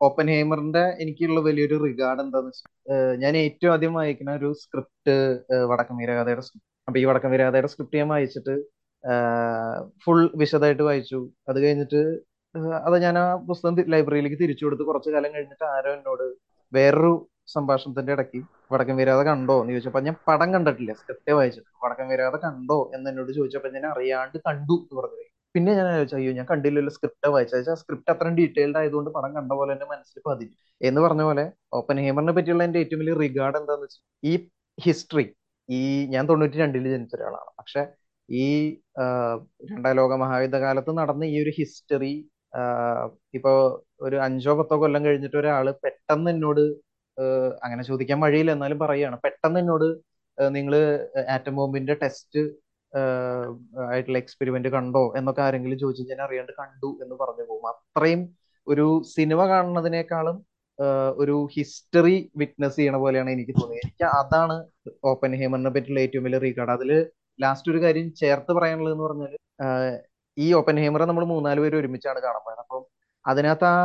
Open ഹേമറിന്റെ എനിക്കുള്ള വലിയൊരു regard എന്താന്ന് വെച്ചാൽ ഞാൻ ഏറ്റവും ആദ്യം വായിക്കുന്ന ഒരു സ്ക്രിപ്റ്റ് വടക്കം വീരകഥയുടെ സ്ക്രിപ്റ്റ് അപ്പൊ ഈ വടക്കം വീരകഥയുടെ സ്ക്രിപ്റ്റ് ഞാൻ വായിച്ചിട്ട് ഫുൾ വിശദമായിട്ട് വായിച്ചു. അത് കഴിഞ്ഞിട്ട് അത് ഞാൻ ആ പുസ്തകം ലൈബ്രറിയിലേക്ക് തിരിച്ചു കൊടുത്ത് കുറച്ചു കാലം കഴിഞ്ഞിട്ട് ആരോ എന്നോട് വേറൊരു സംഭാഷണത്തിന്റെ ഇടയ്ക്ക് വടക്കൻ വീരാത കണ്ടോ എന്ന് ചോദിച്ചപ്പോ ഞാൻ പടം കണ്ടിട്ടില്ല സ്ക്രിപ്റ്റേ വായിച്ചിട്ട് വടക്കൻ വീരാത കണ്ടോ എന്ന് എന്നോട് ചോദിച്ചപ്പോ ഞാൻ അറിയാണ്ട് കണ്ടു എന്ന് പറഞ്ഞു. പിന്നെ ഞാൻ ആലോചിച്ചു അയ്യോ ഞാൻ കണ്ടില്ലല്ലോ സ്ക്രിപ്റ്റ് വായിച്ചത്. ആ സ്ക്രിപ്റ്റ് അത്രയും ഡീറ്റെയിൽഡ് ആയതുകൊണ്ട് പടം കണ്ട പോലെ തന്നെ മനസ്സിൽ പതിഞ്ഞു. എന്ന് പറഞ്ഞ പോലെ ഓപ്പൻ ഹേമറിനെ പറ്റിയുള്ള എന്റെ ഏറ്റവും വലിയ റിഗാർഡ് എന്താന്ന് വെച്ചാൽ ഈ ഹിസ്റ്ററി ഈ ഞാൻ തൊണ്ണൂറ്റി രണ്ടിൽ ജനിച്ച ഒരാളാണ്. പക്ഷെ ഈ രണ്ടാം ലോക മഹായുദ്ധ കാലത്ത് നടന്ന ഈ ഒരു ഹിസ്റ്ററി ഇപ്പോ ഒരു അഞ്ചോ പത്തോ കൊല്ലം കഴിഞ്ഞിട്ട് ഒരാൾ പെട്ടെന്ന് എന്നോട് അങ്ങനെ ചോദിക്കാൻ വഴിയില്ല എന്നാലും പറയുകയാണ്. പെട്ടെന്ന് എന്നോട് നിങ്ങൾ ആറ്റം ബോംബിന്റെ ടെസ്റ്റ് ആയിട്ടുള്ള എക്സ്പെരിമെന്റ് കണ്ടോ എന്നൊക്കെ ആരെങ്കിലും ചോദിച്ചു ഞാൻ അറിയാണ്ട് കണ്ടു എന്ന് പറഞ്ഞു പോകും. അത്രയും ഒരു സിനിമ കാണുന്നതിനേക്കാളും ഒരു ഹിസ്റ്ററി വിറ്റ്നസ് ചെയ്യണ പോലെയാണ് എനിക്ക് തോന്നിയത്. എനിക്ക് അതാണ് ഓപ്പൻ ഹേമറിനെ പറ്റിയുള്ള ഏറ്റവും വലിയ റീകാർഡ് അതിൽ ലാസ്റ്റ് ഒരു കാര്യം ചേർത്ത് പറയാനുള്ളത് എന്ന് പറഞ്ഞാൽ ഈ ഓപ്പൻ ഹേമറെ നമ്മൾ മൂന്നാൽ പേര് ഒരുമിച്ചാണ് കാണാൻ പോയത്. അപ്പം അതിനകത്ത് ആ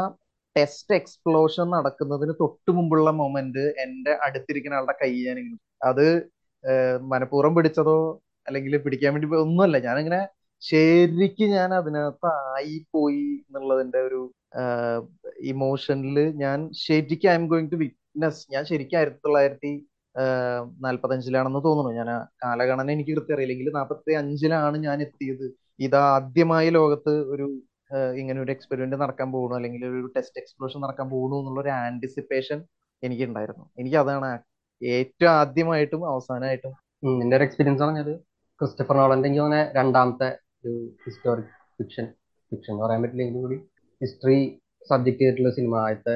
ടെസ്റ്റ് എക്സ്പ്ലോഷൻ നടക്കുന്നതിന് തൊട്ട് മുമ്പുള്ള മൊമെന്റ് എന്റെ അടുത്തിരിക്കുന്ന ആളുടെ കൈ ഞാൻ അത് മനഃപൂർവം പിടിച്ചതോ അല്ലെങ്കിൽ പിടിക്കാൻ വേണ്ടി ഒന്നുമല്ല. ഞാനിങ്ങനെ ശരിക്ക് ഞാൻ അതിനകത്ത് ആയി പോയി എന്നുള്ളതിന്റെ ഒരു ഇമോഷനിൽ ഞാൻ ശരിക്കും I am going to witness ഞാൻ ശരിക്കും ആയിരത്തി തൊള്ളായിരത്തി നാല്പത്തഞ്ചിലാണെന്ന് തോന്നുന്നു. ഞാൻ കാലഗണന എനിക്ക് കൃത്യം അറിയില്ലെങ്കിൽ നാൽപ്പത്തി അഞ്ചിലാണ് ഞാൻ എത്തിയത്. ഇത് ആദ്യമായി ലോകത്ത് ഒരു ഇങ്ങനെ ഒരു എക്സ്പെരിമെന്റ് നടക്കാൻ പോകുന്നു. അല്ലെങ്കിൽ ഒരു ടെസ്റ്റ് എക്സ്പ്ലോഷൻ നടക്കാൻ പോകുന്നു എന്നുള്ള ഒരു ആന്റിസിപ്പേഷൻ എനിക്ക് ഉണ്ടായിരുന്നു എനിക്ക് അതാണ് ഏറ്റവും ആദ്യമായിട്ടും അവസാനമായിട്ടും എന്റെ ഒരു എക്സ്പീരിയൻസ് പറഞ്ഞത് ക്രിസ്റ്റഫർ നോളന്റെ എനിക്ക് രണ്ടാമത്തെ ഒരു ഹിസ്റ്റോറിക് ഫിക്ഷൻ ഫിക്ഷൻ എന്ന് പറയാൻ പറ്റില്ലെങ്കിൽ കൂടി. ഹിസ്റ്ററി സബ്ജക്ട് ചെയ്തിട്ടുള്ള സിനിമ ആദ്യത്തെ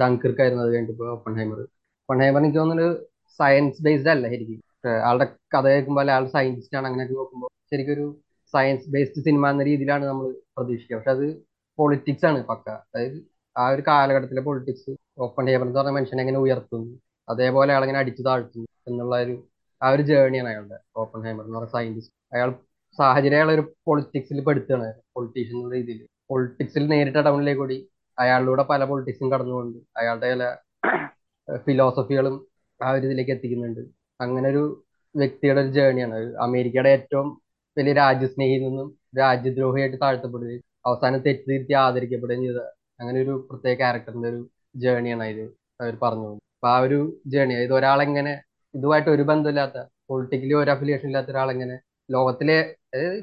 ഡങ്കിർക്ക് ആയിരുന്നു അത് കഴിഞ്ഞിട്ട് ഓപ്പൺ ഹൈമർ ഓപ്പൺ ഹൈമർ എനിക്ക് തോന്നുന്നു സയൻസ് ബേസ്ഡ് അല്ല ശരിക്കും. ആളുടെ കഥ കേൾക്കുമ്പോൾ ആൾ സയന്റിസ്റ്റ് ആണ് അങ്ങനെയൊക്കെ നോക്കുമ്പോൾ ശരിക്കും ഒരു സയൻസ് ബേസ്ഡ് സിനിമ എന്ന രീതിയിലാണ് നമ്മൾ പ്രതീക്ഷിക്കുക. പക്ഷെ അത് പൊളിറ്റിക്സ് ആണ് പക്ക. അതായത് ആ ഒരു കാലഘട്ടത്തിലെ പൊളിറ്റിക്സ് ഓപ്പൺ ഹൈമർ എന്ന് പറഞ്ഞ മനുഷ്യനെ എങ്ങനെ ഉയർത്തുന്നു അതേപോലെ ആളെങ്ങനെ അടിച്ചു താഴ്ത്തുന്നു എന്നുള്ള ഒരു ആ ഒരു ജേർണിയാണ് അയാളുടെ ഓപ്പൺ ഹൈമർ എന്ന് പറഞ്ഞ സയന്റിസ്റ്റ് അയാൾ സാഹചര്യം അയാൾ ഒരു പൊളിറ്റിക്സിൽ പെടുത്തുകയാണ് പൊളിറ്റീഷ്യൻ എന്ന രീതിയിൽ. പൊളിറ്റിക്സിൽ നേരിട്ട ടൗണിലേക്ക് കൂടി അയാളിലൂടെ പല പൊളിറ്റിക്സും കടന്നുകൊണ്ട് അയാളുടെ ചില ഫിലോസഫികളും ആ ഒരു ഇതിലേക്ക് എത്തിക്കുന്നുണ്ട്. അങ്ങനെ ഒരു വ്യക്തിയുടെ ഒരു ജേണിയാണ് അമേരിക്കയുടെ ഏറ്റവും വലിയ രാജ്യസ്നേഹിയിൽ നിന്നും രാജ്യദ്രോഹിയായിട്ട് താഴ്ത്തപ്പെടുകയും അവസാനം തെറ്റ് തിരുത്തി ആദരിക്കപ്പെടുകയും ചെയ്ത അങ്ങനെ ഒരു പ്രത്യേക ക്യാരക്ടറിന്റെ ഒരു ജേണിയാണ് ഇത് അവർ പറഞ്ഞു അപ്പൊ ആ ഒരു ജേണി ഇത് ഒരാളെങ്ങനെ ഇതുമായിട്ട് ഒരു ബന്ധമില്ലാത്ത പൊളിറ്റിക്കലി ഒരു അഫിലിയേഷൻ ഇല്ലാത്ത ഒരാൾ എങ്ങനെ ലോകത്തിലെ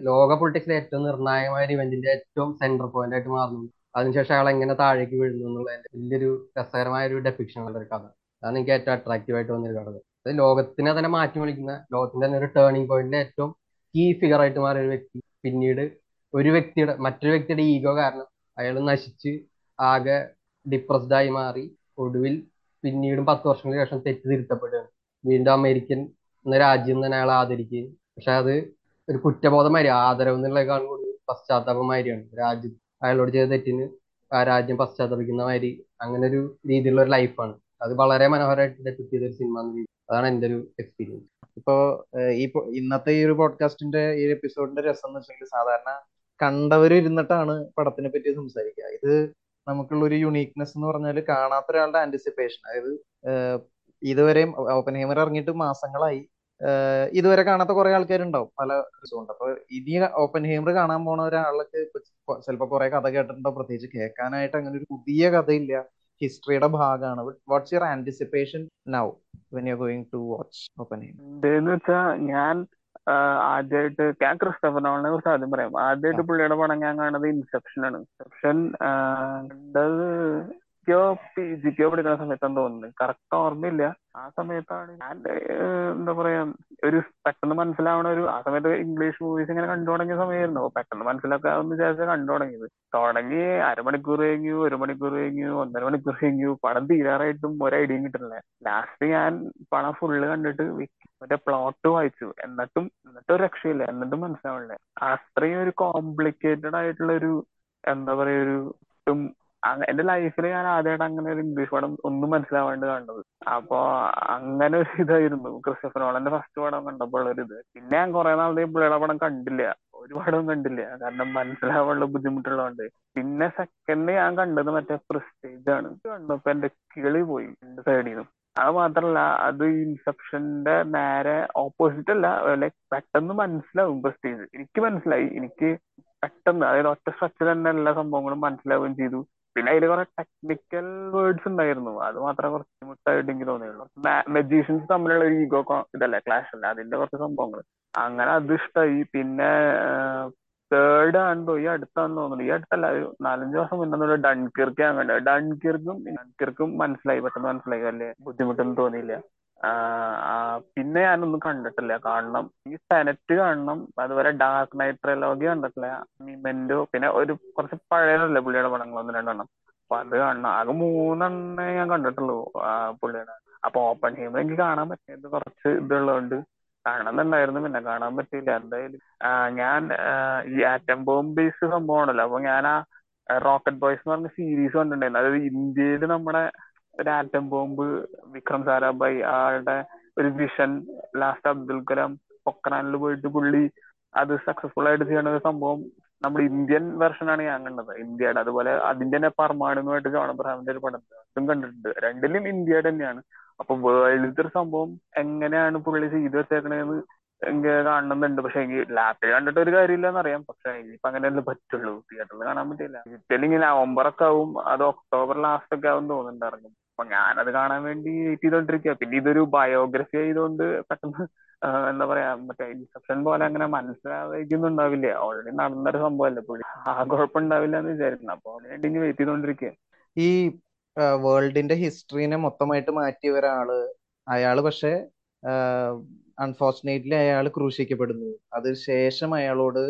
ലോക പൊളിറ്റിക്സിലെ ഏറ്റവും നിർണായകമായ ഒരു ഇവന്റിന്റെ ഏറ്റവും സെന്റർ പോയിന്റ് ആയിട്ട് മാറുന്നു. അതിനുശേഷം അയാൾ എങ്ങനെ താഴേക്ക് വീഴുന്നു എന്നുള്ളതിന്റെ വലിയൊരു രസകരമായ ഒരു ഡെപ്പിക്ഷൻ ഉള്ള ഒരു കഥ. അതാണ് എനിക്ക് ഏറ്റവും അട്രാക്റ്റീവ് ആയിട്ട് വന്നൊരു കഥ. അത് ലോകത്തിനെ തന്നെ മാറ്റി വിളിക്കുന്ന ലോകത്തിന്റെ തന്നെ ഒരു ടേണിംഗ് പോയിന്റിലെ ഏറ്റവും കീ ഫിഗർ ആയിട്ട് മാറിയ ഒരു വ്യക്തി പിന്നീട് ഒരു വ്യക്തിയുടെ മറ്റൊരു വ്യക്തിയുടെ ഈഗോ കാരണം അയാൾ നശിച്ച് ആകെ ഡിപ്രസ്ഡായി മാറി ഒടുവിൽ പിന്നീടും പത്ത് വർഷങ്ങൾക്ക് ശേഷം തെറ്റ് തിരുത്തപ്പെടുകയാണ് വീണ്ടും അമേരിക്കൻ എന്ന രാജ്യം തന്നെ അയാൾ ആദരിക്കുകയും പക്ഷെ അത് ഒരു കുറ്റബോധമാതിരി ആദരവ് എന്നുള്ളതിനേക്കാൾ കൂടുതൽ പശ്ചാത്താപമാതിരിയാണ് രാജ്യം അയാളോട് ചെയ്ത തെറ്റിന് ആ രാജ്യം പശ്ചാത്തപിക്കുന്ന മാതിരി അങ്ങനെ ഒരു രീതിയിലുള്ള ഒരു ലൈഫാണ് അത് വളരെ മനോഹരമായിട്ട് ഡെപ്യൂട്ട് ചെയ്ത ഒരു സിനിമ അതാണ് എന്റെ ഒരു എക്സ്പീരിയൻസ് ഇപ്പോ ഈ ഇന്നത്തെ ഈ ഒരു പോഡ്കാസ്റ്റിന്റെ ഈ എപ്പിസോഡിന്റെ രസം എന്ന് വെച്ചിട്ടുണ്ടെങ്കിൽ സാധാരണ കണ്ടവർ ഇരുന്നിട്ടാണ് പടത്തിനെ പറ്റി സംസാരിക്കുക. ഇത് നമുക്കുള്ള ഒരു യുണീക്നെസ് എന്ന് പറഞ്ഞാൽ കാണാത്ത ഒരാളുടെ ആന്റിസിപ്പേഷൻ അതായത് ഇതുവരെയും ഓപ്പൺ ഹേമർ ഇറങ്ങിയിട്ട് മാസങ്ങളായി. ഇതുവരെ കാണാത്ത കുറെ ആൾക്കാരുണ്ടാവും പല ഉണ്ട് അപ്പൊ ഇനി ഓപ്പൺ ഹേമർ കാണാൻ പോണ ഒരാൾക്ക് ചിലപ്പോ കുറെ കഥ കേട്ടിട്ടുണ്ടോ പ്രത്യേകിച്ച് കേൾക്കാനായിട്ട് അങ്ങനെ ഒരു പുതിയ കഥയില്ല. ഹിസ്റ്ററിയുടെ ഭാഗമാണ്. What's your anticipation now when you going to watch Oppenheimer ഞാൻ ആദ്യമായിട്ട് ഞാൻ ക്രിസ്റ്റഫർ നോളിനെ കുറിച്ച് ആദ്യം പറയാം. ആദ്യമായിട്ട് പുള്ളിയുടെ പടം ഞാൻ കാണുന്നത് ഇൻസെപ്ഷൻ ആണ് ഇൻസെപ്ഷൻ കണ്ടത് ജിക്കോ ജിക്കോ പഠിക്കുന്ന സമയത്താണ് തോന്നുന്നത് കറക്റ്റ് ഓർമ്മയില്ല. ആ സമയത്താണ് ഞാൻ എന്താ പറയാ ഒരു പെട്ടെന്ന് മനസ്സിലാവണ ഒരു ആ സമയത്ത് ഇംഗ്ലീഷ് മൂവീസ് ഇങ്ങനെ കണ്ടു തുടങ്ങിയ സമയമായിരുന്നു. അപ്പൊ പെട്ടെന്ന് മനസ്സിലാക്കാമെന്ന് വിചാരിച്ചാൽ കണ്ടു തുടങ്ങിയത്. തുടങ്ങി അരമണിക്കൂർ കഴിഞ്ഞു ഒരു മണിക്കൂർ കഴിഞ്ഞു ഒന്നര മണിക്കൂർ കഴിഞ്ഞു. പടം തീരാറായിട്ടും ഒരു ഐഡിയയും കിട്ടുന്നില്ല. ലാസ്റ്റ് ഞാൻ പടം ഫുള്ള് കണ്ടിട്ട് മറ്റേ പ്ലോട്ട് വായിച്ചു. എന്നിട്ടും എന്നിട്ടും ഒരു രക്ഷയില്ല. എന്നിട്ടും മനസ്സിലാവില്ല അത്രയും ഒരു കോംപ്ലിക്കേറ്റഡ് ആയിട്ടുള്ള ഒരു എന്താ പറയാ ഒരു എന്റെ ലൈഫിൽ ഞാൻ ആദ്യമായിട്ട് അങ്ങനെ ഒരു ഇംഗ്ലീഷ് പടം ഒന്നും മനസ്സിലാവാണ്ട് കണ്ടത്. അപ്പൊ അങ്ങനെ ഒരു ഇതായിരുന്നു. ക്രിസ്റ്റഫർ നോളന്റെ ഫസ്റ്റ് പടം കണ്ടപ്പോൾ ഉള്ള ഒരു ഇത്. പിന്നെ ഞാൻ കുറെ നാളത്തെ പുള്ളിയുടെ പടം കണ്ടില്ല. ഒരു പടവും കണ്ടില്ല. കാരണം മനസ്സിലാവാനുള്ള ബുദ്ധിമുട്ടുള്ളതുകൊണ്ട്. പിന്നെ സെക്കൻഡ് ഞാൻ കണ്ടത് മറ്റേ പ്രസ്റ്റേജ് ആണ്. കണ്ടപ്പോ എന്റെ കിളി പോയി എന്റെ സൈഡിൽ നിന്നും അത് മാത്രല്ല അത് ഇൻസെപ്ഷന്റെ നേരെ ഓപ്പോസിറ്റ് അല്ല. ലൈക് പെട്ടെന്ന് മനസ്സിലാവും പ്രസ്റ്റേജ് എനിക്ക് മനസ്സിലായി. എനിക്ക് പെട്ടെന്ന് അതായത് ഒറ്റ സ്ട്രെച്ചിൽ തന്നെ എല്ലാ സംഭവങ്ങളും മനസ്സിലാവുകയും ചെയ്തു. പിന്നെ അതിൽ കുറെ ടെക്നിക്കൽ വേർഡ്സ് ഉണ്ടായിരുന്നു. അത് മാത്രമേ കുറച്ച് ബുദ്ധിമുട്ടായിട്ട് എനിക്ക് തോന്നിയുള്ളൂ. മെജീഷ്യൻസ് തമ്മിലുള്ള ഒരു ഈഗോ ഇതല്ലേ ക്ലാഷ് അല്ല? അതിന്റെ കുറച്ച് സംഭവങ്ങൾ അങ്ങനെ അത് ഇഷ്ടമായി പിന്നെ തേർഡ് ആണെന്നോ ഈ അടുത്താന്ന് തോന്നുന്നു. ഈ അടുത്തല്ല ഒരു നാലഞ്ച് വർഷം മുന്നേ ഡൺകിർക്ക് കണ്ടത്. ഡൺകിർക്കും ഡൺകിർക്കും മനസ്സിലായി. പെട്ടെന്ന് മനസ്സിലായി. വലിയ ബുദ്ധിമുട്ടൊന്നും തോന്നിയില്ല. പിന്നെ ഞാനൊന്നും കണ്ടിട്ടില്ല. കാണണം ഈ സെനറ്റ് കാണണം. അതുപോലെ ഡാർക്ക് നൈറ്റ് ട്രലോഗി കണ്ടിട്ടില്ല. മിമെന്റോ പിന്നെ ഒരു കുറച്ച് പഴയതല്ലേ പുള്ളിയുടെ പടങ്ങൾ? ഒന്ന് രണ്ടെണ്ണം. അപ്പൊ അത് കാണണം. ആകെ മൂന്നെണ്ണേ ഞാൻ കണ്ടിട്ടുള്ളൂ പുള്ളിയുടെ. അപ്പൊ ഓപ്പൺ ഹീമർ എനിക്ക് കാണാൻ പറ്റിയത് കുറച്ച് ഇതുള്ളതുകൊണ്ട്. കാണണമെന്നുണ്ടായിരുന്നു പിന്നെ കാണാൻ പറ്റിയില്ല. എന്തായാലും ഞാൻ ഈ ആറ്റം ബോംബ് ബേസ് സംഭവമാണല്ലോ. അപ്പൊ ഞാൻ ആ റോക്കറ്റ് ബോയ്സ് എന്ന് പറഞ്ഞ സീരീസ് കണ്ടിട്ടുണ്ടായിരുന്നു. അതായത് ഇന്ത്യയിൽ നമ്മുടെ ഒരു ആറ്റം ബോംബ് വിക്രം സാരാഭായ് ആളുടെ ഒരു വിഷൻ ലാസ്റ്റ് അബ്ദുൽ കലാം പൊക്രാനിൽ പോയിട്ട് പുള്ളി അത് സക്സസ്ഫുൾ ആയിട്ട് ചെയ്യണ ഒരു സംഭവം നമ്മുടെ ഇന്ത്യൻ വെർഷനാണ് ഞാൻ കണ്ടത്. ഇന്ത്യയുടെ അതുപോലെ അതിന്റെ തന്നെ പർമാണുമായിട്ട് ജോൺ അബ്രഹാമിന്റെ ഒരു പടം അതും കണ്ടിട്ടുണ്ട്. രണ്ടിലും ഇന്ത്യയുടെ തന്നെയാണ്. അപ്പൊ വേൾഡിലത്തെ ഒരു സംഭവം എങ്ങനെയാണ് പുള്ളി ചെയ്തു വെച്ചേക്കണേന്ന് എനിക്ക് കാണണമെന്നുണ്ട് പക്ഷെ എനിക്ക് ലാപ്പിൽ കണ്ടിട്ട് ഒരു കാര്യമില്ലെന്ന് അറിയാം. പക്ഷെ ഇനിയിപ്പോ അങ്ങനെയല്ലേ പറ്റുള്ളൂ. തിയേറ്ററിൽ കാണാൻ പറ്റില്ല. ഡിജിറ്റൽ ഇങ്ങനെ നവംബറൊക്കെ ആവും. അത് ഒക്ടോബർ ലാസ്റ്റ് ഒക്കെ ആവും തോന്നുന്നുണ്ട് ഇറങ്ങും അപ്പൊ ഞാനത് കാണാൻ വേണ്ടി വെയിറ്റ് ചെയ്തോണ്ടിരിക്കുക പിന്നെ ഇതൊരു ബയോഗ്രഫി ആയതുകൊണ്ട് പെട്ടെന്ന് എന്താ പറയാ മറ്റേ ഇൻസെപ്ഷൻ പോലെ അങ്ങനെ ഉണ്ടാവില്ല. ഓൾറെഡി നടന്നൊരു സംഭവമല്ലേ പുള്ളി ആ കുഴപ്പമുണ്ടാവില്ല എന്ന് വിചാരിക്കുന്നു. അപ്പൊ അതിന് വേണ്ടി ഇനി വെയിറ്റ് ചെയ്തോണ്ടിരിക്കുക ഈ വേൾഡിന്റെ ഹിസ്റ്ററിനെ മൊത്തമായിട്ട് മാറ്റിയ ഒരാൾ അയാൾ പക്ഷെ അൺഫോർച്ചുനേറ്റ്ലി അയാൾ ക്രൂശിക്കപ്പെടുന്നു. അതിനുശേഷം അയാളോട്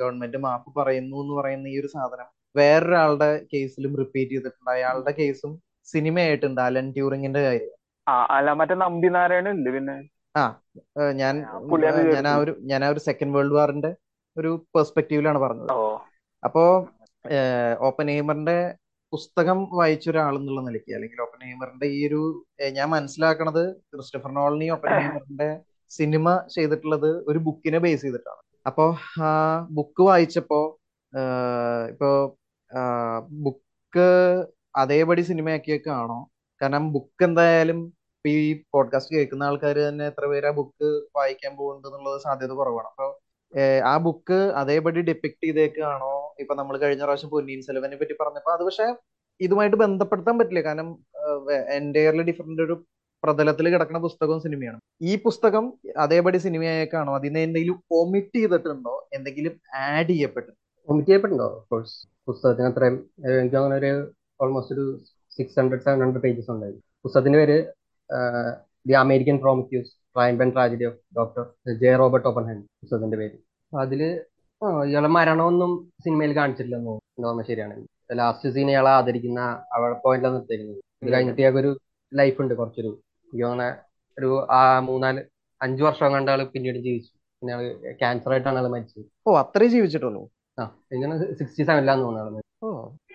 ഗവൺമെന്റ് മാപ്പ് പറയുന്നു എന്ന് പറയുന്ന ഈ ഒരു സാധനം വേറൊരാളുടെ കേസിലും റിപ്പീറ്റ് ചെയ്തിട്ടുണ്ട്. അയാളുടെ കേസും സിനിമയായിട്ടുണ്ട്. അലൻ ട്യൂറിങ്ങിന്റെ കാര്യം. ആ അല്ല മറ്റേ നമ്പിനാരായണൻ ഇല്ലേ പിന്നെ? ആ ഞാൻ ഞാൻ ആ ഒരു ഞാൻ ആ ഒരു സെക്കൻഡ് വേൾഡ് വാറിന്റെ ഒരു പെർസ്പെക്റ്റീവിലാണ് പറഞ്ഞത്. അപ്പോ ഓപ്പൻ ഹേമറിന്റെ പുസ്തകം വായിച്ച ഒരാൾ എന്നുള്ള നിലയ്ക്ക് അല്ലെങ്കിൽ ഓപ്പൻ ഹേമറിന്റെ ഈ ഒരു ഞാൻ മനസ്സിലാക്കണത് ക്രിസ്റ്റഫർ നോളിനി ഓപ്പൻ ഹേമറിന്റെ സിനിമ ചെയ്തിട്ടുള്ളത് ഒരു ബുക്കിനെ ബേസ് ചെയ്തിട്ടാണ്. അപ്പോ ആ ബുക്ക് വായിച്ചപ്പോ ഇപ്പോ ബുക്ക് അതേപടി സിനിമയാക്കിയേക്കാണോ കാരണം ബുക്ക് എന്തായാലും ഈ പോഡ്കാസ്റ്റ് കേൾക്കുന്ന ആൾക്കാർ തന്നെ എത്ര പേര് ആ ബുക്ക് വായിക്കാൻ പോകുന്നുണ്ട് എന്നുള്ളത് സാധ്യത കുറവാണ്. അപ്പൊ ആ ബുക്ക് അതേപടി ഡിപ്പിക്ട് ചെയ്തേക്കാണോ ഇപ്പൊ നമ്മൾ കഴിഞ്ഞ പ്രാവശ്യം പൊന്നിയിൻ സെൽവനെ പറ്റി പറഞ്ഞപ്പോ അത് പക്ഷെ ഇതുമായിട്ട് ബന്ധപ്പെടുത്താൻ പറ്റില്ല. കാരണം എന്റയർലി ഡിഫറെന്റ് ഒരു പ്രതലത്തിൽ കിടക്കുന്ന പുസ്തകവും സിനിമയാണ്. ഈ പുസ്തകം അതേപടി സിനിമയായേക്കാണോ അതിനെ എന്തെങ്കിലും ഒമിറ്റ് ചെയ്തിട്ടുണ്ടോ? എന്തെങ്കിലും ആഡ് ചെയ്യപ്പെട്ടിട്ടുണ്ടോ ഒമിറ്റ് ചെയ്യപ്പെട്ടുണ്ടോ? പുസ്തകത്തിന് അത്രയും എനിക്ക് അങ്ങനെ ഒരു ഓൾമോസ്റ്റ് ഒരു six hundred seven hundred pages ഉണ്ടായിരുന്നു പുസ്തകത്തിന്റെ പേര് the American Prometheus crime and tragedy of doctor J Robert Oppenheimer പുസ്തകത്തിന്റെ പേര്. അതിൽ ഇയാളെ മരണമൊന്നും സിനിമയിൽ കാണിച്ചിട്ടില്ലെന്ന് തോന്നുന്നു. ശരിയാണെങ്കിൽ ലാസ്റ്റ് സീൻ ഇയാളെ ആദരിക്കുന്ന അവളെ പോയിന്റിലാണ് നിർത്തിയിരുന്നത് ഇത് കഴിഞ്ഞിട്ട് ഇയാൾക്ക് ഒരു ലൈഫ് ഉണ്ട് കുറച്ചൊരു. എനിക്ക് ഒരു ആ മൂന്നാൽ അഞ്ചു വർഷം കണ്ട ആൾ പിന്നീട് ജീവിച്ചു. പിന്നെ ആൾ ക്യാൻസർ ആയിട്ടാണ് ആൾ മരിച്ചത്. ഓ അത്രേ ജീവിച്ചിട്ടുള്ളൂ? ആ ഇങ്ങനെ സിക്സ്റ്റി സെവനിലാന്ന് തോന്നുന്നു ഓ.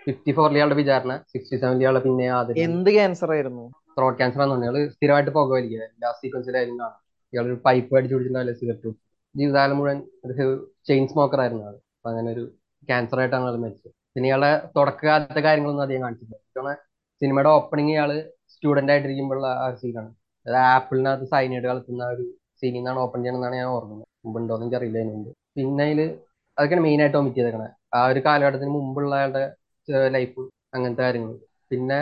ഫിഫ്റ്റി ഫോറിൽ ഇയാളുടെ വിചാരണ സിക്സ്റ്റി സെവനിൽ ഇയാളെ പിന്നെ എന്ത് ക്യാൻസർ ആയിരുന്നു? ത്രോട്ട് ക്യാൻസർ ആണെന്ന് പറഞ്ഞാൽ ഇയാൾ സ്ഥിരമായിട്ട് പുക വലിക്കുക ലാസ്റ്റ് സീക്വൻസിലായിരുന്നു കാണാം ഇയാളൊരു പൈപ്പ് അടിച്ചു പിടിച്ചിട്ടുണ്ടാവില്ല സിഗരറ്റ് ജീവിതകാലം മുഴുവൻ ഒരു ചെയിൻ സ്മോക്കർ ആയിരുന്നു ആൾ. അങ്ങനെ ഒരു ക്യാൻസർ ആയിട്ടാണ് ആൾ മരിച്ചത്. പിന്നെ ഇയാളെ തുടക്കകാലത്തെ കാര്യങ്ങളൊന്നും അധികം കാണിച്ചില്ല. സിനിമയുടെ ഓപ്പണിങ് ഇയാൾ സ്റ്റുഡന്റ് ആയിട്ടിരിക്കുമ്പോഴുള്ള ആ സീനാണ് അതായത് ആപ്പിളിനകത്ത് സൈനൈഡ് കളത്തുന്ന ഒരു സീനിൽ നിന്നാണ് ഓപ്പൺ ചെയ്യണമെന്നാണ് ഞാൻ ഓർക്കുന്നത്. മുമ്പുണ്ടോ എന്ന് എനിക്കറിയില്ല അതിന് മുമ്പ്. പിന്നെ അതിൽ അതൊക്കെയാണ് മെയിൻ ആയിട്ട് ഓമിറ്റ് ചെയ്തേക്കണേ. ആ ഒരു കാലഘട്ടത്തിന് മുമ്പുള്ള അയാളുടെ ലൈഫ് അങ്ങനത്തെ കാര്യങ്ങൾ പിന്നെ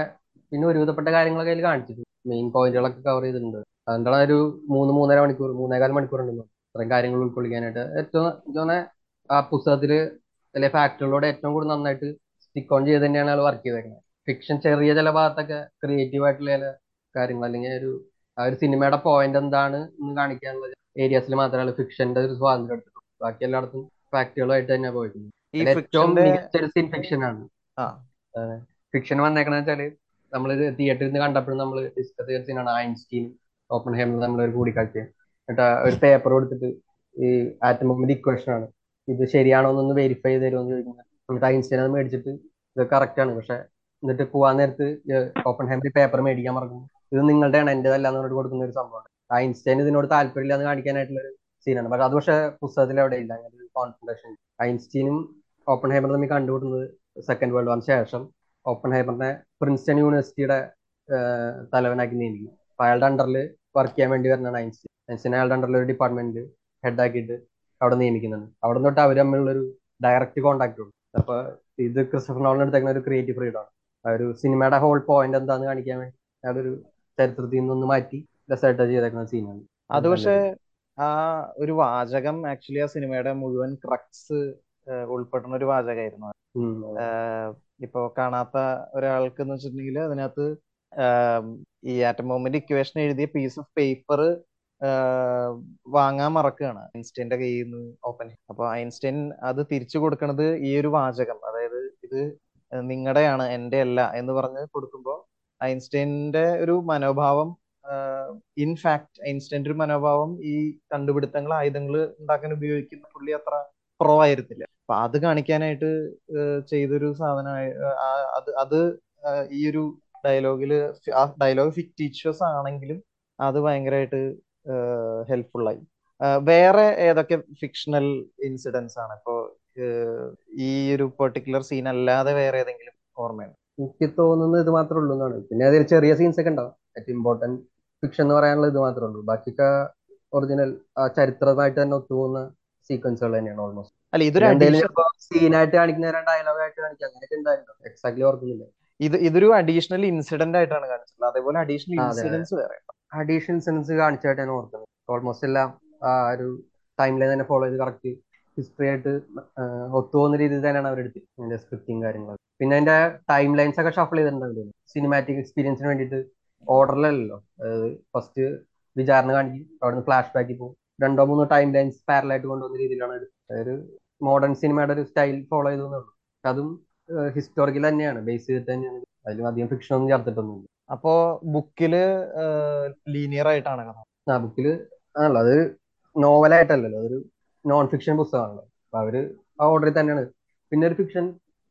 പിന്നെ ഒരുവിധപ്പെട്ട കാര്യങ്ങളൊക്കെ അതിൽ കാണിച്ചിട്ടുണ്ട്. മെയിൻ പോയിന്റുകളൊക്കെ കവർ ചെയ്തിട്ടുണ്ട്. അതുകൊണ്ടാണ് ഒരു മൂന്ന് മൂന്നര മണിക്കൂർ മൂന്നേകാൽ മണിക്കൂർ ഉണ്ടെന്ന് അത്രയും കാര്യങ്ങൾ ഉൾക്കൊള്ളിക്കാനായിട്ട്. ഏറ്റവും എനിക്ക് ആ പുസ്തകത്തിൽ അല്ലെ ഫാക്ടറികളോട് ഏറ്റവും കൂടുതൽ നന്നായിട്ട് സ്റ്റിക്ക് ഓൺ ചെയ്ത് തന്നെയാണ് ആൾ വർക്ക് ചെയ്തേക്കുന്നത് ഫിക്ഷൻ ചെറിയ ചില ഭാഗത്തൊക്കെ ക്രിയേറ്റീവ് ആയിട്ടുള്ള ചില കാര്യങ്ങൾ അല്ലെങ്കിൽ ഒരു ആ ഒരു സിനിമയുടെ പോയിന്റ് എന്താണ് എന്ന് കാണിക്കാനുള്ള ഏരിയസിൽ മാത്രമേ ഫിക്ഷന്റെ ഒരു സ്വാതന്ത്ര്യം എടുത്തിട്ടുള്ളൂ. ബാക്കി എല്ലായിടത്തും ഫാക്ടുകളുമായിട്ട് തന്നെയാണ് പോയിട്ടുള്ളത് ഏറ്റവും മികച്ചൊരു സിൻ ഫിക്ഷൻ ആണ്. ഫിക്ഷൻ വന്നേക്കണ വെച്ചാൽ നമ്മൾ തിയേറ്ററിൽ നിന്ന് കണ്ടപ്പോഴും നമ്മൾ ഡിസ്കസ് ചെയ്ത സീനാണ് ഐൻസ്റ്റീൻ ഓപ്പൺ നമ്മൾ ഒരു കൂടിക്കാഴ്ച. എന്നിട്ട് ഒരു പേപ്പർ കൊടുത്തിട്ട് ഈ ആറ്റം ബോംബിന്റെ ഇക്വേഷൻ ആണ്. ഇത് ശരിയാണോ എന്നൊന്ന് വെരിഫൈ ചെയ്ത് തരുമോ എന്ന് ചോദിക്കുന്നത് എന്നിട്ട് ഐൻസ്റ്റീൻ അത് മേടിച്ചിട്ട് ഇത് കറക്റ്റ് ആണ്. പക്ഷെ എന്നിട്ട് പോവാൻ നേരത്ത് ഓപ്പൺ ഹേമിൽ പേപ്പർ മേടിക്കാൻ മറക്കുന്നു ഇത് നിങ്ങളുടെ നിങ്ങളുടെയാണ് എന്റേതല്ല എന്ന് പറഞ്ഞിട്ട് കൊടുക്കുന്ന ഒരു സംഭവമാണ്. ഐൻസ്റ്റൈൻ ഇതിനോട് താല്പര്യമില്ല എന്ന് കാണിക്കാനായിട്ടുള്ള ഒരു സീനാണ് പക്ഷെ അത് പക്ഷെ പുസ്തകത്തിൽ അവിടെ ഇല്ല. അങ്ങനെ ഒരു കോൺഫിഡേഷൻ ഐൻസ്റ്റീനും ഓപ്പൺ ഹേമർ തമ്മിൽ സെക്കൻഡ് വേൾഡ് വാറിന് ശേഷം ഓപ്പൺ ഹൈബറിനെ പ്രിൻസ്റ്റൺ യൂണിവേഴ്സിറ്റിയുടെ തലവനാക്കി നിയമിക്കും അപ്പൊ അയാളുടെ അണ്ടറിൽ വർക്ക് ചെയ്യാൻ വേണ്ടി വരുന്നതാണ് ഐൻസ്റ്റീൻ. ഐൻസ്റ്റീൻ അയാളുടെ അണ്ടറിൽ ഒരു ഡിപ്പാർട്ട്മെന്റ് ഹെഡാക്കിയിട്ട് അവിടെ നിയമിക്കുന്നുണ്ട്. അവിടെ തൊട്ട് അവർ തമ്മിലുള്ളൊരു ഡയറക്റ്റ് കോണ്ടാക്ട് ഉണ്ട് അപ്പൊ ഇത് ക്രിസ്റ്റഫർ നോളിന് എടുത്തേക്കുന്ന ഒരു ക്രിയേറ്റീവ് ഫ്രീഡം ആണ്. ആ ഒരു സിനിമയുടെ ഹോൾ പോയിന്റ് എന്താന്ന് കാണിക്കാൻ വേണ്ടി അയാളൊരു ചരിത്രത്തിൽ നിന്നൊന്ന് മാറ്റി രസമായിട്ട് ചെയ്തേക്കുന്ന സീനാണ് അത് പക്ഷേ ആ ഒരു വാചകം ആക്ച്വലി ആ സിനിമയുടെ മുഴുവൻ ക്രക്സ് ഉൾപ്പെടുന്ന ഒരു വാചകമായിരുന്നു ഇപ്പോ കാണാത്ത ഒരാൾക്ക് എന്ന് വെച്ചിട്ടുണ്ടെങ്കിൽ അതിനകത്ത് ഈ ആറ്റം ബോംബിന്റെ ഇക്വേഷൻ എഴുതിയ പീസ് ഓഫ് പേപ്പർ വാങ്ങാൻ മറക്കുകയാണ് ഐൻസ്റ്റൈന്റെ കയ്യിൽ നിന്ന് ഓപ്പൺ അപ്പൊ ഐൻസ്റ്റൈൻ അത് തിരിച്ചു കൊടുക്കുന്നത് ഈ ഒരു വാചകം. അതായത് ഇത് നിങ്ങളുടെയാണ് എന്റെ അല്ല എന്ന് പറഞ്ഞ് കൊടുക്കുമ്പോൾ ഐൻസ്റ്റൈന്റെ ഒരു മനോഭാവം ഇൻഫാക്ട് ഐൻസ്റ്റൈന്റെ ഒരു മനോഭാവം ഈ കണ്ടുപിടുത്തങ്ങൾ ആയുധങ്ങൾ ഉണ്ടാക്കാൻ ഉപയോഗിക്കുന്ന പുള്ളി അത്ര പ്രോ ആയിരുന്നില്ല. അപ്പൊ അത് കാണിക്കാനായിട്ട് ചെയ്തൊരു സാധന അത് അത് ഈ ഒരു ഡയലോഗിൽ ആ ഡയലോഗ് ഫിക്റ്റീഷ്യസ് ആണെങ്കിലും അത് ഭയങ്കരമായിട്ട് ഹെൽപ്ഫുൾ വേറെ ഏതൊക്കെ ഫിക്ഷണൽ ഇൻസിഡൻസ് ആണ്? ഇപ്പോ ഈ ഒരു പെർട്ടിക്കുലർ സീൻ അല്ലാതെ വേറെ ഏതെങ്കിലും ഓർമ്മയുണ്ട്? എനിക്ക് തോന്നുന്നത് ഇത് മാത്രമേ ഉള്ളൂ എന്നാണ്. പിന്നെ അതിൽ ചെറിയ സീൻസ് ഒക്കെ ഉണ്ടാവും. ഏറ്റവും ഇമ്പോർട്ടന്റ് ഫിക്ഷൻ എന്ന് പറയാനുള്ള ഇത് മാത്രമേ ഉള്ളൂ. ബാക്കിയൊക്കെ ഒറിജിനൽ ആ ചരിത്രമായിട്ട് തന്നെ ഒത്തുപോകുന്ന സീക്വൻസുകൾ തന്നെയാണ് ഓൾമോസ്റ്റ് അല്ല ഇതൊരു സീനായിട്ട് കാണിക്കുന്ന ഡയലോഗ് ആയിട്ട് കാണിക്കുക അങ്ങനെയൊക്കെ ഉണ്ടായിരുന്നു എക്സാക്ട്ലി ഓർക്കുന്നില്ല. ഇത് ഇതൊരു അഡീഷണൽ ഇൻസിഡന്റ് ആയിട്ടാണ് കാണിച്ചത് അതേപോലെ അഡീഷണൽ ഇൻസിഡൻസ് വേറെ. അഡീഷണൽ ഇൻസിഡൻസ് കാണിച്ചായിട്ട് ഞാൻ ഓർക്കുന്നത്. ഓൾമോസ്റ്റ് എല്ലാം ആ ഒരു ടൈം ലൈൻ തന്നെ ഫോളോ ചെയ്ത് കറക്റ്റ് ഹിസ്റ്ററി ആയിട്ട് ഒത്തുപോകുന്ന രീതിയിൽ തന്നെയാണ് അവരെടുത്ത് അതിന്റെ സ്ക്രിപ്റ്റിംഗ് കാര്യങ്ങളും പിന്നെ അതിന്റെ ടൈം ലൈൻസ് ഒക്കെ ഷഫിൾ ചെയ്തിട്ടുണ്ടാവില്ല? സിനിമാറ്റിക് എക്സ്പീരിയൻസിന് വേണ്ടിയിട്ട് ഓർഡറിലല്ലോ അതായത് ഫസ്റ്റ് വിചാരണ കാണിക്കും. അവിടുന്ന് ഫ്ലാഷ് ബാക്കിൽ പോകും രണ്ടോ മൂന്നോ ടൈം ലൈൻസ് പാരലായിട്ട് കൊണ്ടുവന്ന രീതിയിലാണ് എടുത്തത്. അതായത് മോഡേൺ സിനിമയുടെ ഒരു സ്റ്റൈൽ ഫോളോ ചെയ്തെന്നുള്ളൂ അതും ഹിസ്റ്റോറിക്കൽ തന്നെയാണ്. ബേസ് ചെയ്തിട്ട് തന്നെയാണ്. അതിലും അധികം ഫിക്ഷൻ ഒന്നും ചേർത്തിട്ടൊന്നുമില്ല. അപ്പോ ബുക്കിൽ ലീനിയർ ആയിട്ടാണ് കഥ. ആ ബുക്കിൽ ആണല്ലോ. അത് നോവലായിട്ടല്ലല്ലോ അതൊരു നോൺ ഫിക്ഷൻ പുസ്തകമാണല്ലോ. അപ്പൊ അവർ ആ ഓർഡറിൽ തന്നെയാണ്. പിന്നെ ഒരു ഫിക്ഷൻ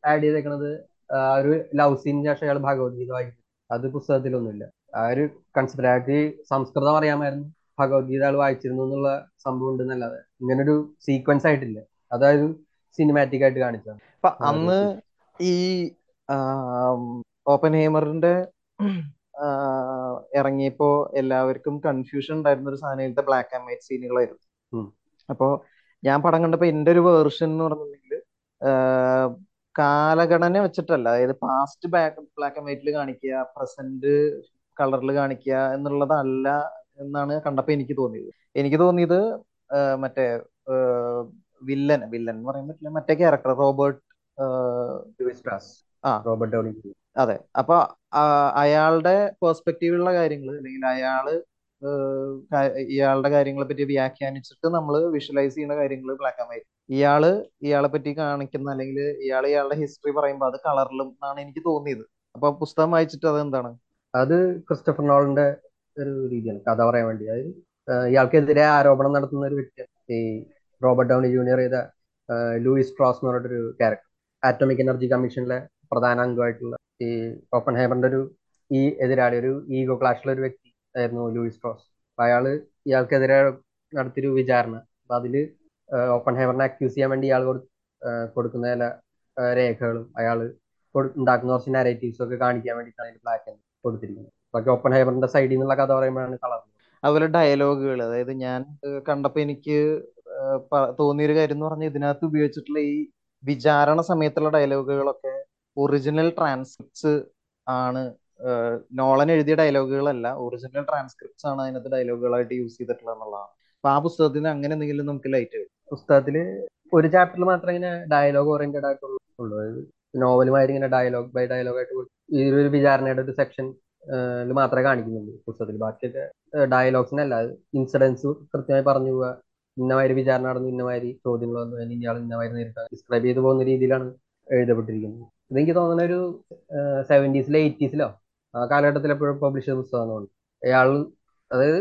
ആഡ് ചെയ്തേക്കണത് ആ ഒരു ലവ് സീനിന് ശേഷം അയാൾ ഭഗവത്ഗീത വായിക്കും. അത് പുസ്തകത്തിലൊന്നുമില്ല. ആ ഒരു കൺസെപ്റ്റ് അയാൾക്ക് സംസ്കൃതം അറിയാമായിരുന്നു. ഭഗവത്ഗീത ആൾ വായിച്ചിരുന്നു എന്നുള്ള സംഭവം ഉണ്ടെന്നല്ലാതെ. ഇങ്ങനൊരു സീക്വൻസ് ആയിട്ടില്ല. അതായത് സിനിമാറ്റിക് ആയിട്ട് കാണിച്ചത്. അപ്പൊ അന്ന് ഈ ഓപ്പൻ ഹേമറിന്റെ ഇറങ്ങിയപ്പോ എല്ലാവർക്കും കൺഫ്യൂഷൻ ഉണ്ടായിരുന്ന ഒരു സാധനത്തെ ബ്ലാക്ക് ആൻഡ് വൈറ്റ് സീനുകളായിരുന്നു അപ്പോ ഞാൻ പടം കണ്ടപ്പോ എന്റെ ഒരു വേർഷൻ എന്ന് പറഞ്ഞിട്ടുണ്ടെങ്കിൽ കാലഘടന വെച്ചിട്ടല്ല. അതായത് പാസ്റ്റ് ബാക്ക് ബ്ലാക്ക് ആൻഡ് വൈറ്റിൽ കാണിക്കുക പ്രസന്റ് കളറിൽ കാണിക്കുക എന്നുള്ളതല്ല എന്നാണ് കണ്ടപ്പോ എനിക്ക് തോന്നിയത്. എനിക്ക് തോന്നിയത് മറ്റേ വില്ലൻ വില്ലൻ എന്ന് പറയാൻ പറ്റില്ല. മറ്റേ ക്യാരക്ടർ റോബർട്ട് റോബർട്ട് ഡൗണി അതെ. അപ്പൊ അയാളുടെ പേഴ്സ്പെക്റ്റീവിലുള്ള കാര്യങ്ങൾ അല്ലെങ്കിൽ അയാൾ ഇയാളുടെ കാര്യങ്ങളെ പറ്റി വ്യാഖ്യാനിച്ചിട്ട് നമ്മൾ വിഷ്വലൈസ് ചെയ്യുന്ന കാര്യങ്ങൾ ബ്ലാക്ക് ആൻഡ് വൈറ്റ് ഇയാൾ ഇയാളെ പറ്റി കാണിക്കുന്ന അല്ലെങ്കിൽ ഇയാൾ ഇയാളുടെ ഹിസ്റ്ററി പറയുമ്പോൾ അത് കളറിലും എന്നാണ് എനിക്ക് തോന്നിയത്. അപ്പൊ പുസ്തകം വായിച്ചിട്ട് അത് എന്താണ് അത് ക്രിസ്റ്റഫർ നോളിന്റെ ഒരു രീതിയാണ് കഥ പറയാൻ വേണ്ടി. അതായത് ഇയാൾക്കെതിരെ ആരോപണം നടത്തുന്ന ഒരു വ്യക്തിയാണ് ഈ റോബർട്ട് ഡൗണി ജൂനിയർ ചെയ്ത ലൂയിസ് ക്രോസ് എന്ന് പറഞ്ഞിട്ടൊരു ക്യാരക്ടർ ആറ്റോമിക് എനർജി കമ്മീഷനിലെ പ്രധാന അംഗമായിട്ടുള്ള ഈ ഓപ്പൺ ഹേബറിന്റെ ഒരു ഈ എതിരാളി ഒരു ഈഗോ ക്ലാഷിലുള്ള ഒരു വ്യക്തി ആയിരുന്നു ലൂയിസ് ക്രോസ്. അപ്പൊ അയാൾ ഇയാൾക്കെതിരെ നടത്തിയൊരു വിചാരണ. അപ്പൊ അതിൽ ഓപ്പൺ ഹേബറിനെ അക്യൂസ് ചെയ്യാൻ വേണ്ടി ഇയാൾ കൊടുക്കുന്ന ചില രേഖകളും അയാൾ ഉണ്ടാക്കുന്ന കുറച്ച് നാരേറ്റീവ്സ് ഒക്കെ കാണിക്കാൻ വേണ്ടിയിട്ടാണ് അതിൽ ബ്ലാക്ക് ആൻഡ് കൊടുത്തിരിക്കുന്നത്. ബാക്കി ഓപ്പൺ ഹേബറിന്റെ സൈഡിൽ നിന്നുള്ള കഥ പറയുമ്പോഴാണ് കളർ അതുപോലെ ഡയലോഗുകൾ അതായത് ഞാൻ കണ്ടപ്പോ എനിക്ക് തോന്നിയൊരു കാര്യം എന്ന് പറഞ്ഞാൽ ഇതിനകത്ത് ഉപയോഗിച്ചിട്ടുള്ള ഈ വിചാരണ സമയത്തുള്ള ഡയലോഗുകളൊക്കെ ഒറിജിനൽ ട്രാൻസ്ക്രിപ്റ്റ്സ് ആണ് നോളൻ എഴുതിയ ഡയലോഗുകളല്ല ഒറിജിനൽ ട്രാൻസ്ക്രിപ്റ്റ്സ് ആണ് അതിനകത്ത് ഡയലോഗുകളായിട്ട് യൂസ് ചെയ്തിട്ടുള്ളത് എന്നുള്ളതാണ്. അപ്പൊ ആ പുസ്തകത്തിന് അങ്ങനെ എന്തെങ്കിലും നമുക്ക് ലൈറ്റ് പുസ്തകത്തിൽ ഒരു ചാപ്റ്ററിൽ മാത്രമേ ഇങ്ങനെ ഡയലോഗ് ഓറിയന്റഡ് ആയിട്ടുള്ളൂ. നോവലുമായിട്ട് ഇങ്ങനെ ഡയലോഗ് ബൈ ഡയലോഗ് ആയിട്ട് ഈ ഒരു വിചാരണയുടെ ഒരു സെക്ഷൻ മാത്രമേ കാണിക്കുന്നുള്ളൂ പുസ്തകത്തിൽ ബാക്കിയൊക്കെ ഡയലോഗ്സിനല്ല ഇൻസിഡൻസ് കൃത്യമായി പറഞ്ഞു പോവുക ഇന്നമാതിരി വിചാരണ നടന്നു ഇന്നമാതിരി ചോദ്യങ്ങൾ വന്നു. ഇയാൾ ഇന്നമാതിരി നേരിട്ടാണ് ഡിസ്ക്രൈബ് ചെയ്തു പോകുന്ന രീതിയിലാണ് എഴുതപ്പെട്ടിരിക്കുന്നത്. ഇതെനിക്ക് തോന്നുന്ന ഒരു സെവന്റീസിലോ എയ്റ്റീസിലോ ആ കാലഘട്ടത്തിൽ എപ്പോഴും പബ്ലിഷ് ചെയ്ത പുസ്തകമാണ് അയാൾ അതായത്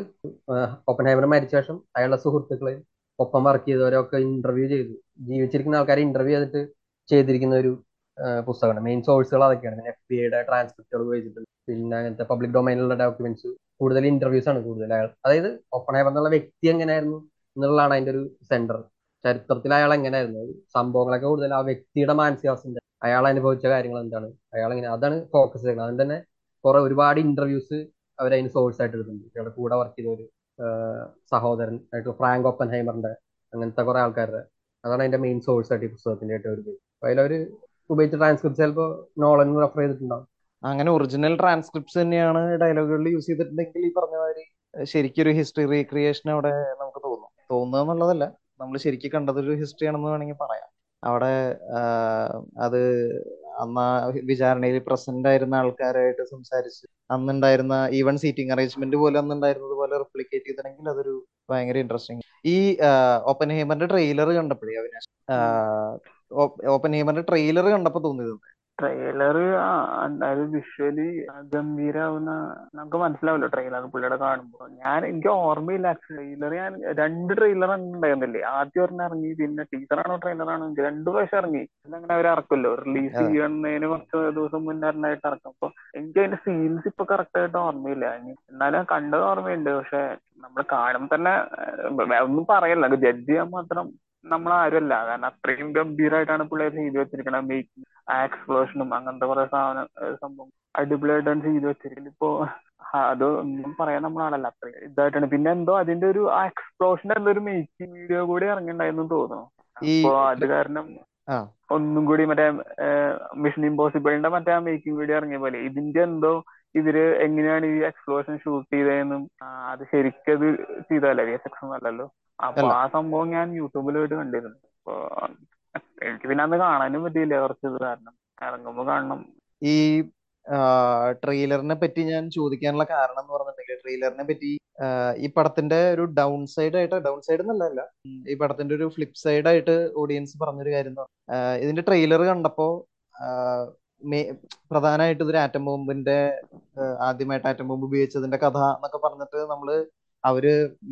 ഓപ്പൺ ഹൈമർ മരിച്ച ശേഷം അയാളുടെ സുഹൃത്തുക്കളെ ഒപ്പം വർക്ക് ചെയ്തവരൊക്കെ ഇന്റർവ്യൂ ചെയ്തു. ജീവിച്ചിരിക്കുന്ന ആൾക്കാരെ ഇന്റർവ്യൂ ചെയ്തിട്ട് ചെയ്തിരിക്കുന്ന ഒരു പുസ്തകമാണ്. മെയിൻ സോഴ്സുകൾ അതൊക്കെയാണ്. പിന്നെ എഫ് ബി ഐയുടെ ട്രാൻസ്ക്രിപ്റ്റുകൾ ഉപയോഗിച്ചിട്ടുണ്ട്. പിന്നെ അങ്ങനത്തെ പബ്ലിക് ഡൊമൈനിലുള്ള ഡോക്യുമെന്റ്സ് കൂടുതൽ ഇന്റർവ്യൂസ് ആണ് കൂടുതൽ. അയാൾ അതായത് എന്നുള്ള വ്യക്തി എങ്ങനെയായിരുന്നു? എന്നുള്ളതാണ് അതിന്റെ ഒരു സെന്റർ ചരിത്രത്തിൽ അയാൾ എങ്ങനെയായിരുന്നു? സംഭവങ്ങളൊക്കെ കൂടുതൽ ആ വ്യക്തിയുടെ മാനസികാവസ്ഥ? അയാൾ അനുഭവിച്ച കാര്യങ്ങൾ എന്താണ്? അയാൾ എങ്ങനെ അതാണ് ഫോക്കസ് ചെയ്യുന്നത്. അതുകൊണ്ട് തന്നെ കുറെ ഒരുപാട് ഇന്റർവ്യൂസ് അവർ അതിന് സോഴ്സ് ആയിട്ട് എടുക്കുന്നുണ്ട് ഇയാളുടെ കൂടെ വർക്ക് ചെയ്ത ഒരു സഹോദരൻ ആയിട്ട് ഫ്രാങ്ക് ഓപ്പൻ ഹൈമറിന്റെ അങ്ങനത്തെ കുറെ ആൾക്കാരുടെ. അതാണ് അതിന്റെ മെയിൻ സോഴ്സ് ആയിട്ട് ഈ പുസ്തകത്തിന്റെ ആയിട്ട് ഒരു അതിലൊരു ഉപയോഗിച്ച ട്രാൻസ്ക്രിപ്റ്റ് ചിലപ്പോൾ നോളൻ റെഫർ ചെയ്തിട്ടുണ്ടാവും. അങ്ങനെ ഒറിജിനൽ ട്രാൻസ്ക്രിപ്റ്റ്സ് തന്നെയാണ് ഡയലോഗുകളിൽ യൂസ് ചെയ്തിട്ടുണ്ടെങ്കിൽ ഈ പറഞ്ഞ മാതിരി ശരിക്കൊരു ഹിസ്റ്ററി റീക്രിയേഷൻ അവിടെ നമുക്ക് തോന്നും. തോന്നുക എന്നുള്ളതല്ല. നമ്മൾ ശരിക്കും കണ്ടതൊരു ഹിസ്റ്ററി ആണെന്ന് വേണമെങ്കിൽ പറയാം. അവിടെ അത് അന്ന് വിചാരണയിൽ പ്രസന്റ് ആയിരുന്ന ആൾക്കാരായിട്ട് സംസാരിച്ച് അന്നുണ്ടായിരുന്ന ഈവൻ സീറ്റിംഗ് അറേഞ്ച്മെന്റ് പോലെ അന്നുണ്ടായിരുന്നത് പോലെ റിപ്ലിക്കേറ്റ് ചെയ്തിട്ടുണ്ടെങ്കിൽ അതൊരു ഭയങ്കര ഇൻട്രസ്റ്റിംഗ് ഈ ഓപ്പൻ ഹേമറിന്റെ ട്രെയിലർ കണ്ടപ്പോഴേ അവിനാശ് ഓപ്പൻ ഹേമറിന്റെ ട്രെയിലർ കണ്ടപ്പോ തോന്നിയത് ട്രെയിലർ അതായത് വിഷ്വലി ഗംഭീരാവുന്ന നമുക്ക് മനസ്സിലാവല്ലോ ട്രെയിലർ പുള്ളിയുടെ കാണുമ്പോൾ ഞാൻ എനിക്ക് ഓർമ്മയില്ല ട്രെയിലർ ഞാൻ രണ്ട് ട്രെയിലർ ഉണ്ടായിരുന്നില്ലേ ആദ്യം ഒരെണ്ണം ഇറങ്ങി പിന്നെ ടീച്ചറാണോ ട്രെയിലറാണോ എനിക്ക് രണ്ടു പ്രാവശ്യം ഇറങ്ങി. അങ്ങനെ അവർ ഇറക്കുമല്ലോ. റിലീസ് ചെയ്യുന്നതിന് കുറച്ച് ദിവസം മുന്നേ ഇറങ്ങായിട്ട് ഇറക്കും അപ്പൊ എനിക്ക് അതിന്റെ സീൻസ് ഇപ്പൊ കറക്റ്റ് ആയിട്ട് ഓർമ്മയില്ല. എന്നാലും കണ്ടത് ഓർമ്മയുണ്ട്. പക്ഷെ നമ്മൾ കാണുമ്പോൾ തന്നെ ഒന്നും പറയല്ല. ജഡ്ജ് ചെയ്യാൻ മാത്രം നമ്മൾ ആരുമല്ല കാരണം അത്രയും ഗംഭീരമായിട്ടാണ് പുള്ളി അത് ചെയ്തു വെച്ചിരിക്കണത്. മേക്കിംഗ് എക്സ്പ്ലോഷനും അങ്ങനത്തെ കുറെ സാധനം സംഭവം അടിപൊളിയായിട്ടാണ് ചെയ്തു വെച്ചിരിക്കുന്നത് ഇപ്പോ അത് ഒന്നും പറയാൻ നമ്മളാണല്ല അത്രയും ഇതായിട്ടാണ്. പിന്നെ എന്തോ അതിന്റെ ഒരു ആ എക്സ്പ്ലോഷന്റെ എന്തോ ഒരു മേക്കിംഗ് വീഡിയോ കൂടി ഇറങ്ങിണ്ടായിരുന്നു തോന്നുന്നു. അപ്പോ അത് കാരണം ഒന്നും കൂടി മറ്റേ മിഷൻ ഇമ്പോസിബിളിന്റെ മറ്റേ ആ മേക്കിംഗ് വീഡിയോ ഇറങ്ങിയ പോലെ ഇതിന്റെ എന്തോ ഇവർ എങ്ങനെയാണ് ഈ എക്സ്പ്ലോഷൻ ഷൂട്ട് ചെയ്തതെന്നും അത് ശരിക്കത് ചെയ്തതല്ലേ? വി എസ് എക്സ് അല്ലല്ലോ. അപ്പൊ ആ സംഭവം ഞാൻ യൂട്യൂബിൽ പോയിട്ട് കണ്ടിരുന്നു. അപ്പൊ എനിക്ക് പിന്നെ അന്ന് കാണാനും പറ്റിയില്ല കുറച്ച് ഇത് കാരണം. ഇറങ്ങുമ്പോ കാണണം. ഈ ട്രെയിലറിനെ പറ്റി ഞാൻ ചോദിക്കാനുള്ള കാരണം എന്ന് പറഞ്ഞിട്ടുണ്ടെങ്കിൽ ട്രെയിലറിനെ പറ്റി ഈ പടത്തിന്റെ ഒരു ഡൗൺ സൈഡ് ആയിട്ട് ഡൗൺ സൈഡ് എന്നല്ല ഈ പടത്തിന്റെ ഒരു ഫ്ലിപ്പ് സൈഡ് ആയിട്ട് ഓഡിയൻസ് പറഞ്ഞൊരു കാര്യം ഇതിന്റെ ട്രെയിലർ കണ്ടപ്പോ പ്രധാനമായിട്ട് ഇതൊരു ആറ്റം ബോംബിന്റെ ആദ്യമായിട്ട് ആറ്റം ബോംബ് ഉപയോഗിച്ചതിന്റെ കഥ എന്നൊക്കെ പറഞ്ഞിട്ട് നമ്മൾ അവർ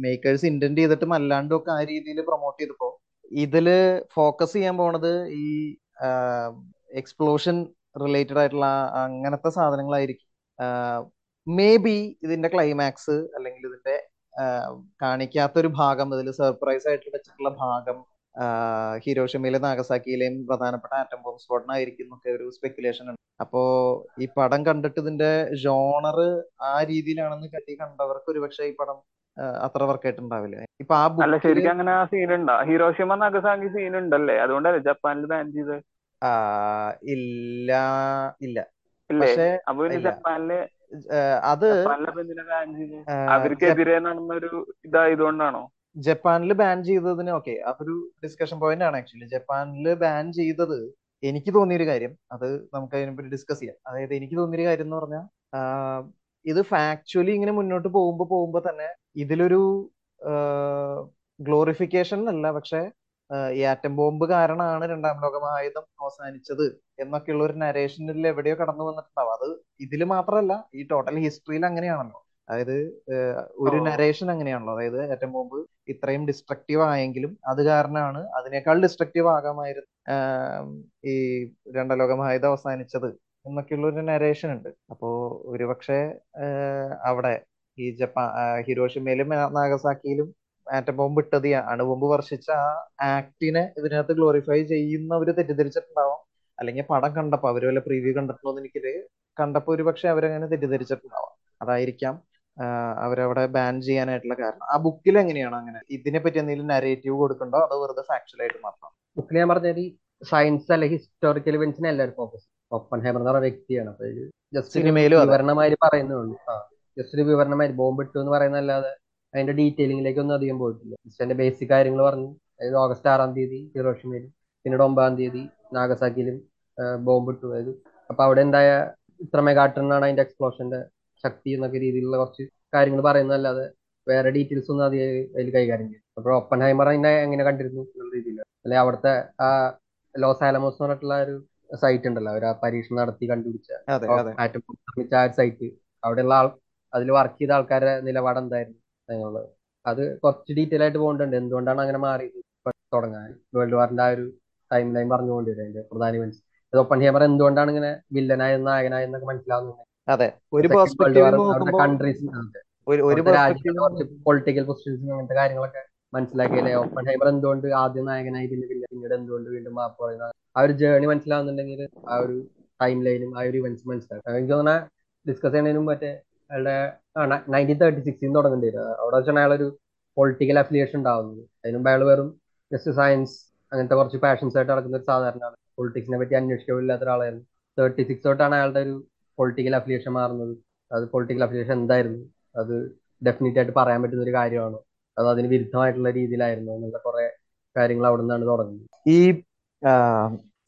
മേക്കേഴ്സ് ഇന്റന്റ് ചെയ്തിട്ടും അല്ലാണ്ടും ഒക്കെ ആ രീതിയിൽ പ്രൊമോട്ട് ചെയ്തപ്പോ ഇതിൽ ഫോക്കസ് ചെയ്യാൻ പോണത് ഈ എക്സ്പ്ലോഷൻ റിലേറ്റഡ് ആയിട്ടുള്ള അങ്ങനത്തെ സാധനങ്ങളായിരിക്കും. മേ ബി ഇതിന്റെ ക്ലൈമാക്സ് അല്ലെങ്കിൽ ഇതിന്റെ കാണിക്കാത്തൊരു ഭാഗം ഇതിൽ സർപ്രൈസ് ആയിട്ട് വെച്ചിട്ടുള്ള ഭാഗം ഹിരോഷിമയിലെ നാഗസാക്കിയിലെയും പ്രധാനപ്പെട്ട ആറ്റം ബോംബ് സ്ഫോടനമായിരിക്കും എന്നൊക്കെ ഒരു സ്പെക്കുലേഷൻ ഉണ്ട്. അപ്പോ ഈ പടം കണ്ടിട്ട് ഇതിന്റെ ജോണർ ആ രീതിയിലാണെന്ന് കരുതി കണ്ടവർക്ക് ഒരുപക്ഷെ ഈ പടം അത്ര വർക്കായിട്ടുണ്ടാവില്ല ഇപ്പൊ ആ അല്ല ശരിക്കും അങ്ങനെ ആ സീൻ ഉണ്ടോ ഹിരോഷിമ നഗസാങ്കി സീൻ ഉണ്ടല്ലേ അതുകൊണ്ടല്ലേ ജപ്പാനിൽ ബാൻ ചെയ്ത് ഇല്ല ഇല്ല. പക്ഷേ അപ്പൊ ജപ്പാനിൽ അത് അവർക്കെതിരെ നടന്നൊരു ഇതായതുകൊണ്ടാണോ? ജപ്പാനിൽ ബാൻ ചെയ്തതിന് ഓക്കെ അതൊരു ഡിസ്കഷൻ പോയിന്റ് ആണ് ആക്ച്വലി ജപ്പാനിൽ ബാൻ ചെയ്തത് എനിക്ക് തോന്നിയൊരു കാര്യം. അത് നമുക്ക് അതിനെപ്പറ്റി ഡിസ്കസ് ചെയ്യാം. അതായത് എനിക്ക് തോന്നിയൊരു കാര്യം എന്ന് പറഞ്ഞാൽ ഇത് ഫാക്ച്വലി ഇങ്ങനെ മുന്നോട്ട് പോകുമ്പോൾ പോകുമ്പോൾ തന്നെ ഇതിലൊരു ഗ്ലോറിഫിക്കേഷൻ അല്ല പക്ഷെ ഈ ആറ്റം ബോംബ് കാരണമാണ് രണ്ടാം ലോക മഹായുദ്ധം അവസാനിച്ചത് എന്നൊക്കെയുള്ള ഒരു നരേഷനിൽ എവിടെയോ കടന്നു വന്നിട്ടുണ്ടാവും. അത് ഇതിൽ മാത്രമല്ല ഈ ടോട്ടൽ ഹിസ്റ്ററിയിൽ അങ്ങനെയാണല്ലോ. അതായത് ഒരു. നരേഷൻ അങ്ങനെയാണല്ലോ. അതായത് ആറ്റം ബോംബ് ഇത്രയും ഡിസ്ട്രക്റ്റീവ് ആയെങ്കിലും അത് കാരണമാണ് അതിനേക്കാൾ ഡിസ്ട്രക്റ്റീവ് ആകാമായിരുന്നു ഈ രണ്ടാം ലോക മഹായുദ്ധം അവസാനിച്ചത് എന്നൊക്കെയുള്ള ഒരു നരേഷൻ ഉണ്ട്. അപ്പോ ഒരുപക്ഷെ അവിടെ ഈ ജപ്പാ ഹിരോഷിമയിലും നാഗസാക്കിയിലും ആറ്റം ബോംബ് ഇട്ടത് അണുബോംബ് വർഷിച്ച ആ ആക്ടിനെ ഇതിനകത്ത് ഗ്ലോറിഫൈ ചെയ്യുന്നവര് തെറ്റിദ്ധരിച്ചിട്ടുണ്ടാവാം. അല്ലെങ്കിൽ പടം കണ്ടപ്പോ അവർ വല്ല പ്രീവ്യൂ കണ്ടിട്ടുണ്ടോ എന്ന് എനിക്ക് കണ്ടപ്പോ ഒരുപക്ഷെ അവരങ്ങനെ തെറ്റിദ്ധരിച്ചിട്ടുണ്ടാവാം. അതായിരിക്കാം അവരവിടെ ബാൻ ചെയ്യാനായിട്ടുള്ള കാരണം. ആ ബുക്കിൽ എങ്ങനെയാണ് അങ്ങനെ? ഇതിനെ പറ്റി എന്തെങ്കിലും നരേറ്റീവ് കൊടുക്കണ്ടോ? അതോ വെറുതെ ഫാക്ച്വൽ ആയിട്ട് മാത്രം? ബുക്കിൽ ഞാൻ പറഞ്ഞ സയൻസ് അല്ലെ ഹിസ്റ്റോറിക്കൽ ഇവന്റ്സിനെ എല്ലാവരും ഫോക്കസ് ഒപ്പൻ ഹേമർ എന്ന് പറഞ്ഞ വ്യക്തിയാണ്. അപ്പൊ ജസ്റ്റ് ഒരു സിനിമയിലും പറയുന്നേ ഉള്ളൂ. ജസ്റ്റ് ഒരു ബോംബ് ഇട്ടു എന്ന് പറയുന്നതല്ലാതെ അതിന്റെ ഡീറ്റെയിലിംഗിലേക്ക് ഒന്നും അധികം പോയിട്ടില്ല. ജസ്റ്റ് അതിന്റെ ബേസിക് കാര്യങ്ങൾ പറഞ്ഞു. അതായത് ഓഗസ്റ്റ് ആറാം തീയതി ഹിറോഷിമയിലും പിന്നീട് ഒമ്പതാം തീയതി നാഗസാക്കിയിലും ബോംബ് ഇട്ടു. അതായത് അപ്പൊ അവിടെ ഉണ്ടായ ഇത്ര മെഗാട്ടണാണ് അതിന്റെ എക്സ്പ്ലോഷന്റെ ശക്തി എന്നൊക്കെ രീതിയിലുള്ള കുറച്ച് കാര്യങ്ങൾ പറയുന്നതല്ലാതെ വേറെ ഡീറ്റെയിൽസ് ഒന്നും അതിൽ കൈകാര്യം ചെയ്യും അപ്പോൾ ഒപ്പൻ ഹൈമർ അതിനെ എങ്ങനെ കണ്ടിരുന്നു എന്നുള്ള രീതിയിൽ അല്ലെ അവിടുത്തെ ആ ലോസ് ആലമോസ് എന്ന് പറഞ്ഞിട്ടുള്ള ഒരു സൈറ്റ് ഉണ്ടല്ലോ. അവർ ആ പരീക്ഷണം നടത്തി കണ്ടുപിടിച്ച ആറ്റം നിർമ്മിച്ച ആ സൈറ്റ് അവിടെയുള്ള ആൾ അതിൽ വർക്ക് ചെയ്ത ആൾക്കാരുടെ നിലപാട് എന്തായിരുന്നു? എന്നുള്ളത്. അത് കുറച്ച് ഡീറ്റെയിൽ ആയിട്ട് പോകേണ്ടത് എന്തുകൊണ്ടാണ് അങ്ങനെ മാറിയത്? തുടങ്ങാൻ വേൾഡ് വാറിന്റെ ആ ഒരു ടൈം ലൈൻ പറഞ്ഞുകൊണ്ടിരുന്നത് അതിന്റെ പ്രധാന ഇവന്റ്സ് ഒപ്പൻ ഹേമർ എന്തുകൊണ്ടാണ് ഇങ്ങനെ വില്ലനായ നായകനായെന്നൊക്കെ എന്നൊക്കെ മനസ്സിലാവുന്നുണ്ട് അതെ. ഒരു കൺട്രീസ് പൊളിറ്റിക്കൽ പൊസിഷൻസ് അങ്ങനത്തെ കാര്യങ്ങളൊക്കെ മനസ്സിലാക്കിയല്ലേ? ഓപ്പൺ ഹൈബർ എന്തുകൊണ്ട് ആദ്യം നായകനായി പിന്നെ പിന്നെ പിന്നീട് എന്തുകൊണ്ട് വീണ്ടും മാപ്പ് പറയുന്ന ആ ഒരു ജേണി മനസ്സിലാവുന്നുണ്ടെങ്കിൽ ആ ഒരു ടൈം ലൈനും ആ ഒരു ഇവന്റ്സ് മനസ്സിലാക്കാം എനിക്ക് തോന്നുന്ന ഡിസ്കസ് ചെയ്യുന്നതിനും മറ്റേ അയാളുടെ നയന്റീൻ തേർട്ടി സിക്സിൽ തുടങ്ങേണ്ടി വരും അവിടെ വെച്ചാണ് അയാളൊരു പൊളിറ്റിക്കൽ അഫിലിയേഷൻ ഉണ്ടാവുന്നത്. അതിന് മുമ്പ് അയാൾ വെറും ജസ്റ്റ് സയൻസ് അങ്ങനത്തെ കുറച്ച് പാഷൻസ് ആയിട്ട് നടക്കുന്ന ഒരു സാധാരണ പൊളിറ്റിക്സിനെ പറ്റി അന്വേഷിക്കില്ലാത്ത ഒരാളായിരുന്നു. തേർട്ടി സിക്സ് തൊട്ടാണ് അയാളുടെ ഒരു പൊളിറ്റിക്കൽ അഫിലിയേഷൻ മാറുന്നത്. അത് പൊളിറ്റിക്കൽ അഫിലിയേഷൻ എന്തായിരുന്നു? അത് ഡെഫിനറ്റ് ആയിട്ട് പറയാൻ പറ്റുന്ന ഒരു കാര്യമാണ്? അത് അതിന് വിരുദ്ധമായിട്ടുള്ള രീതിയിലായിരുന്നു? എന്നുള്ള കുറെ കാര്യങ്ങൾ അവിടെ നിന്നാണ് തുടങ്ങുന്നത്. ഈ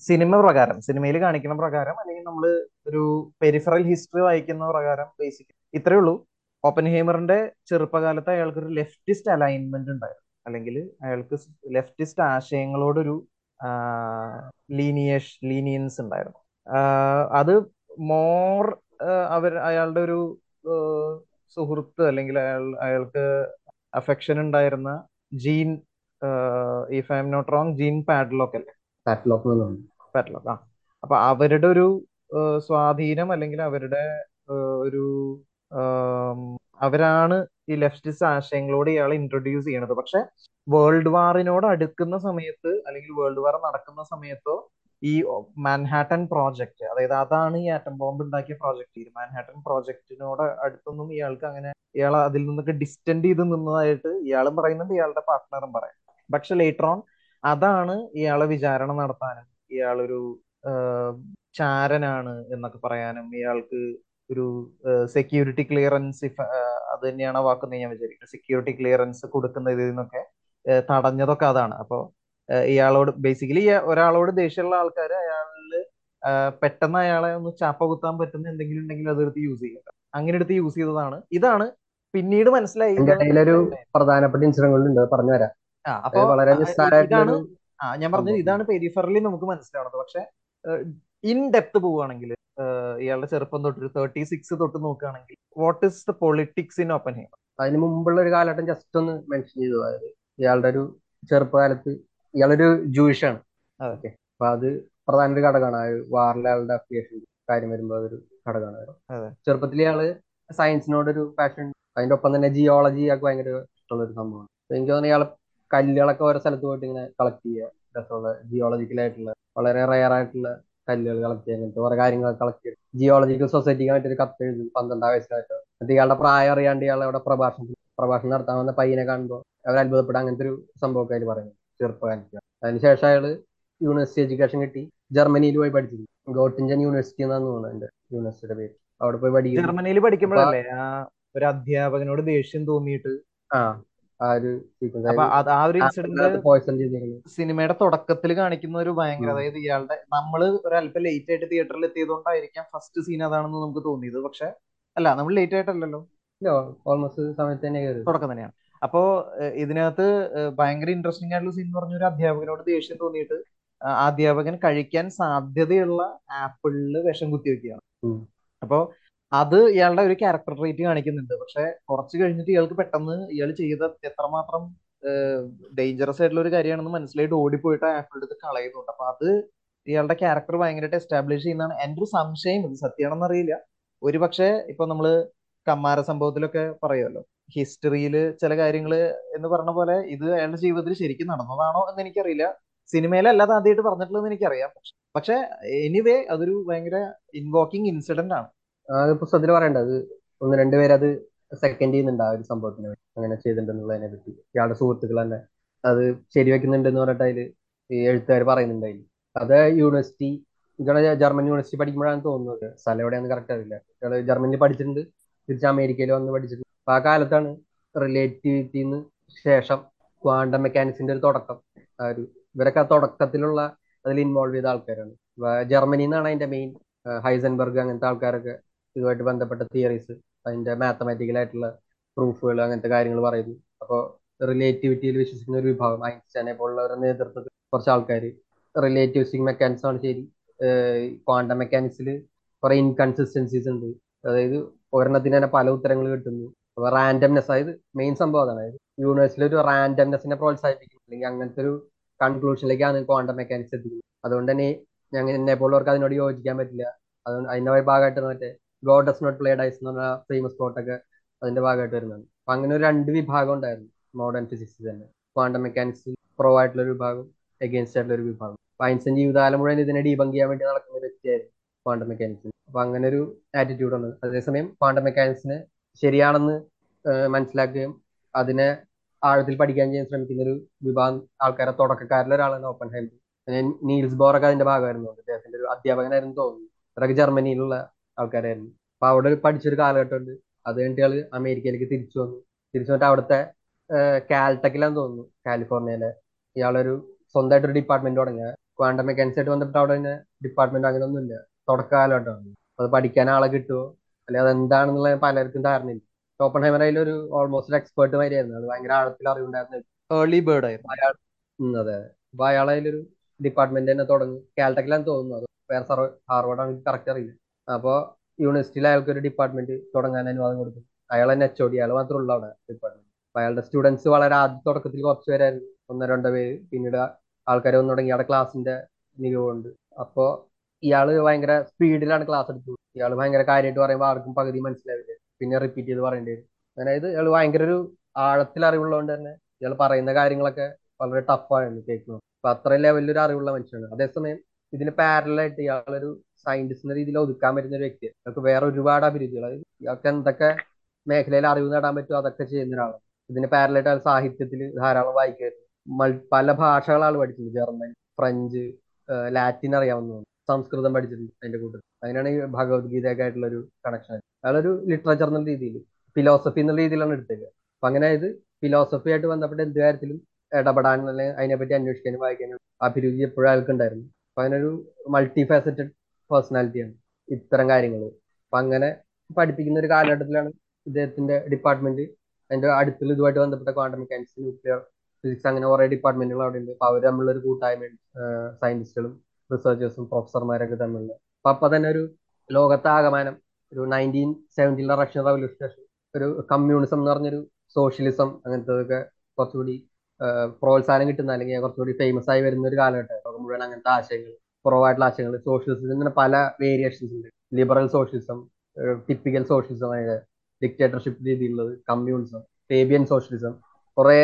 സിനിമ പ്രകാരം സിനിമയിൽ കാണിക്കുന്ന പ്രകാരം അല്ലെങ്കിൽ നമ്മൾ ഒരു പെരിഫറൽ ഹിസ്റ്ററി വായിക്കുന്ന പ്രകാരം ബേസിക് ഇത്രയേ ഉള്ളൂ. ഓപ്പൻ ഹേമറിന്റെ ചെറുപ്പകാലത്ത് അയാൾക്ക് ഒരു ലെഫ്റ്റിസ്റ്റ് അലൈൻമെന്റ് ഉണ്ടായിരുന്നു. അല്ലെങ്കിൽ അയാൾക്ക് ലെഫ്റ്റിസ്റ്റ് ആശയങ്ങളോടൊരു ലീനിയേഷ് ലീനിയൻസ് ഉണ്ടായിരുന്നു. അത് മോർ അവർ അയാളുടെ ഒരു സുഹൃത്ത് അല്ലെങ്കിൽ അയാൾ അയാൾക്ക് അഫെക്ഷൻ ഉണ്ടായിരുന്ന Jean if I'm not wrong Jean Padlock അല്ലേ? പാറ്റ്ലോക്ക് പാറ്റ്ലോക്ക് ആ. അപ്പൊ അവരുടെ ഒരു സ്വാധീനം അല്ലെങ്കിൽ അവരുടെ ഒരു അവരാണ് ഈ ലെഫ്റ്റിസ്റ്റ് ആശയങ്ങളോട് ഇയാളെ ഇൻട്രൊഡ്യൂസ് ചെയ്യണത്. പക്ഷെ വേൾഡ് വാറിനോട് അടുക്കുന്ന സമയത്ത് അല്ലെങ്കിൽ വേൾഡ് വാർ നടക്കുന്ന സമയത്തോ ഈ മാൻഹാട്ടൻ പ്രോജക്റ്റ് അതായത് അതാണ് ഈ ആറ്റം ബോംബ് ഉണ്ടാക്കിയ പ്രോജക്റ്റ് ഈ മാൻഹാട്ടൻ പ്രോജക്റ്റിനോട് അടുത്തൊന്നും ഇയാൾക്ക് അങ്ങനെ ഇയാൾ അതിൽ നിന്നൊക്കെ ഡിസ്റ്റൻഡ് ചെയ്ത് നിന്നതായിട്ട് ഇയാളും പറയുന്നുണ്ട് ഇയാളുടെ പാർട്ട്ണറും പറയാം പക്ഷെ ലേറ്റർ ഓൺ അതാണ് ഇയാളെ വിചാരണ നടത്താനും ഇയാളൊരു ചാരനാണ് എന്നൊക്കെ പറയാനും ഇയാൾക്ക് ഒരു സെക്യൂരിറ്റി ക്ലിയറൻസ് ഇഫ് അത് തന്നെയാണ് ആ വാക്കെന്ന് ഞാൻ വിചാരിക്കുന്നത്. സെക്യൂരിറ്റി ക്ലിയറൻസ് കൊടുക്കുന്ന ഇതിൽ നിന്നൊക്കെ തടഞ്ഞതൊക്കെ അതാണ്. അപ്പോൾ ഇയാളോട് ബേസിക്കലി ഒരാളോട് ദേഷ്യമുള്ള ആൾക്കാർ അയാളിൽ പെട്ടെന്ന് അയാളെ ഒന്ന് ചാപ്പ കുത്താൻ പറ്റുന്ന എന്തെങ്കിലും ഉണ്ടെങ്കിൽ അതെടുത്ത് യൂസ് ചെയ്യുക അങ്ങനെ എടുത്ത് യൂസ് ചെയ്തതാണ്. ഇതാണ് പിന്നീട് മനസ്സിലായി ഒരു പ്രധാനപ്പെട്ട ഇൻസിഡന്റ് പറഞ്ഞു തരാം. ആ അപ്പൊ ഇതാണ് ആ ഞാൻ പറഞ്ഞത് ഇതാണ് പെരിഫറലി നമുക്ക് മനസ്സിലാവുന്നത്. പക്ഷെ ഇൻ ഡെപ്ത് പോവുകയാണെങ്കിൽ ഇയാളുടെ ചെറുപ്പം തൊട്ട് തേർട്ടി സിക്സ് തൊട്ട് നോക്കുകയാണെങ്കിൽ what is the politics in Oppenheimer അതിന് മുമ്പുള്ള ഒരു കാലഘട്ടം ജസ്റ്റ് ഒന്ന് മെൻഷൻ ചെയ്തു. അതായത് ഇയാളുടെ ഒരു ചെറുപ്പകാലത്ത് ഇയാളൊരു ജൂയിഷാണ് ഓക്കെ അപ്പൊ അത് പ്രധാന ഒരു ഘടകമാണ്. ആ വാറിലെ ആളുടെ അഫിയേഷൻ കാര്യം വരുമ്പോൾ അതൊരു ഘടകമാണ്. ചെറുപ്പത്തിൽ ഇയാൾ സയൻസിനോടൊരു പാഷൻ അതിന്റെ ഒപ്പം തന്നെ ജിയോളജി ഒക്കെ ഭയങ്കര ഇഷ്ടമുള്ള ഒരു സംഭവമാണ്. എനിക്ക് തോന്നുന്നു ഇയാൾ കല്ലുകളൊക്കെ ഓരോ സ്ഥലത്ത് പോയിട്ട് ഇങ്ങനെ കളക്ട് ചെയ്യുക. രസമുള്ള ജിയോളജിക്കലായിട്ടുള്ള വളരെ റയർ ആയിട്ടുള്ള കല്ലുകൾ കളക്ട് ചെയ്യുക അങ്ങനത്തെ കുറെ കാര്യങ്ങൾ കളക്ട് ചെയ്യും ജിയോളജിക്കൽ സൊസൈറ്റിക്ക് ആയിട്ടൊരു കത്ത് എഴുതി. പന്ത്രണ്ടാം വയസ്സിലായിട്ട്. എന്നിട്ട് ഇയാളുടെ പ്രായം അറിയാണ്ട് ഇയാൾ അവിടെ പ്രഭാഷണം പ്രഭാഷണം നടത്താൻ വന്ന പയ്യനെ കാണുമ്പോൾ അവർ അത്ഭുതപ്പെടുക. അങ്ങനത്തെ ഒരു സംഭവമൊക്കെ അതിൽ പറയുന്നത് ചെറുപ്പകാലത്ത്. അതിനുശേഷം അയാൾ യൂണിവേഴ്സിറ്റി എഡ്യൂക്കേഷൻ കിട്ടി. ജർമ്മനിയിൽ പോയി പഠിച്ചിരുന്നു. ഗോട്ടിഞ്ചൻ യൂണിവേഴ്സിറ്റി എന്നാണ് തോന്നുന്നത് എന്റെ യൂണിവേഴ്സിറ്റിയുടെ പേര്. അവിടെ പോയി പഠിക്കും ജർമ്മനിയിൽ പഠിക്കുമ്പോഴല്ലേ ഒരു അധ്യാപകനോട് ദേഷ്യം തോന്നിയിട്ട് ആ. ആ ഒരു സിനിമയുടെ തുടക്കത്തിൽ കാണിക്കുന്ന ഒരു ഭയങ്കര അതായത് ഇയാളുടെ നമ്മൾ ഒരല്പം ലേറ്റ് ആയിട്ട് തിയേറ്ററിൽ എത്തിയതുകൊണ്ടായിരിക്കാം ഫസ്റ്റ് സീൻ അതാണെന്ന് നമുക്ക് തോന്നിയത്. പക്ഷെ അല്ല നമ്മൾ ലേറ്റ് ആയിട്ടല്ലല്ലോ. ഓൾമോസ്റ്റ് സമയത്ത് തന്നെ തുടക്കം തന്നെയാണ്. അപ്പോ ഇതിനകത്ത് ഭയങ്കര ഇൻട്രസ്റ്റിംഗ് ആയിട്ടുള്ള സീൻ പറഞ്ഞ ഒരു അധ്യാപകനോട് ദേഷ്യം തോന്നിയിട്ട് അധ്യാപകൻ കഴിക്കാൻ സാധ്യതയുള്ള ആപ്പിളിൽ വിഷം കുത്തി വെക്കുകയാണ് അപ്പോ അത് ഇയാളുടെ ഒരു ക്യാരക്ടർ ട്രേറ്റ് കാണിക്കുന്നുണ്ട്. പക്ഷെ കുറച്ച് കഴിഞ്ഞിട്ട് ഇയാൾക്ക് പെട്ടെന്ന് ഇയാൾ ചെയ്ത എത്രമാത്രം ഡേഞ്ചറസ് ആയിട്ടുള്ള ഒരു കാര്യമാണെന്ന് മനസ്സിലായിട്ട് ഓടിപ്പോയിട്ട് ആപ്പിൾ എടുത്ത് കളയുന്നുണ്ട്. അപ്പൊ അത് ഇയാളുടെ ക്യാരക്ടർ ഭയങ്കരമായിട്ട് എസ്റ്റാബ്ലിഷ് ചെയ്യുന്നതാണ്. എന്റെ ഒരു സംശയം ഇത് സത്യമാണെന്ന് അറിയില്ല. ഒരു പക്ഷേ ഇപ്പൊ നമ്മൾ കമ്മാര സംഭവത്തിലൊക്കെ പറയുമല്ലോ ഹിസ്റ്ററിയിൽ ചില കാര്യങ്ങൾ എന്ന് പറഞ്ഞ പോലെ ഇത് അയാളുടെ ജീവിതത്തിൽ ശരിക്കും നടന്നതാണോ എന്ന് എനിക്കറിയില്ല. സിനിമയിലല്ലാതെ ആദ്യമായിട്ട് പറഞ്ഞിട്ടുള്ളതെന്ന് എനിക്കറിയാം. പക്ഷെ എനിവേ അതൊരു ഭയങ്കര ഇൻവോക്കിംഗ് ഇൻസിഡന്റ് ആണ്. പുസ്തകത്തിൽ പറയേണ്ടത് ഒന്ന് രണ്ടുപേര് അത് സെക്കൻഡ് ചെയ്യുന്നുണ്ട് ആ ഒരു സംഭവത്തിന് അങ്ങനെ ചെയ്തിട്ടുണ്ടെന്നുള്ളതിനെ പറ്റി. ഇയാളുടെ സുഹൃത്തുക്കൾ തന്നെ അത് ശരിവെക്കുന്നുണ്ടെന്ന് പറഞ്ഞിട്ട് അതിൽ ഈ എഴുത്തുകാർ പറയുന്നുണ്ട് അതിൽ അത് യൂണിവേഴ്സിറ്റി ഇവിടെ ജർമ്മൻ യൂണിവേഴ്സിറ്റി പഠിക്കുമ്പോഴാണ് തോന്നുന്നത് സ്ഥലം എവിടെയാണെന്ന് കറക്റ്റ് അറിയില്ല. ഇയാൾ ജർമ്മനിയിൽ പഠിച്ചിട്ടുണ്ട് തിരിച്ച് അമേരിക്കയിൽ വന്ന് പഠിച്ചിട്ടുണ്ട്. ആ കാലത്താണ് റിലേറ്റിവിറ്റിന്ന് ശേഷം ക്വാണ്ടം മെക്കാനിക്സിന്റെ ഒരു തുടക്കം. ആ ഒരു ഇവരൊക്കെ ആ തുടക്കത്തിലുള്ള അതിൽ ഇൻവോൾവ് ചെയ്ത ആൾക്കാരാണ്. ജർമ്മനിന്നാണ് നിന്നാണ് അതിന്റെ മെയിൻ ഹൈസൻബർഗ് അങ്ങനത്തെ ആൾക്കാരൊക്കെ ഇതുമായിട്ട് ബന്ധപ്പെട്ട തിയറീസ് അതിന്റെ മാത്തമാറ്റിക്കൽ ആയിട്ടുള്ള പ്രൂഫുകൾ അങ്ങനത്തെ കാര്യങ്ങൾ പറയുന്നു. അപ്പോൾ റിലേറ്റിവിറ്റിയിൽ വിശ്വസിക്കുന്ന ഒരു വിഭാഗം ഐൻസ്റ്റൈനെ പോലുള്ളവരുടെ നേതൃത്വത്തിൽ കുറച്ച് ആൾക്കാർ റിലേറ്റിവിസ്റ്റിക് മെക്കാനിക്സ് ആണ് ശരി. ക്വാണ്ടം മെക്കാനിക്സിൽ കുറെ ഇൻകൺസിസ്റ്റൻസീസ് ഉണ്ട്. അതായത് ഒരെണ്ണത്തിന് തന്നെ പല ഉത്തരങ്ങൾ കിട്ടുന്നു. അപ്പൊ റാൻഡംനെസ് അതായത് മെയിൻ സംഭവം അതാണ്. അതായത് യൂണിവേഴ്സിൽ ഒരു റാൻഡംനെസ്സിനെ പ്രോത്സാഹിപ്പിക്കും അല്ലെങ്കിൽ അങ്ങനത്തെ ഒരു കൺക്ലൂഷനിലേക്കാണ് ക്വാണ്ടം മെക്കാനിക്സ് എത്തിക്കുന്നത്. അതുകൊണ്ട് തന്നെ ഞങ്ങൾ എന്നെ പോലുള്ളവർക്ക് അതിനോട് യോജിക്കാൻ പറ്റില്ല. അതുകൊണ്ട് അതിന്റെ ഭാഗമായിട്ട് മറ്റേ God does not play dice എന്ന് പറഞ്ഞ ഫേമസ് കോട്ടൊക്കെ അതിന്റെ ഭാഗമായിട്ട് വരുന്നതാണ് അപ്പൊ അങ്ങനെ ഒരു രണ്ട് വിഭാഗം ഉണ്ടായിരുന്നു മോഡേൺ ഫിസിക്സ് തന്നെ. ക്വാണ്ടം മെക്കാനിക്സ് പ്രോ ആയിട്ടുള്ള ഒരു വിഭാഗം എഗെയിൻസ്റ്റ് ആയിട്ടുള്ള ഒരു വിഭാഗം. അപ്പൊ ജീവിതകാലം മുഴുവൻ ഇതിനെ ഡീബങ്ക് ചെയ്യാൻ വേണ്ടി നടക്കുന്ന ഒരു വ്യക്തിയായിരുന്നു ക്വാണ്ടം മെക്കാനിക്സിന് അപ്പൊ അങ്ങനെ ഒരു ആറ്റിറ്റ്യൂഡ് ഉണ്ട് അതേസമയം ക്വാണ്ടം മെക്കാനിക്സിനെ ശരിയാണെന്ന് മനസ്സിലാക്കുകയും അതിനെ ആഴത്തിൽ പഠിക്കാൻ ചെയ്യാൻ ശ്രമിക്കുന്ന ഒരു വിഭാഗം ആൾക്കാരെ തുടക്കക്കാരിലൊരാളാണ് ഓപ്പൺ ഹൈമർ നീൽസ് ബോറൊക്കെ അതിന്റെ ഭാഗമായിരുന്നു. അദ്ദേഹത്തിന്റെ ഒരു അധ്യാപകനായിരുന്നു തോന്നുന്നു. അതൊക്കെ ജർമ്മനിയിലുള്ള ആൾക്കാരായിരുന്നു അപ്പൊ അവിടെ പഠിച്ചൊരു കാലഘട്ടമുണ്ട്. അത് കഴിഞ്ഞിട്ട് ആൾ അമേരിക്കയിലേക്ക് തിരിച്ചു വന്നു. തിരിച്ചു വന്നിട്ട് അവിടുത്തെ കാൽടെക്കിലാന്ന് തോന്നുന്നു കാലിഫോർണിയയിലെ. ഇയാളൊരു സ്വന്തമായിട്ട് ഒരു ഡിപ്പാർട്ട്മെന്റ് തുടങ്ങിയ ക്വാണ്ടം മെക്കാനിക്സ് ആയിട്ട് ബന്ധപ്പെട്ട് അവിടെ തന്നെ ഡിപ്പാർട്ട്മെന്റ് അങ്ങനെ ഒന്നുമില്ല അപ്പൊ അത് പഠിക്കാൻ ആളെ കിട്ടുമോ അല്ലെ അത് എന്താണെന്നുള്ള പലർക്കും ധാരണയില്ല. ഓപ്പൺ ഹൈമർ അതിലൊരു ഓൾമോസ്റ്റ് എക്സ്പേർട്ട് മാതിരിയായിരുന്നു അത് ഭയങ്കര ആഴത്തിൽ അറിവുണ്ടായിരുന്നു. ഏർലി ബേർഡ് ആയിരുന്നു. അയാൾ അതെ അപ്പൊ അയാൾ അതിലൊരു ഡിപ്പാർട്ട്മെന്റ് തന്നെ തുടങ്ങി. കാൽടെക്കിലാന്ന് തോന്നുന്നു. അത് വേറെ സർവ ഹാർവർഡ് ആണ് കറക്റ്റ് അറിയില്ല. അപ്പൊ യൂണിവേഴ്സിറ്റിയിൽ അയാൾക്ക് ഒരു ഡിപ്പാർട്ട്മെന്റ് തുടങ്ങാൻ അനുവാദം കൊടുത്തു. അയാൾ തന്നെ എച്ച് അയാൾ മാത്രമേ ഉള്ളൂ അവിടെ ഡിപ്പാർട്ട്മെന്റ് അപ്പൊ അയാളുടെ സ്റ്റുഡൻസ് വളരെ ആദ്യ തുടക്കത്തിൽ കുറച്ച് പേരായിരുന്നു. ഒന്നോ രണ്ടോ പേര്. പിന്നീട് ആൾക്കാരെ വന്നു തുടങ്ങി. അവിടെ ക്ലാസിന്റെ മികവുണ്ട് അപ്പോ ഇയാൾ ഭയങ്കര സ്പീഡിലാണ് ക്ലാസ് എടുത്തത്. ഇയാൾ ഭയങ്കര കാര്യമായിട്ട് പറയുമ്പോൾ ആർക്കും പകുതി മനസ്സിലാവില്ല. പിന്നെ റിപ്പീറ്റ് ചെയ്ത് പറയേണ്ടി വരും. അതായത് ഇയാൾ ഭയങ്കര ഒരു ആഴത്തിൽ അറിവുള്ളതുകൊണ്ട് തന്നെ ഇയാൾ പറയുന്ന കാര്യങ്ങളൊക്കെ വളരെ ടഫാണ് കേൾക്കുന്നത്. അപ്പൊ അത്രയും ലെവലിൽ ഒരു അറിവുള്ള മനുഷ്യനാണ്. അതേസമയം ഇതിന് പാരലായിട്ട് ഇയാളൊരു സയന്റിസ്റ്റ് എന്ന രീതിയിൽ ഒതുക്കാൻ പറ്റുന്ന ഒരു വ്യക്തി. അതൊക്കെ വേറെ ഒരുപാട് അഭിരുചികൾ. ഇയാൾക്ക് എന്തൊക്കെ മേഖലയിൽ അറിവ് നേടാൻ പറ്റുമോ അതൊക്കെ ചെയ്യുന്ന ഒരാളാണ്. ഇതിന് പാരലായിട്ട് സാഹിത്യത്തിൽ ധാരാളം വായിക്കായിരുന്നു മൾ- പല ഭാഷകളാണ് ആൾ പഠിച്ചിട്ടുണ്ട് ജർമ്മൻ ഫ്രഞ്ച് ലാറ്റിൻ അറിയാവുന്നതാണ്. സംസ്കൃതം പഠിച്ചിട്ടുണ്ട് അതിന്റെ കൂട്ടത്തിൽ. അങ്ങനെയാണ് ഈ ഭഗവത്ഗീതയൊക്കെ ആയിട്ടുള്ള ഒരു കണക്ഷൻ അയാളൊരു ലിറ്ററേച്ചർ എന്നുള്ള രീതിയിൽ ഫിലോസഫി എന്നുള്ള രീതിയിലാണ് എടുത്തത് അപ്പൊ അങ്ങനെ ഇത് ഫിലോസഫി ആയിട്ട് ബന്ധപ്പെട്ട എന്ത് കാര്യത്തിലും ഇടപെടാൻ അല്ലെങ്കിൽ അതിനെപ്പറ്റി അന്വേഷിക്കാനും വായിക്കാനും അഭിരുചി എപ്പോഴും അയാൾക്ക് ഉണ്ടായിരുന്നു. അപ്പൊ അതിനൊരു മൾട്ടി ഫാസറ്റഡ് പേഴ്സണാലിറ്റിയാണ് ഇത്തരം കാര്യങ്ങൾ അപ്പൊ അങ്ങനെ പഠിപ്പിക്കുന്ന ഒരു കാലഘട്ടത്തിലാണ് ഇദ്ദേഹത്തിന്റെ ഡിപ്പാർട്ട്മെന്റ് അതിന്റെ അടുത്തുള്ള ഇതുമായിട്ട് ബന്ധപ്പെട്ട ക്വാണ്ടം മെക്കാനിക്സ് ന്യൂക്ലിയർ ഫിസിക്സ് അങ്ങനെ കുറെ ഡിപ്പാർട്ട്മെന്റുകൾ അവിടെ ഉണ്ട് അപ്പൊ അവർ തമ്മിലുള്ള ഒരു കൂട്ടായ്മ സയന്റിസ്റ്റുകളും റിസർച്ചേഴ്സും പ്രൊഫസർമാരൊക്കെ തമ്മിലുള്ള അപ്പൊ അപ്പൊ തന്നെ ഒരു ലോകത്താകമാനം ഒരു നയന്റീൻ സെവന്റീനിലെ റഷ്യൻ റവല്യൂഷൻ ഒരു കമ്മ്യൂണിസം എന്ന് പറഞ്ഞൊരു സോഷ്യലിസം അങ്ങനത്തതൊക്കെ കുറച്ചുകൂടി പ്രോത്സാഹനം കിട്ടുന്ന അല്ലെങ്കിൽ കുറച്ചുകൂടി ഫേമസ് ആയി വരുന്ന ഒരു കാലഘട്ടം. മുഴുവൻ അങ്ങനത്തെ ആശയങ്ങൾ കുറവായിട്ടുള്ള ആശയങ്ങൾ സോഷ്യലിസം തന്നെ പല വേരിയേഷൻസ് ഉണ്ട്. ലിബറൽ സോഷ്യലിസം ടിപ്പിക്കൽ സോഷ്യലിസം അതായത് ഡിക്റ്റേറ്റർഷിപ്പ് രീതിയിലുള്ളത് കമ്മ്യൂണിസം ഫേബിയൻ സോഷ്യലിസം കുറെ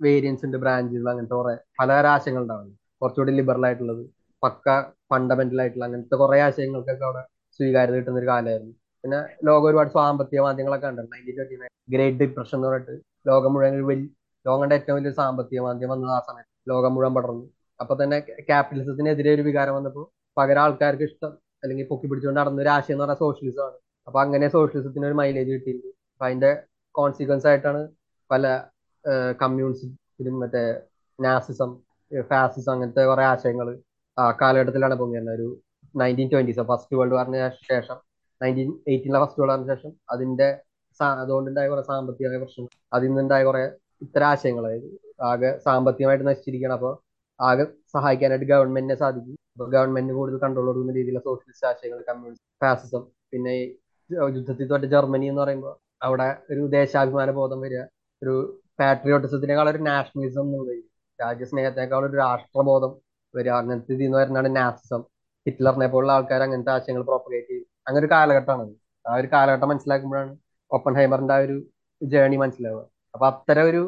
വേരിയൻസ് ഉണ്ട് ബ്രാഞ്ചുകൾ അങ്ങനത്തെ കുറെ പല ആശയങ്ങൾ ഉണ്ടാവുന്നു കുറച്ചുകൂടി ലിബറൽ ആയിട്ടുള്ളത് പക്ക ഫണ്ടമെന്റൽ ആയിട്ടുള്ള അങ്ങനത്തെ കുറെ ആശയങ്ങൾക്കൊക്കെ അവിടെ സ്വീകാര്യത കിട്ടുന്ന ഒരു കാലമായിരുന്നു. പിന്നെ ലോകം ഒരുപാട് സാമ്പത്തിക മാധ്യമങ്ങളൊക്കെ ഉണ്ട് nineteen twenty nine great depression എന്ന് പറഞ്ഞിട്ട് ലോകം മുഴുവൻ ലോകം കണ്ട ഏറ്റവും വലിയ സാമ്പത്തിക മാധ്യമം വന്നത് ആ സമയത്ത് ലോകം മുഴുവൻ പടർന്നു. അപ്പൊ തന്നെ ക്യാപിറ്റലിസത്തിനെതിരെ ഒരു വികാരം വന്നപ്പോൾ പകരം ആൾക്കാർക്ക് ഇഷ്ടം അല്ലെങ്കിൽ പൊക്കി പിടിച്ചുകൊണ്ട് നടന്ന ഒരു ആശയം എന്ന് പറഞ്ഞാൽ സോഷ്യലിസം ആണ്. അപ്പൊ അങ്ങനെ സോഷ്യലിസത്തിന് ഒരു മൈലേജ് കിട്ടിയിട്ടുണ്ട്. അപ്പൊ അതിന്റെ കോൺസിക്വൻസ് ആയിട്ടാണ് പല കമ്മ്യൂണിസ്റ്റിലും മറ്റേ നാസിസം ഫാസിസം അങ്ങനത്തെ കുറെ ആശയങ്ങൾ ആ കാലഘട്ടത്തിലാണ് പൊങ്ങി തന്നെ ഒരു നയന്റീൻ ട്വന്റീസ് ഫസ്റ്റ് വേൾഡ് വാറിന് ശേഷം നയന്റീൻ എയ്റ്റീനിലെ ഫസ്റ്റ് വേൾഡ് വാറിന് ശേഷം അതിന്റെ അതുകൊണ്ടുണ്ടായ കുറെ സാമ്പത്തികമായ പ്രശ്നങ്ങൾ അതിൽ നിന്നുണ്ടായ കുറെ ഇത്തരം ആശയങ്ങൾ ആകെ സാമ്പത്തികമായിട്ട് നശിച്ചിരിക്കണം അപ്പോൾ ആകെ സഹായിക്കാനായിട്ട് ഗവൺമെന്റിനെ സാധിക്കും. അപ്പൊ ഗവൺമെന്റിന് കൂടുതൽ കൺട്രോൾ കൊടുക്കുന്ന രീതിയിലുള്ള സോഷ്യലിസ്റ്റ് ആശയങ്ങൾ കമ്മ്യൂണിസ്റ്റ് ഫാസിസം പിന്നെ യുദ്ധത്തിൽ തൊട്ട് ജർമ്മനി എന്ന് പറയുമ്പോൾ അവിടെ ഒരു ദേശാഭിമാന ബോധം വരിക. ഒരു പാട്രിയോട്ടിസത്തിനേക്കാൾ ഒരു നാഷണലിസം എന്നുള്ളത് രാജ്യസ്നേഹത്തിനേക്കാൾ ഒരു രാഷ്ട്രബോധം വരിക. അങ്ങനത്തെ ഇതിൽ നിന്ന് വരുന്നതാണ് നാസിസം ഹിറ്റ്ലറിനെ പോലുള്ള ആൾക്കാർ അങ്ങനത്തെ ആശയങ്ങൾ പ്രോപ്പഗേറ്റ് ചെയ്യും. അങ്ങനെ ഒരു കാലഘട്ടമാണ് ആ ഒരു കാലഘട്ടം മനസ്സിലാക്കുമ്പോഴാണ് ഒപ്പൻ ഹൈമറിന്റെ ആ ഒരു ജേണി മനസ്സിലാവുക. അപ്പൊ അത്തരം ഒരു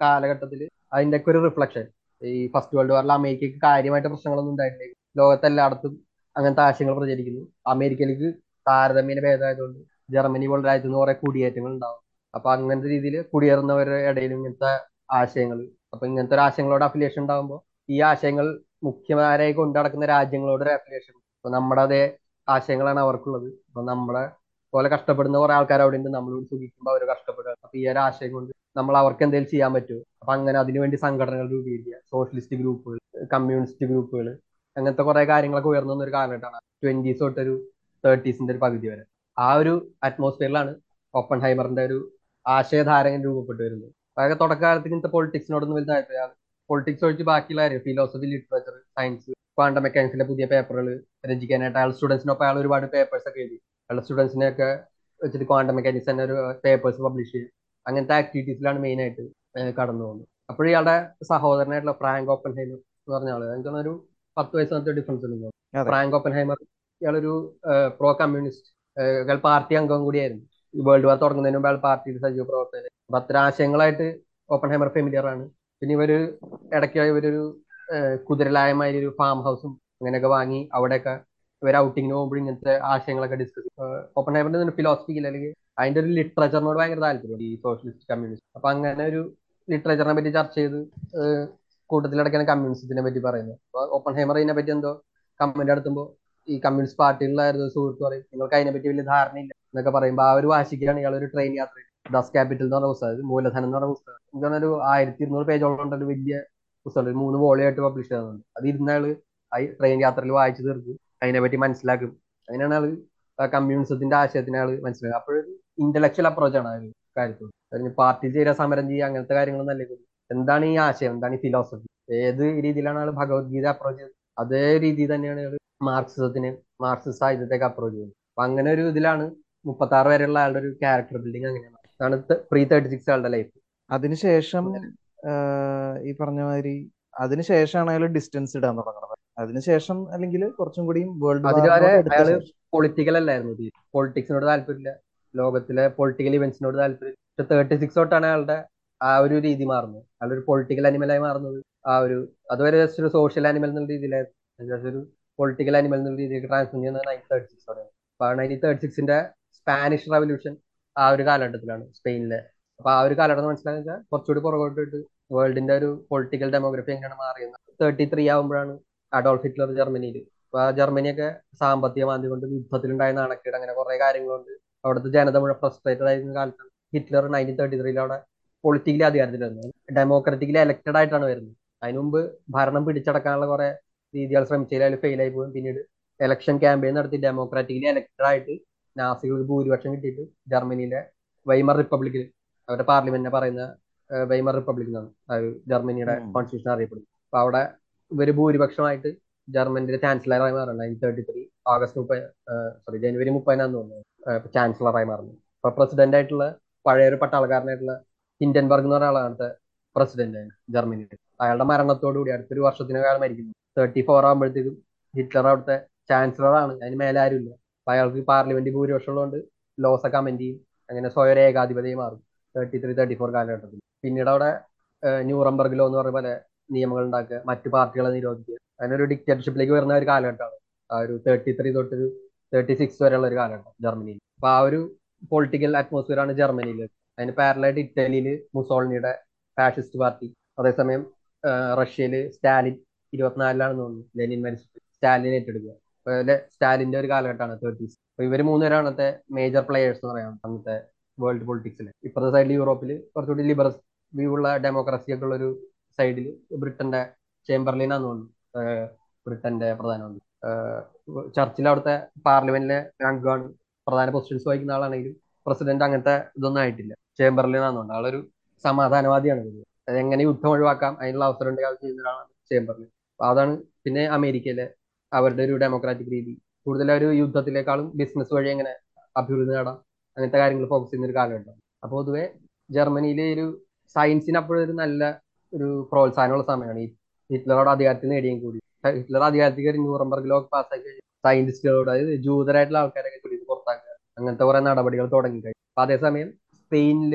കാലഘട്ടത്തിൽ അതിന്റെ ഒക്കെ ഒരു റിഫ്ലക്ഷൻ ഈ ഫസ്റ്റ് വേൾഡ് വാറിൽ അമേരിക്കക്ക് കാര്യമായിട്ട് പ്രശ്നങ്ങളൊന്നും ഉണ്ടായിട്ടില്ല. ലോകത്തെല്ലായിടത്തും അങ്ങനത്തെ ആശയങ്ങൾ പ്രചരിക്കുന്നു. അമേരിക്കയിലേക്ക് താരതമ്യേന ഭേദമായതുകൊണ്ട് ജർമ്മനി പോലുള്ള രാജ്യത്ത് നിന്ന് കുറെ കുടിയേറ്റങ്ങൾ ഉണ്ടാവും അപ്പൊ അങ്ങനത്തെ രീതിയിൽ കുടിയേറുന്നവരുടെ ഇടയിൽ ഇങ്ങനത്തെ ആശയങ്ങൾ. അപ്പൊ ഇങ്ങനത്തെ ഒരു ആശയങ്ങളോട് അഫിലിയേഷൻ ഉണ്ടാകുമ്പോൾ ഈ ആശയങ്ങൾ മുഖ്യമാരായി കൊണ്ടു നടക്കുന്ന രാജ്യങ്ങളോട് ഒരു അഫിലിയേഷൻ അപ്പൊ നമ്മുടെ അതേ ആശയങ്ങളാണ് അവർക്കുള്ളത്. അപ്പൊ നമ്മളെ പോലെ കഷ്ടപ്പെടുന്ന കുറെ ആൾക്കാർ അവിടെ ഉണ്ട് നമ്മളോട് സുഖിക്കുമ്പോൾ അവർ കഷ്ടപ്പെടുക. അപ്പൊ ഈ ഒരു ആശയം കൊണ്ട് നമ്മൾ അവർക്ക് എന്തെങ്കിലും ചെയ്യാൻ പറ്റുമോ? അപ്പൊ അങ്ങനെ അതിനുവേണ്ടി സംഘടനകൾ രൂപീകരിക്കുക. സോഷ്യലിസ്റ്റ് ഗ്രൂപ്പുകൾ കമ്മ്യൂണിസ്റ്റ് ഗ്രൂപ്പുകൾ അങ്ങനത്തെ കുറെ കാര്യങ്ങളൊക്കെ ഉയർന്നു വന്ന ഒരു കാലഘട്ടമാണ്. ട്വന്റീസ് തൊട്ടൊരു തേർട്ടീസിന്റെ ഒരു പകുതി വരെ. ആ ഒരു അറ്റ്മോസ്ഫിയറിലാണ് ഓപ്പൺ ഹൈമറിന്റെ ഒരു ആശയധാരകൻ രൂപപ്പെട്ടു വരുന്നത്. അതായത് തുടക്കകാലത്ത് ഇങ്ങനത്തെ പൊളിറ്റിക്സിനോടൊന്നും വലുത് താല്പര്യം പൊളിറ്റിക്സ് ഒഴിച്ച് ബാക്കിയുള്ള കാര്യം. ഫിലോസഫി ലിറ്ററേച്ചർ സയൻസ് ക്വാണ്ടം മെക്കാനിക്സിന്റെ പുതിയ പേപ്പറുകൾ രചിക്കാനായിട്ട് അയാൾ സ്റ്റുഡൻസിനൊപ്പം അയാൾ ഒരുപാട് പേപ്പേഴ്സ് ഒക്കെ എഴുതി. അയാളുടെ സ്റ്റുഡൻസിനെ ഒക്കെ വെച്ചിട്ട് ക്വാണ്ടം മെക്കാനിക്സ് തന്നെ ഒരു പേപ്പേഴ്സ് പബ്ലിഷ് ചെയ്യും. അങ്ങനത്തെ ആക്ടിവിറ്റീസിലാണ് മെയിൻ ആയിട്ട് ഏഹ് കടന്നു പോകുന്നത്. അപ്പോൾ ഇയാളുടെ സഹോദരനായിട്ടുള്ള ഫ്രാങ്ക് ഓപ്പൻ ഹൈമർ എന്ന് പറഞ്ഞ ആൾ എനിക്ക് തോന്നുന്നു ഒരു പത്ത് വയസ്സിനകത്ത് ഡിഫറൻസ് ഉണ്ട്. ഫ്രാങ്ക് ഓപ്പൻ ഹൈമർ ഇയാളൊരു പ്രോ കമ്മ്യൂണിസ്റ്റ് ഇയാൾ പാർട്ടി അംഗം കൂടിയായിരുന്നു. ഈ വേൾഡ് വാർ തുടങ്ങുന്നതിന് മുമ്പ് അയാൾ പാർട്ടിയിൽ സജീവ പ്രവർത്തകർ അപ്പൊ അത്ര ആശയങ്ങളായിട്ട് ഓപ്പൺ ഹൈമർ ഫെമിലിയർ ആണ്. പിന്നെ ഇവർ ഇടയ്ക്ക് ഇവരൊരു കുതിരലായ മാതിരി ഒരു ഫാം ഹൗസും അങ്ങനെയൊക്കെ വാങ്ങി അവിടെയൊക്കെ ഇവർ ഔട്ടിങ്ങിന് പോകുമ്പോൾ ഇങ്ങനത്തെ ആശയങ്ങളൊക്കെ ഡിസ്കസ് ഓപ്പൺ ഹൈബറിന്റെ ഫിലോസഫിക്കൽ അല്ലെങ്കിൽ അതിന്റെ ഒരു ലിറ്ററേച്ചറിനോട് ഭയങ്കര താല്പര്യം ഈ സോഷ്യലിസ്റ്റ് കമ്മ്യൂണിസ്റ്റ് അപ്പൊ അങ്ങനെ ഒരു ലിറ്ററേച്ചറിനെ പറ്റി ചർച്ച ചെയ്ത് കൂട്ടത്തിലടക്കാണ് കമ്മ്യൂണിസത്തിനെ പറ്റി പറയുന്നത് അപ്പൊ ഓപ്പൺ ഹൈമർ ഇതിനെ പറ്റി എന്തോ കമന്റ് നടത്തുമ്പോൾ ഈ കമ്മ്യൂണിസ്റ്റ് ഒരു സുഹൃത്ത് പറയും നിങ്ങൾക്ക് അതിനെപ്പറ്റി വലിയ ധാരണയില്ല എന്നൊക്കെ പറയുമ്പോൾ ആ ഒരു വാശിക്കാണ് ഇയാൾ ഒരു ട്രെയിൻ യാത്ര ദസ് ക്യാപിറ്റൽ എന്ന് പറഞ്ഞ പുസ്തകം മൂലധനം എന്ന് പറഞ്ഞ പുസ്തകം. എനിക്ക് ഒരു ആയിരത്തി ഇരുന്നൂറ് പേജോളം വലിയ പുസ്തകം മൂന്ന് വോളിയായിട്ട് പബ്ലിഷ് ചെയ്യുന്നുണ്ട് അത് ഇരുന്നാൾ ആ ട്രെയിൻ യാത്രയിൽ വായിച്ചു തീർക്കും അതിനെപ്പറ്റി മനസ്സിലാക്കും. അതിനാണ് ആൾ കമ്മ്യൂണിസത്തിന്റെ ആശയത്തിനെ ആൾ മനസ്സിലാക്കുക. അപ്പോഴൊരു ഇന്റലക്ച്വൽ അപ്രോച്ച് ആണ് ഒരു കാര്യത്തിൽ. അതിന് പാർട്ടി ചേരാ സമരം ചെയ്യുക അങ്ങനത്തെ കാര്യങ്ങളൊന്നും അല്ലേ എന്താണ് ഈ ആശയം? എന്താണ് ഈ ഫിലോസഫി ഏത് രീതിയിലാണ് ആൾ ഭഗവത്ഗീത അപ്രോച്ച് ചെയ്തത്? അതേ രീതി തന്നെയാണ് ആൾ മാർക്സിസത്തിന് മാർക്സിസ്റ്റ് സാഹിത്യത്തേക്ക് അപ്രോച്ച് ചെയ്യുന്നത്. അപ്പൊ അങ്ങനെ ഒരു ഇതിലാണ് മുപ്പത്തി ആറ് വരെയുള്ള ആളുടെ ഒരു ക്യാരക്ടർ ബിൽഡിംഗ് അങ്ങനെയാണ്. അതാണ് പ്രീ തേർട്ടി സിക്സ് ആളുടെ ലൈഫ് അതിനുശേഷം ഈ പറഞ്ഞ മാതിരി അതിനുശേഷമാണ് അയാൾ ഡിസ്റ്റൻസ് ഇടാൻ തുടങ്ങുന്നത്. അതിനുശേഷം അല്ലെങ്കിൽ കുറച്ചും കൂടി വേൾഡ് പൊളിറ്റിക്കൽ അല്ലായിരുന്നു. പൊളിറ്റിക്സിനോട് താല്പര്യമില്ല. ലോകത്തിലെ പൊളിറ്റിക്കൽ ഇവന്റ്സിനോട് താല്പര്യം. തേർട്ടി സിക്സ് തൊട്ടാണ് അയാളുടെ ആ ഒരു രീതി മാറുന്നത്. അയാളൊരു പൊളിറ്റിക്കൽ അനിമലായി മാറുന്നത്. ആ ഒരു അതുവരെ ജസ്റ്റ് ഒരു സോഷ്യൽ അനിമൽ എന്നുള്ള രീതിയിലായിരുന്നു. ജസ്റ്റ് ഒരു പൊളിറ്റിക്കൽ അനിമൽ എന്നുള്ള രീതിയിലേക്ക് ട്രാൻസ്ഫർ ചെയ്യുന്നത് നയന്റീൻ തേർട്ടി സിക്സോടെ അപ്പൊ നയന്റീൻ തേർട്ടി സിക്സിന്റെ സ്പാനിഷ് റവല്യൂഷൻ ആ ഒരു കാലഘട്ടത്തിലാണ് സ്പെയിനിലെ. അപ്പൊ ആ ഒരു കാലഘട്ടം മനസ്സിലാക്കുക കുറച്ചുകൂടി പുറകോട്ടിട്ട് വേൾഡിന്റെ ഒരു പൊളിറ്റിക്കൽ ഡെമോഗ്രഫി എങ്ങനെയാണ് മാറിയത് തേർട്ടി ത്രീ ആകുമ്പോഴാണ് അഡോൾഫ് ഹിറ്റ്ലർ ജർമ്മനിയിൽ അപ്പൊ ആ ജർമ്മനിയൊക്കെ സാമ്പത്തിക മാന്ദ്യം കൊണ്ട് യുദ്ധത്തിലുണ്ടായ നാണക്കേട് അങ്ങനെ കുറെ കാര്യങ്ങളുണ്ട്. അവിടുത്തെ ജനത മുഴുവൻ ഫ്രസ്ട്രേറ്റഡ് ആയിരുന്ന കാലത്ത് ഹിറ്റ്ലർ നയന്റീൻ തേർട്ടി ത്രീയിൽ അവിടെ പൊളിറ്റിക്കലി അധികാരത്തിൽ വരുന്നത് ഡെമോക്രാറ്റിക്കലി എലക്റ്റഡ് ആയിട്ടാണ് വരുന്നത്. അതിനു മുമ്പ് ഭരണം പിടിച്ചടക്കാനുള്ള കുറെ രീതികൾ ശ്രമിച്ചതിൽ അതിൽ ഫെയിൽ ആയി പോകും പിന്നീട് എലക്ഷൻ ക്യാമ്പയിൻ നടത്തി ഡെമോക്രാറ്റിക്കലി എലക്റ്റഡ് ആയിട്ട് നാസികൾക്ക് ഭൂരിപക്ഷം കിട്ടിയിട്ട് ജർമ്മനിയിലെ വൈമർ റിപ്പബ്ലിക്കിൽ അവരുടെ പാർലമെന്റിനെ പറയുന്ന വൈമർ റിപ്പബ്ലിക് എന്നാണ് ജർമ്മനിയുടെ. കോൺസ്റ്റിറ്റ്യൂഷൻ അറിയപ്പെടുന്നത് അപ്പൊ അവിടെ ഇവർ ഭൂരിപക്ഷമായിട്ട് ജർമ്മനിയുടെ ചാൻസലറായി മാറുന്നത് നയന്റീൻ തേർട്ടി ത്രീ ഓഗസ്റ്റ് മുപ്പത് സോറി ജനുവരി മുപ്പതിനാന്ന് തോന്നുന്നു. ചാൻസലറായി മാറുന്നു അപ്പൊ പ്രസിഡന്റ് ആയിട്ടുള്ള പഴയ ഒരു പട്ടാളക്കാരനായിട്ടുള്ള ഹിൻഡൻബർഗ് എന്ന് പറയുന്ന ആളാണ് പ്രസിഡന്റ് ജർമ്മനിയുടെ. അയാളുടെ മരണത്തോടുകൂടി അടുത്തൊരു വർഷത്തിനകാലം മരിക്കുന്നു തേർട്ടി ഫോർ ആകുമ്പോഴത്തേക്കും ഹിറ്റ്ലർ അവിടുത്തെ ആണ് അതിന് മേലെ ആരുമില്ല. അപ്പൊ അയാൾക്ക് പാർലമെന്റ് ഭൂരിപക്ഷം ഉള്ളതുകൊണ്ട് ലോസ് ഒക്കെ ചെയ്യും. അങ്ങനെ സ്വയം ഏകാധിപതിയായി മാറും. തേർട്ടി ത്രീ തേർട്ടി ഫോർ കാലഘട്ടത്തിൽ. പിന്നീട് അവിടെ ന്യൂറംബർഗ് ലോ എന്ന് പറഞ്ഞ പോലെ നിയമങ്ങൾ ഉണ്ടാക്കുക മറ്റു പാർട്ടികളെ നിരോധിക്കുക. അങ്ങനെ ഒരു ഡിക്റ്റേറ്റർഷിപ്പിലേക്ക് വരുന്ന ഒരു കാലഘട്ടമാണ്. ആ ഒരു തേർട്ടി ത്രീ തൊട്ടൊരു തേർട്ടി സിക്സ് വരെയുള്ള ഒരു കാലഘട്ടം ജർമ്മനിയിൽ. അപ്പൊ ആ ഒരു പൊളിറ്റിക്കൽ അറ്റ്മോസ്ഫിയർ ആണ് ജർമ്മനിയിൽ. അതിന് പാരലായിട്ട് ഇറ്റലിയിൽ മുസോളിനിയുടെ ഫാഷിസ്റ്റ് പാർട്ടി അതേസമയം റഷ്യയിൽ സ്റ്റാലിൻ ഇരുപത്തിനാലിലാണെന്ന് തോന്നുന്നു ലെനിൻ മരിച്ചിട്ട് സ്റ്റാലിൻ ഏറ്റെടുക്കുക. അതുപോലെ സ്റ്റാലിന്റെ ഒരു കാലഘട്ടമാണ് തേർട്ടീസ് അപ്പൊ ഇവർ മൂന്നുപേരാണ് അന്നത്തെ മേജർ പ്ലേയേഴ്സ് എന്ന് പറയാം അന്നത്തെ വേൾഡ് പൊളിറ്റിക്സിൽ ഇപ്പോഴത്തെ സൈഡിൽ യൂറോപ്പിൽ കുറച്ചുകൂടി ലിബറൽ വ്യൂ ഉള്ള ഡെമോക്രസി ഒക്കെ ഉള്ള ഒരു സൈഡിൽ ബ്രിട്ടന്റെ ചേംബർലിനാന്ന് തോന്നുന്നു. ബ്രിട്ടന്റെ പ്രധാനമന്ത്രി. ചർച്ചിൽ അവിടുത്തെ പാർലമെന്റിലെ അംഗമാണ് പ്രധാന പൊസിഷൻസ് വഹിക്കുന്ന ആളാണെങ്കിലും പ്രസിഡന്റ് അങ്ങനത്തെ ഇതൊന്നും ആയിട്ടില്ല. ചേംബർലിനാന്നുണ്ട് ആളൊരു സമാധാനവാദിയാണ്. എങ്ങനെ യുദ്ധം ഒഴിവാക്കാം അതിനുള്ള അവസരം ഉണ്ടെങ്കിൽ അത് ചെയ്യുന്ന ഒരാളാണ് ചേംബർലിൻ അതാണ് പിന്നെ അമേരിക്കയിലെ അവരുടെ ഒരു ഡെമോക്രാറ്റിക് രീതി. കൂടുതൽ ഒരു യുദ്ധത്തിലേക്കാളും ബിസിനസ് വഴി എങ്ങനെ അഭിവൃദ്ധി നേടാം അങ്ങനത്തെ കാര്യങ്ങൾ ഫോക്കസ് ചെയ്യുന്ന ഒരു കാലഘട്ടം. അപ്പോൾ പൊതുവെ ജർമ്മനിയിലെ ഒരു സയൻസിന് അപ്പോഴൊരു നല്ല ഒരു പ്രോത്സാഹനമുള്ള സമയമാണ്. ഈ ഹിറ്റ്ലറോട് അധികാരത്തിൽ നേടിയും കൂടി. ഹിറ്റ്ലർ അധികാരത്തിൽ കയറി ന്യൂറംബർഗ് ലോ പാസ്സാക്കി സയന്റിസ്റ്റുകളോട് അതായത് ജൂതരായിട്ടുള്ള ആൾക്കാരൊക്കെ ചുരുക്കി പുറത്താക്കുക. അങ്ങനത്തെ കുറെ നടപടികൾ തുടങ്ങി കഴിഞ്ഞു അപ്പൊ അതേസമയം സ്പെയിനിൽ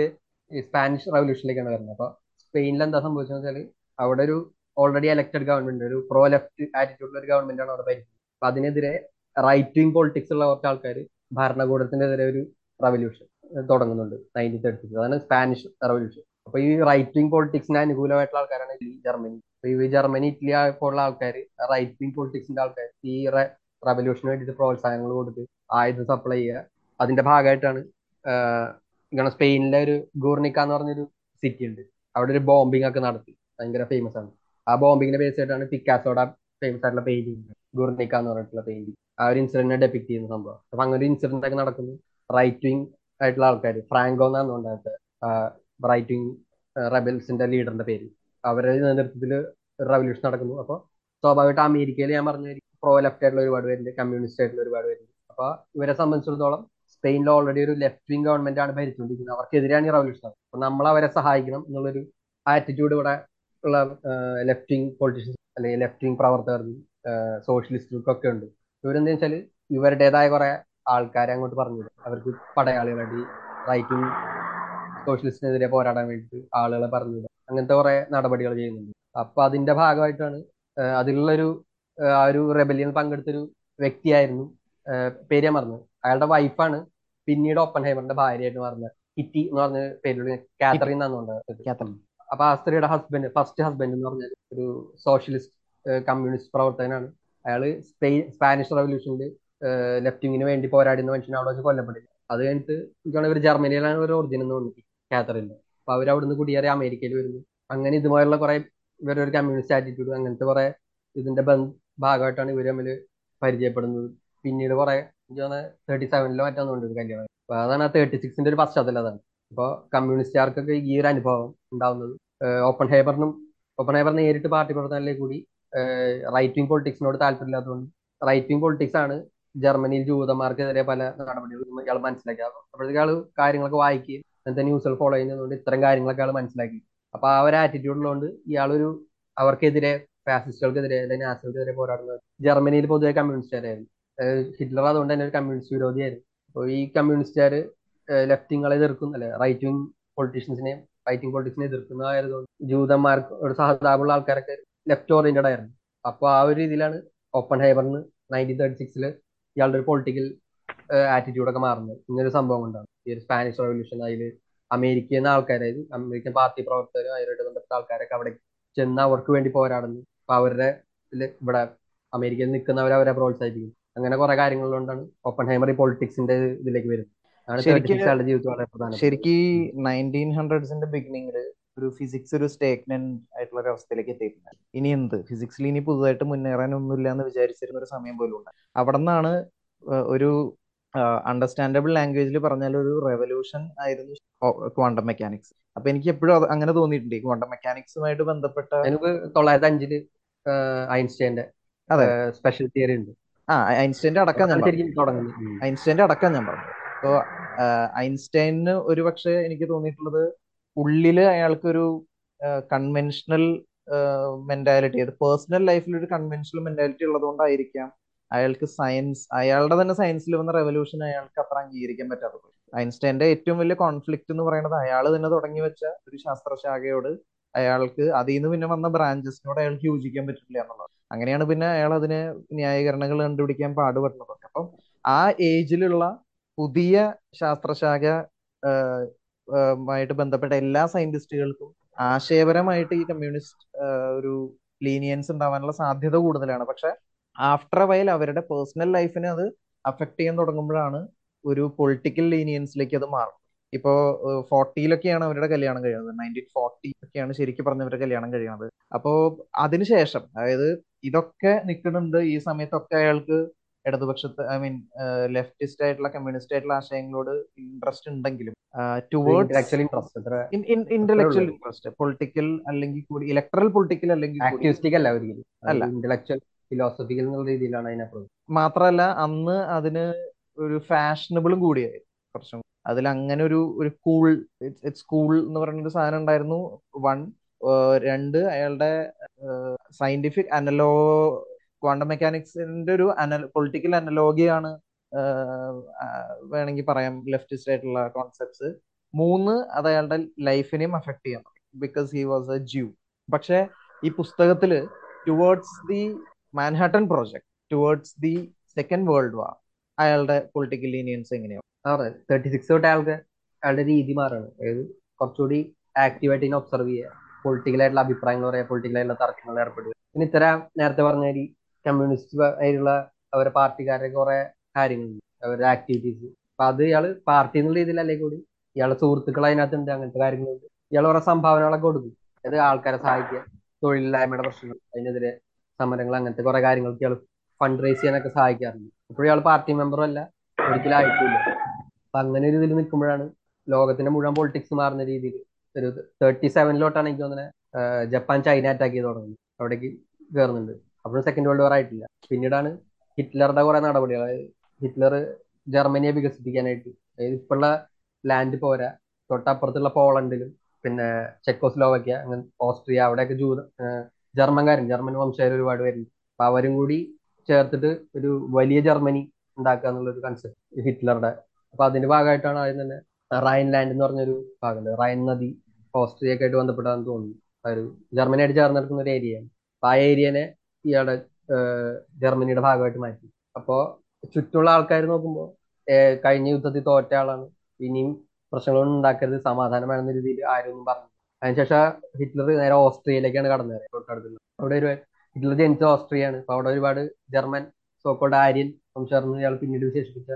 സ്പാനിഷ് റവല്യൂഷനിലേക്കാണ് വരുന്നത്. അപ്പൊ സ്പെയിനിൽ എന്താ സംഭവിച്ചെന്ന് വെച്ചാൽ അവിടെ ഒരു ഓൾറെഡി എലക്റ്റഡ് ഗവൺമെന്റ് ഒരു പ്രോ ലെഫ്റ്റ് ആറ്റിറ്റ്യൂഡുള്ള ഒരു ഗവൺമെന്റ് ആണ് അവിടെ ഭരിക്കുന്നത്. അപ്പൊ അതിനെതിരെ റൈറ്റ് വിങ് പൊളിറ്റിക്സ് ഉള്ള കുറച്ച് ആൾക്കാർ ഭരണകൂടത്തിനെതിരെ ഒരു റവല്യൂഷൻ തുടങ്ങുന്നുണ്ട്. നയന്റീൻ തേർട്ടി അതാണ് സ്പാനിഷ് റവല്യൂഷൻ അപ്പൊ ഈ റൈറ്റ് വിങ് പൊളിറ്റിക്സിന് അനുകൂലമായിട്ടുള്ള ആൾക്കാരാണ് ജർമ്മനി അപ്പൊ ഈ ജർമ്മനി ഇറ്റലി പോലുള്ള ആൾക്കാർ റൈറ്റ് വിങ് പൊളിറ്റിക്സിന്റെ ആൾക്കാർ ഈ റവല്യൂഷന് വേണ്ടിയിട്ട് പ്രോത്സാഹനങ്ങൾ കൊടുത്ത് ആയുധം സപ്ലൈ ചെയ്യുക. അതിന്റെ ഭാഗമായിട്ടാണ് ഇങ്ങനെ സ്പെയിനിലെ ഒരു ഗൂർണിക്ക എന്ന് പറഞ്ഞൊരു സിറ്റി ഉണ്ട്. അവിടെ ഒരു ബോംബിംഗ് ഒക്കെ നടത്തി. ഭയങ്കര ഫേമസ് ആണ്. ആ ബോംബിങ്ങിനെ ബേസ് ആയിട്ടാണ് പിക്കാസോടെ ഫേമസ് ആയിട്ടുള്ള പെയിന്റിങ് ഗുർണിക്ക എന്ന് പറഞ്ഞിട്ടുള്ള പെയിന്റിംഗ് ആ ഒരു ഇൻസിഡന്റിനെ ഡെപ്പിക്ട് ചെയ്യുന്ന സംഭവം. അപ്പൊ അങ്ങനെ ഒരു ഇൻസിഡന്റ് ഒക്കെ നടക്കുന്നു. റൈറ്റ് വിങ് ആയിട്ടുള്ള ആൾക്കാർ ഫ്രാങ്കോ എന്നാണ് ഉണ്ടായത് റൈറ്റ് വിങ് റെബൽസിന്റെ ലീഡറിന്റെ പേര്. അവരുടെ നേതൃത്വത്തിൽ റവല്യൂഷൻ നടക്കുന്നു. അപ്പോൾ സ്വാഭാവികമായിട്ട് അമേരിക്കയിൽ ഞാൻ പറഞ്ഞ പ്രോ ലെഫ്റ്റ് ആയിട്ടുള്ള ഒരുപാട് പേരുണ്ട്. കമ്മ്യൂണിസ്റ്റ് ആയിട്ടുള്ള ഒരുപാട് പേരുണ്ട്. അപ്പൊ ഇവരെ സംബന്ധിച്ചിടത്തോളം സ്പെയിനിൽ ഓൾറെഡി ഒരു ലെഫ്റ്റ് വിങ് ഗവൺമെന്റ് ആണ് ഭരിച്ചുകൊണ്ടിരിക്കുന്നത് അവർക്കെതിരെയാണ് ഈ റവല്യൂഷൻ അപ്പൊ നമ്മൾ അവരെ സഹായിക്കണം എന്നുള്ളൊരു ആറ്റിറ്റ്യൂഡ് ഇവിടെ ഉള്ള ലെഫ്റ്റ് വിങ് പൊളിറ്റീഷ്യൻസ് അല്ലെങ്കിൽ ലെഫ്റ്റ് വിങ് പ്രവർത്തകർക്കും സോഷ്യലിസ്റ്റുകൾക്കൊക്കെ ഉണ്ട്. ഇവരെന്താ വെച്ചാൽ ഇവരുടേതായ കുറെ ആൾക്കാരെ അങ്ങോട്ട് പറഞ്ഞു അവർക്ക് പടയാളികളായിട്ട് റൈറ്റ് വിങ് സോഷ്യലിസ്റ്റിനെതിരെ പോരാടാൻ വേണ്ടിയിട്ട് ആളുകളെ പറഞ്ഞു വിടും അങ്ങനത്തെ കുറെ നടപടികൾ ചെയ്യുന്നുണ്ട്. അപ്പൊ അതിന്റെ ഭാഗമായിട്ടാണ് അതിലുള്ളൊരു ആ ഒരു റെബലിയൻ പങ്കെടുത്തൊരു വ്യക്തിയായിരുന്നു പേര് ഞാൻ മറന്നു. അയാളുടെ വൈഫാണ് പിന്നീട് ഓപ്പൺ ഹൈമറിന്റെ ഭാര്യയായിട്ട് പറഞ്ഞത് കിറ്റി എന്ന് പറഞ്ഞ പേരിലുള്ള കാത്തറിൻ എന്നാണ് അപ്പൊ ആ സ്ത്രീയുടെ ഹസ്ബൻഡ് ഫസ്റ്റ് ഹസ്ബൻഡ് എന്ന് പറഞ്ഞ ഒരു സോഷ്യലിസ്റ്റ് കമ്മ്യൂണിസ്റ്റ് പ്രവർത്തകനാണ്. അയാൾ സ്പെയിൻ സ്പാനിഷ് റവല്യൂഷനിൽ ലെഫ്റ്റിങ്ങിന് വേണ്ടി പോരാടുന്ന മനുഷ്യൻ അവിടെ വെച്ച് കൊല്ലപ്പെട്ടില്ല അത് കഴിഞ്ഞിട്ട് എനിക്കാണ് ഇവർ ജർമ്മനിയിലാണ് ഒരു ഒറിജിൻ എന്ന് തോന്നുന്നു. കാത്തറിന്റെ അപ്പൊ അവർ അവിടുന്ന് കുടിയേറി അമേരിക്കയിൽ വരുന്നു. അങ്ങനെ ഇതുമായുള്ള കുറെ ഇവരൊരു കമ്മ്യൂണിസ്റ്റ് ആറ്റിറ്റ്യൂഡ് അങ്ങനത്തെ കുറെ ഇതിന്റെ ഭാഗമായിട്ടാണ് ഇവർ തമ്മിൽ പരിചയപ്പെടുന്നത്. പിന്നീട് കുറെ തേർട്ടി സെവനിലോ മറ്റോ ഉണ്ട് കല്യാണം. അപ്പൊ അതാണ് ആ തേർട്ടി സിക്സിന്റെ ഒരു പശ്ചാത്തലം അതാണ്. അപ്പോൾ കമ്മ്യൂണിസ്റ്റുകാർക്കൊക്കെ ഈ ഒരു അനുഭവം ഉണ്ടാവുന്നത്. ഓപ്പൺ ഹേബറിനും ഓപ്പൺ ഹേബർ നേരിട്ട് പാർട്ടി പ്രവർത്തനത്തിലേക്ക് കൂടി റൈറ്റ് വിങ് പൊളിറ്റിക്സിനോട് താല്പര്യമില്ലാത്തതുകൊണ്ട് റൈറ്റ് വിങ് പൊളിറ്റിക്സ് ആണ് ജർമ്മനിയിൽ ജൂതന്മാർക്കെതിരെ പല നടപടികളും ഇയാൾ മനസ്സിലാക്കി അപ്പോഴത്തേക്ക് ആൾ കാര്യങ്ങളൊക്കെ വായിക്കുകയും അങ്ങനത്തെ ന്യൂസുകൾ ഫോളോ ചെയ്യുന്നതുകൊണ്ട് ഇത്തരം കാര്യങ്ങളൊക്കെ ആൾ മനസ്സിലാക്കി. അപ്പൊ ആ ഒരു ആറ്റിറ്റ്യൂഡ് ഉള്ളതുകൊണ്ട് ഇയാളൊരു അവർക്കെതിരെ ഫാസിസ്റ്റുകൾക്കെതിരെ അല്ലെങ്കിൽ നാസികൾക്കെതിരെ പോരാടുന്നത് ജർമ്മനിയിൽ പൊതുവെ കമ്മ്യൂണിസ്റ്റുകാരായിരുന്നു. ഹിറ്റ്ലർ അതുകൊണ്ട് തന്നെ ഒരു കമ്മ്യൂണിസ്റ്റ് വിരോധിയായിരുന്നു. അപ്പോൾ ഈ കമ്മ്യൂണിസ്റ്റുകാർ ലെഫ്റ്റിങ്ങളെ എതിർക്കും അല്ലെ റൈറ്റ് വിങ് പൊളിറ്റീഷ്യൻസിനെ റൈറ്റ് വിങ് പൊളിറ്റിക്സിനെ എതിർക്കുന്നതായതുകൊണ്ട് ജൂതന്മാർക്ക് ഒരു സഹതാപുള്ള ആൾക്കാരൊക്കെ ലെഫ്റ്റ് ഓറിയന്റഡ് ആയിരുന്നു. അപ്പോൾ ആ ഒരു രീതിയിലാണ് ഓപ്പൺ ഹൈബറിന് നയന്റീൻ തേർട്ടി സിക്സിൽ ഇയാളുടെ ഒരു പൊളിറ്റിക്കൽ ആറ്റിറ്റ്യൂഡൊക്കെ മാറുന്നത്. ഇങ്ങനൊരു സംഭവം കൊണ്ടാണ്. ഈ ഒരു സ്പാനിഷ് റവല്യൂഷൻ അതിൽ അമേരിക്കയിൽ നിന്ന് ആൾക്കാരായത് അമേരിക്കൻ പാർട്ടി പ്രവർത്തകരും അതിനായിട്ട് ബന്ധപ്പെട്ട ആൾക്കാരൊക്കെ അവിടെ ചെന്ന് അവർക്ക് വേണ്ടി പോരാടുന്നു. അപ്പൊ അവരുടെ ഇവിടെ അമേരിക്കയിൽ നിൽക്കുന്നവരെ അവരെ പ്രോത്സാഹിപ്പിക്കും അങ്ങനെ കുറെ കാര്യങ്ങളുകൊണ്ടാണ് ഓപ്പൺ ഹൈമറി പൊളിറ്റിക്സിന്റെ ഇതിലേക്ക് വരുന്നത്. ശരിക്കും നയന്റീൻ ഹൺഡ്രഡ്സിന്റെ ബിഗിനിങ്ങിൽ ഒരു ഫിസിക്സ് ഒരു സ്റ്റേഗ്നന്റ് ആയിട്ടുള്ള ഒരു അവസ്ഥയിലേക്ക് എത്തിയിട്ടുണ്ട്. ഇനി എന്ത്? ഫിസിക്സിൽ ഇനി പുതുതായിട്ട് മുന്നേറാനൊന്നുമില്ല എന്ന് വിചാരിച്ചിരുന്ന ഒരു സമയം പോലും ഉണ്ട്. അവിടെ നിന്നാണ് ഒരു അണ്ടർസ്റ്റാൻഡബിൾ ലാംഗ്വേജിൽ പറഞ്ഞാൽ ഒരു റെവല്യൂഷൻ ആയിരുന്നു ക്വാണ്ടം മെക്കാനിക്സ് അപ്പൊ എനിക്ക് എപ്പോഴും അങ്ങനെ തോന്നിയിട്ടുണ്ട്. ഈ ക്വാണ്ടം മെക്കാനിക്സുമായിട്ട് ബന്ധപ്പെട്ട എനിക്ക് തൊള്ളായിരത്തി അഞ്ചിൽ ഐൻസ്റ്റൈന്റെ അതെ. സ്പെഷ്യൽ തിയറി ഉണ്ട്. ആ ഐൻസ്റ്റൈന്റെ അടക്കം ഞാൻ. ഐൻസ്റ്റൈന്റെ അടക്കം ഞാൻ പറഞ്ഞു. അപ്പോ ഐൻസ്റ്റൈന് ഒരു പക്ഷെ എനിക്ക് തോന്നിയിട്ടുള്ളത് ഉള്ളിൽ അയാൾക്കൊരു കൺവെൻഷണൽ മെന്റാലിറ്റി അത് പേഴ്സണൽ ലൈഫിൽ ഒരു കൺവെൻഷണൽ മെന്റാലിറ്റി ഉള്ളതുകൊണ്ടായിരിക്കാം അയാൾക്ക് സയൻസ് അയാളുടെ തന്നെ സയൻസിൽ വന്ന റെവല്യൂഷൻ അയാൾക്ക് അത്ര അംഗീകരിക്കാൻ പറ്റാത്തത്. ഐൻസ്റ്റൈന്റെ ഏറ്റവും വലിയ കോൺഫ്ലിക്റ്റ് എന്ന് പറയുന്നത് അയാൾ തന്നെ തുടങ്ങി വെച്ച ഒരു ശാസ്ത്രശാഖയോട് അയാൾക്ക് അതിൽ നിന്ന് പിന്നെ വന്ന ബ്രാഞ്ചസിനോട് അയാൾക്ക് യോജിക്കാൻ പറ്റില്ല എന്നുള്ളത്. അങ്ങനെയാണ് പിന്നെ അയാൾ അതിന് ന്യായീകരണങ്ങൾ കണ്ടുപിടിക്കാൻ പാടുപെടുന്നത് അപ്പം ആ ഏജിലുള്ള പുതിയ ശാസ്ത്രശാഖ ആഹ്, ബന്ധപ്പെട്ട എല്ലാ സയന്റിസ്റ്റുകൾക്കും ആശയപരമായിട്ട് ഈ കമ്മ്യൂണിസ്റ്റ് ഒരു ലീനിയൻസ് ഉണ്ടാവാനുള്ള സാധ്യത കൂടുതലാണ്. പക്ഷെ ആഫ്റ്റർ വയൽ അവരുടെ പേഴ്സണൽ ലൈഫിനെ അത് അഫക്ട് ചെയ്യാൻ തുടങ്ങുമ്പോഴാണ് ഒരു പൊളിറ്റിക്കൽ ലീനിയൻസിലേക്ക് അത് മാറും ഇപ്പോ ഫോർട്ടിയിലൊക്കെയാണ് അവരുടെ കല്യാണം കഴിയുന്നത്. നയന്റീൻ ഫോർട്ടി ഒക്കെയാണ് ശരിക്കും പറഞ്ഞ അവരുടെ കല്യാണം കഴിയുന്നത്. അപ്പോ അതിനുശേഷം അതായത് ഇതൊക്കെ നിൽക്കുന്നുണ്ട്. ഈ സമയത്തൊക്കെ അയാൾക്ക് ഇടതുപക്ഷത്ത് ഐ മീൻ ലെഫ്റ്റിസ്റ്റ് ആയിട്ടുള്ള കമ്മ്യൂണിസ്റ്റ് ആയിട്ടുള്ള ആശയങ്ങളോട് ഇൻട്രസ്റ്റ് ഉണ്ടെങ്കിലും ടുവേർഡ് ഇന്റലക്ച്വൽ ഇൻട്രസ്റ്റ് പൊളിറ്റിക്കൽ അല്ലെങ്കിൽ കൂടി ഇലക്ട്രൽ പൊളിറ്റിക്കൽ അല്ലെങ്കിൽ അല്ല ഫിലോസഫിക്കൽ എന്നുള്ള രീതിയിലാണ് അതിനെ അപ്രോച്ച് മാത്രമല്ല അന്ന് അതിന് ഒരു ഫാഷനബിളും കൂടിയായി കുറച്ചും അതിൽ അങ്ങനെ ഒരു ഒരു കൂൾ ഇറ്റ്സ് കൂൾ എന്ന് പറയുന്ന ഒരു സാധനം ഉണ്ടായിരുന്നു. വൺ രണ്ട് അയാളുടെ സയന്റിഫിക് അനലോ ക്വാണ്ടം മെക്കാനിക്സിന്റെ ഒരു അനൽ പൊളിറ്റിക്കൽ അനലോഗിയാണ് വേണമെങ്കിൽ പറയാം ലെഫ്റ്റിസ്റ്റ് ആയിട്ടുള്ള കോൺസെപ്റ്റ്സ് മൂന്ന് അത് അയാളുടെ ലൈഫിനെയും അഫക്ട് ചെയ്യാൻ because he was a Jew പക്ഷെ ഈ പുസ്തകത്തിൽ towards the Manhattan project towards the second world war അയാളുടെ പൊളിറ്റിക്കൽ ലീനിയൻസ് എങ്ങനെയാണ് തേർട്ടി സിക്സ് തൊട്ട് അയാൾക്ക് അയാളുടെ രീതി മാറാണ്. അതായത് കുറച്ചുകൂടി ആക്റ്റീവായിട്ട് ഇതിനെ ഒബ്സർവ് ചെയ്യുക. പൊളിറ്റിക്കൽ ആയിട്ടുള്ള അഭിപ്രായങ്ങൾ പറയുക പൊളിറ്റിക്കൽ ആയിട്ടുള്ള തർക്കങ്ങൾ ഏർപ്പെടുക. പിന്നെ ഇത്തരം നേരത്തെ പറഞ്ഞ ഈ കമ്മ്യൂണിസ്റ്റ് ആയിട്ടുള്ള അവരുടെ പാർട്ടിക്കാരുടെ കുറെ കാര്യങ്ങളുണ്ട്. അവരുടെ ആക്ടിവിറ്റീസ് അപ്പൊ അത് ഇയാൾ പാർട്ടി എന്നുള്ള രീതിയിലല്ലേ കൂടി ഇയാളെ സുഹൃത്തുക്കൾ അതിനകത്തുണ്ട് അങ്ങനത്തെ കാര്യങ്ങളുണ്ട്. ഇയാൾ കുറെ സംഭാവനകളൊക്കെ കൊടുക്കും. അതായത് ആൾക്കാരെ സഹായിക്കുക തൊഴിലില്ലായ്മയുടെ പ്രശ്നങ്ങൾ അതിനെതിരെ സമരങ്ങൾ അങ്ങനത്തെ കുറെ കാര്യങ്ങൾക്ക് ഇയാൾ ഫണ്ട് റേസ് ചെയ്യാനൊക്കെ സഹായിക്കാറുണ്ട്. ഇപ്പോഴും ഇയാൾ പാർട്ടി മെമ്പറും അല്ല ഒരിക്കലും ആയിട്ടില്ല. അപ്പൊ അങ്ങനെ ഒരു ഇതിൽ നിൽക്കുമ്പോഴാണ് ലോകത്തിന്റെ മുഴുവൻ പൊളിറ്റിക്സ് മാറുന്ന രീതിയിൽ ഒരു തേർട്ടി സെവനിലോട്ടാണ് എനിക്ക് തോന്നുന്നത് ജപ്പാൻ ചൈന അറ്റാക്ക് ചെയ്ത് തുടങ്ങുന്നത് അവിടേക്ക് കയറുന്നുണ്ട് അപ്പോഴും സെക്കൻഡ് വേൾഡ് വാർ ആയിട്ടില്ല. പിന്നീടാണ് ഹിറ്റ്ലറുടെ കുറെ നടപടികൾ. ഹിറ്റ്ലർ ജർമ്മനിയെ വികസിപ്പിക്കാനായിട്ട്. ഇപ്പോഴുള്ള ലാൻഡ് പോരാ. തൊട്ടപ്പുറത്തുള്ള പോളണ്ടിലും പിന്നെ ചെക്കോസ്ലോവക്യ അങ്ങനെ ഓസ്ട്രിയ അവിടെയൊക്കെ ജൂത ജർമ്മൻകാരും ജർമ്മൻ വംശജർ ഒരുപാട് പേരുണ്ട് അപ്പൊ അവരും കൂടി ചേർത്തിട്ട് ഒരു വലിയ ജർമ്മനി ഉണ്ടാക്കുക എന്നുള്ള ഒരു കൺസെപ്റ്റ് ഹിറ്റ്ലറുടെ. അപ്പൊ അതിന്റെ ഭാഗമായിട്ടാണ് ആദ്യം തന്നെ റൈൻ ലാൻഡ് എന്ന് പറഞ്ഞൊരു ഭാഗമുണ്ട് റൈൻ നദി ഓസ്ട്രിയ ഒക്കെ ആയിട്ട് ബന്ധപ്പെട്ടാന്ന് തോന്നുന്നു. ഒരു ജർമ്മനിയായിട്ട് ചേർന്ന് നടക്കുന്ന ഒരു ഏരിയയാണ് അപ്പൊ ആ ഏരിയനെ ഇയാളുടെ ജർമ്മനിയുടെ ഭാഗമായിട്ട് മാറ്റി. അപ്പോ ചുറ്റുള്ള ആൾക്കാർ നോക്കുമ്പോൾ കഴിഞ്ഞ യുദ്ധത്തിൽ തോറ്റ ആളാണ്. ഇനിയും പ്രശ്നങ്ങളൊന്നും ഉണ്ടാക്കരുത് സമാധാനം വേണമെന്ന രീതിയിൽ ആരും ഒന്നും പറഞ്ഞു അതിനുശേഷം ഹിറ്റ്ലർ നേരെ ഓസ്ട്രിയയിലേക്കാണ് കടന്നു കയറിയത് തൊട്ടടുത്തുള്ള അവിടെ ഒരു ഹിറ്റ്ലർ ജനിച്ച ഓസ്ട്രിയയാണ്. അപ്പൊ അവിടെ ഒരുപാട് ജർമ്മൻ സോക്കോൾഡ് ആര്യൻ വംശജർന്ന് ഇയാൾ പിന്നീട് വിശേഷിപ്പിച്ച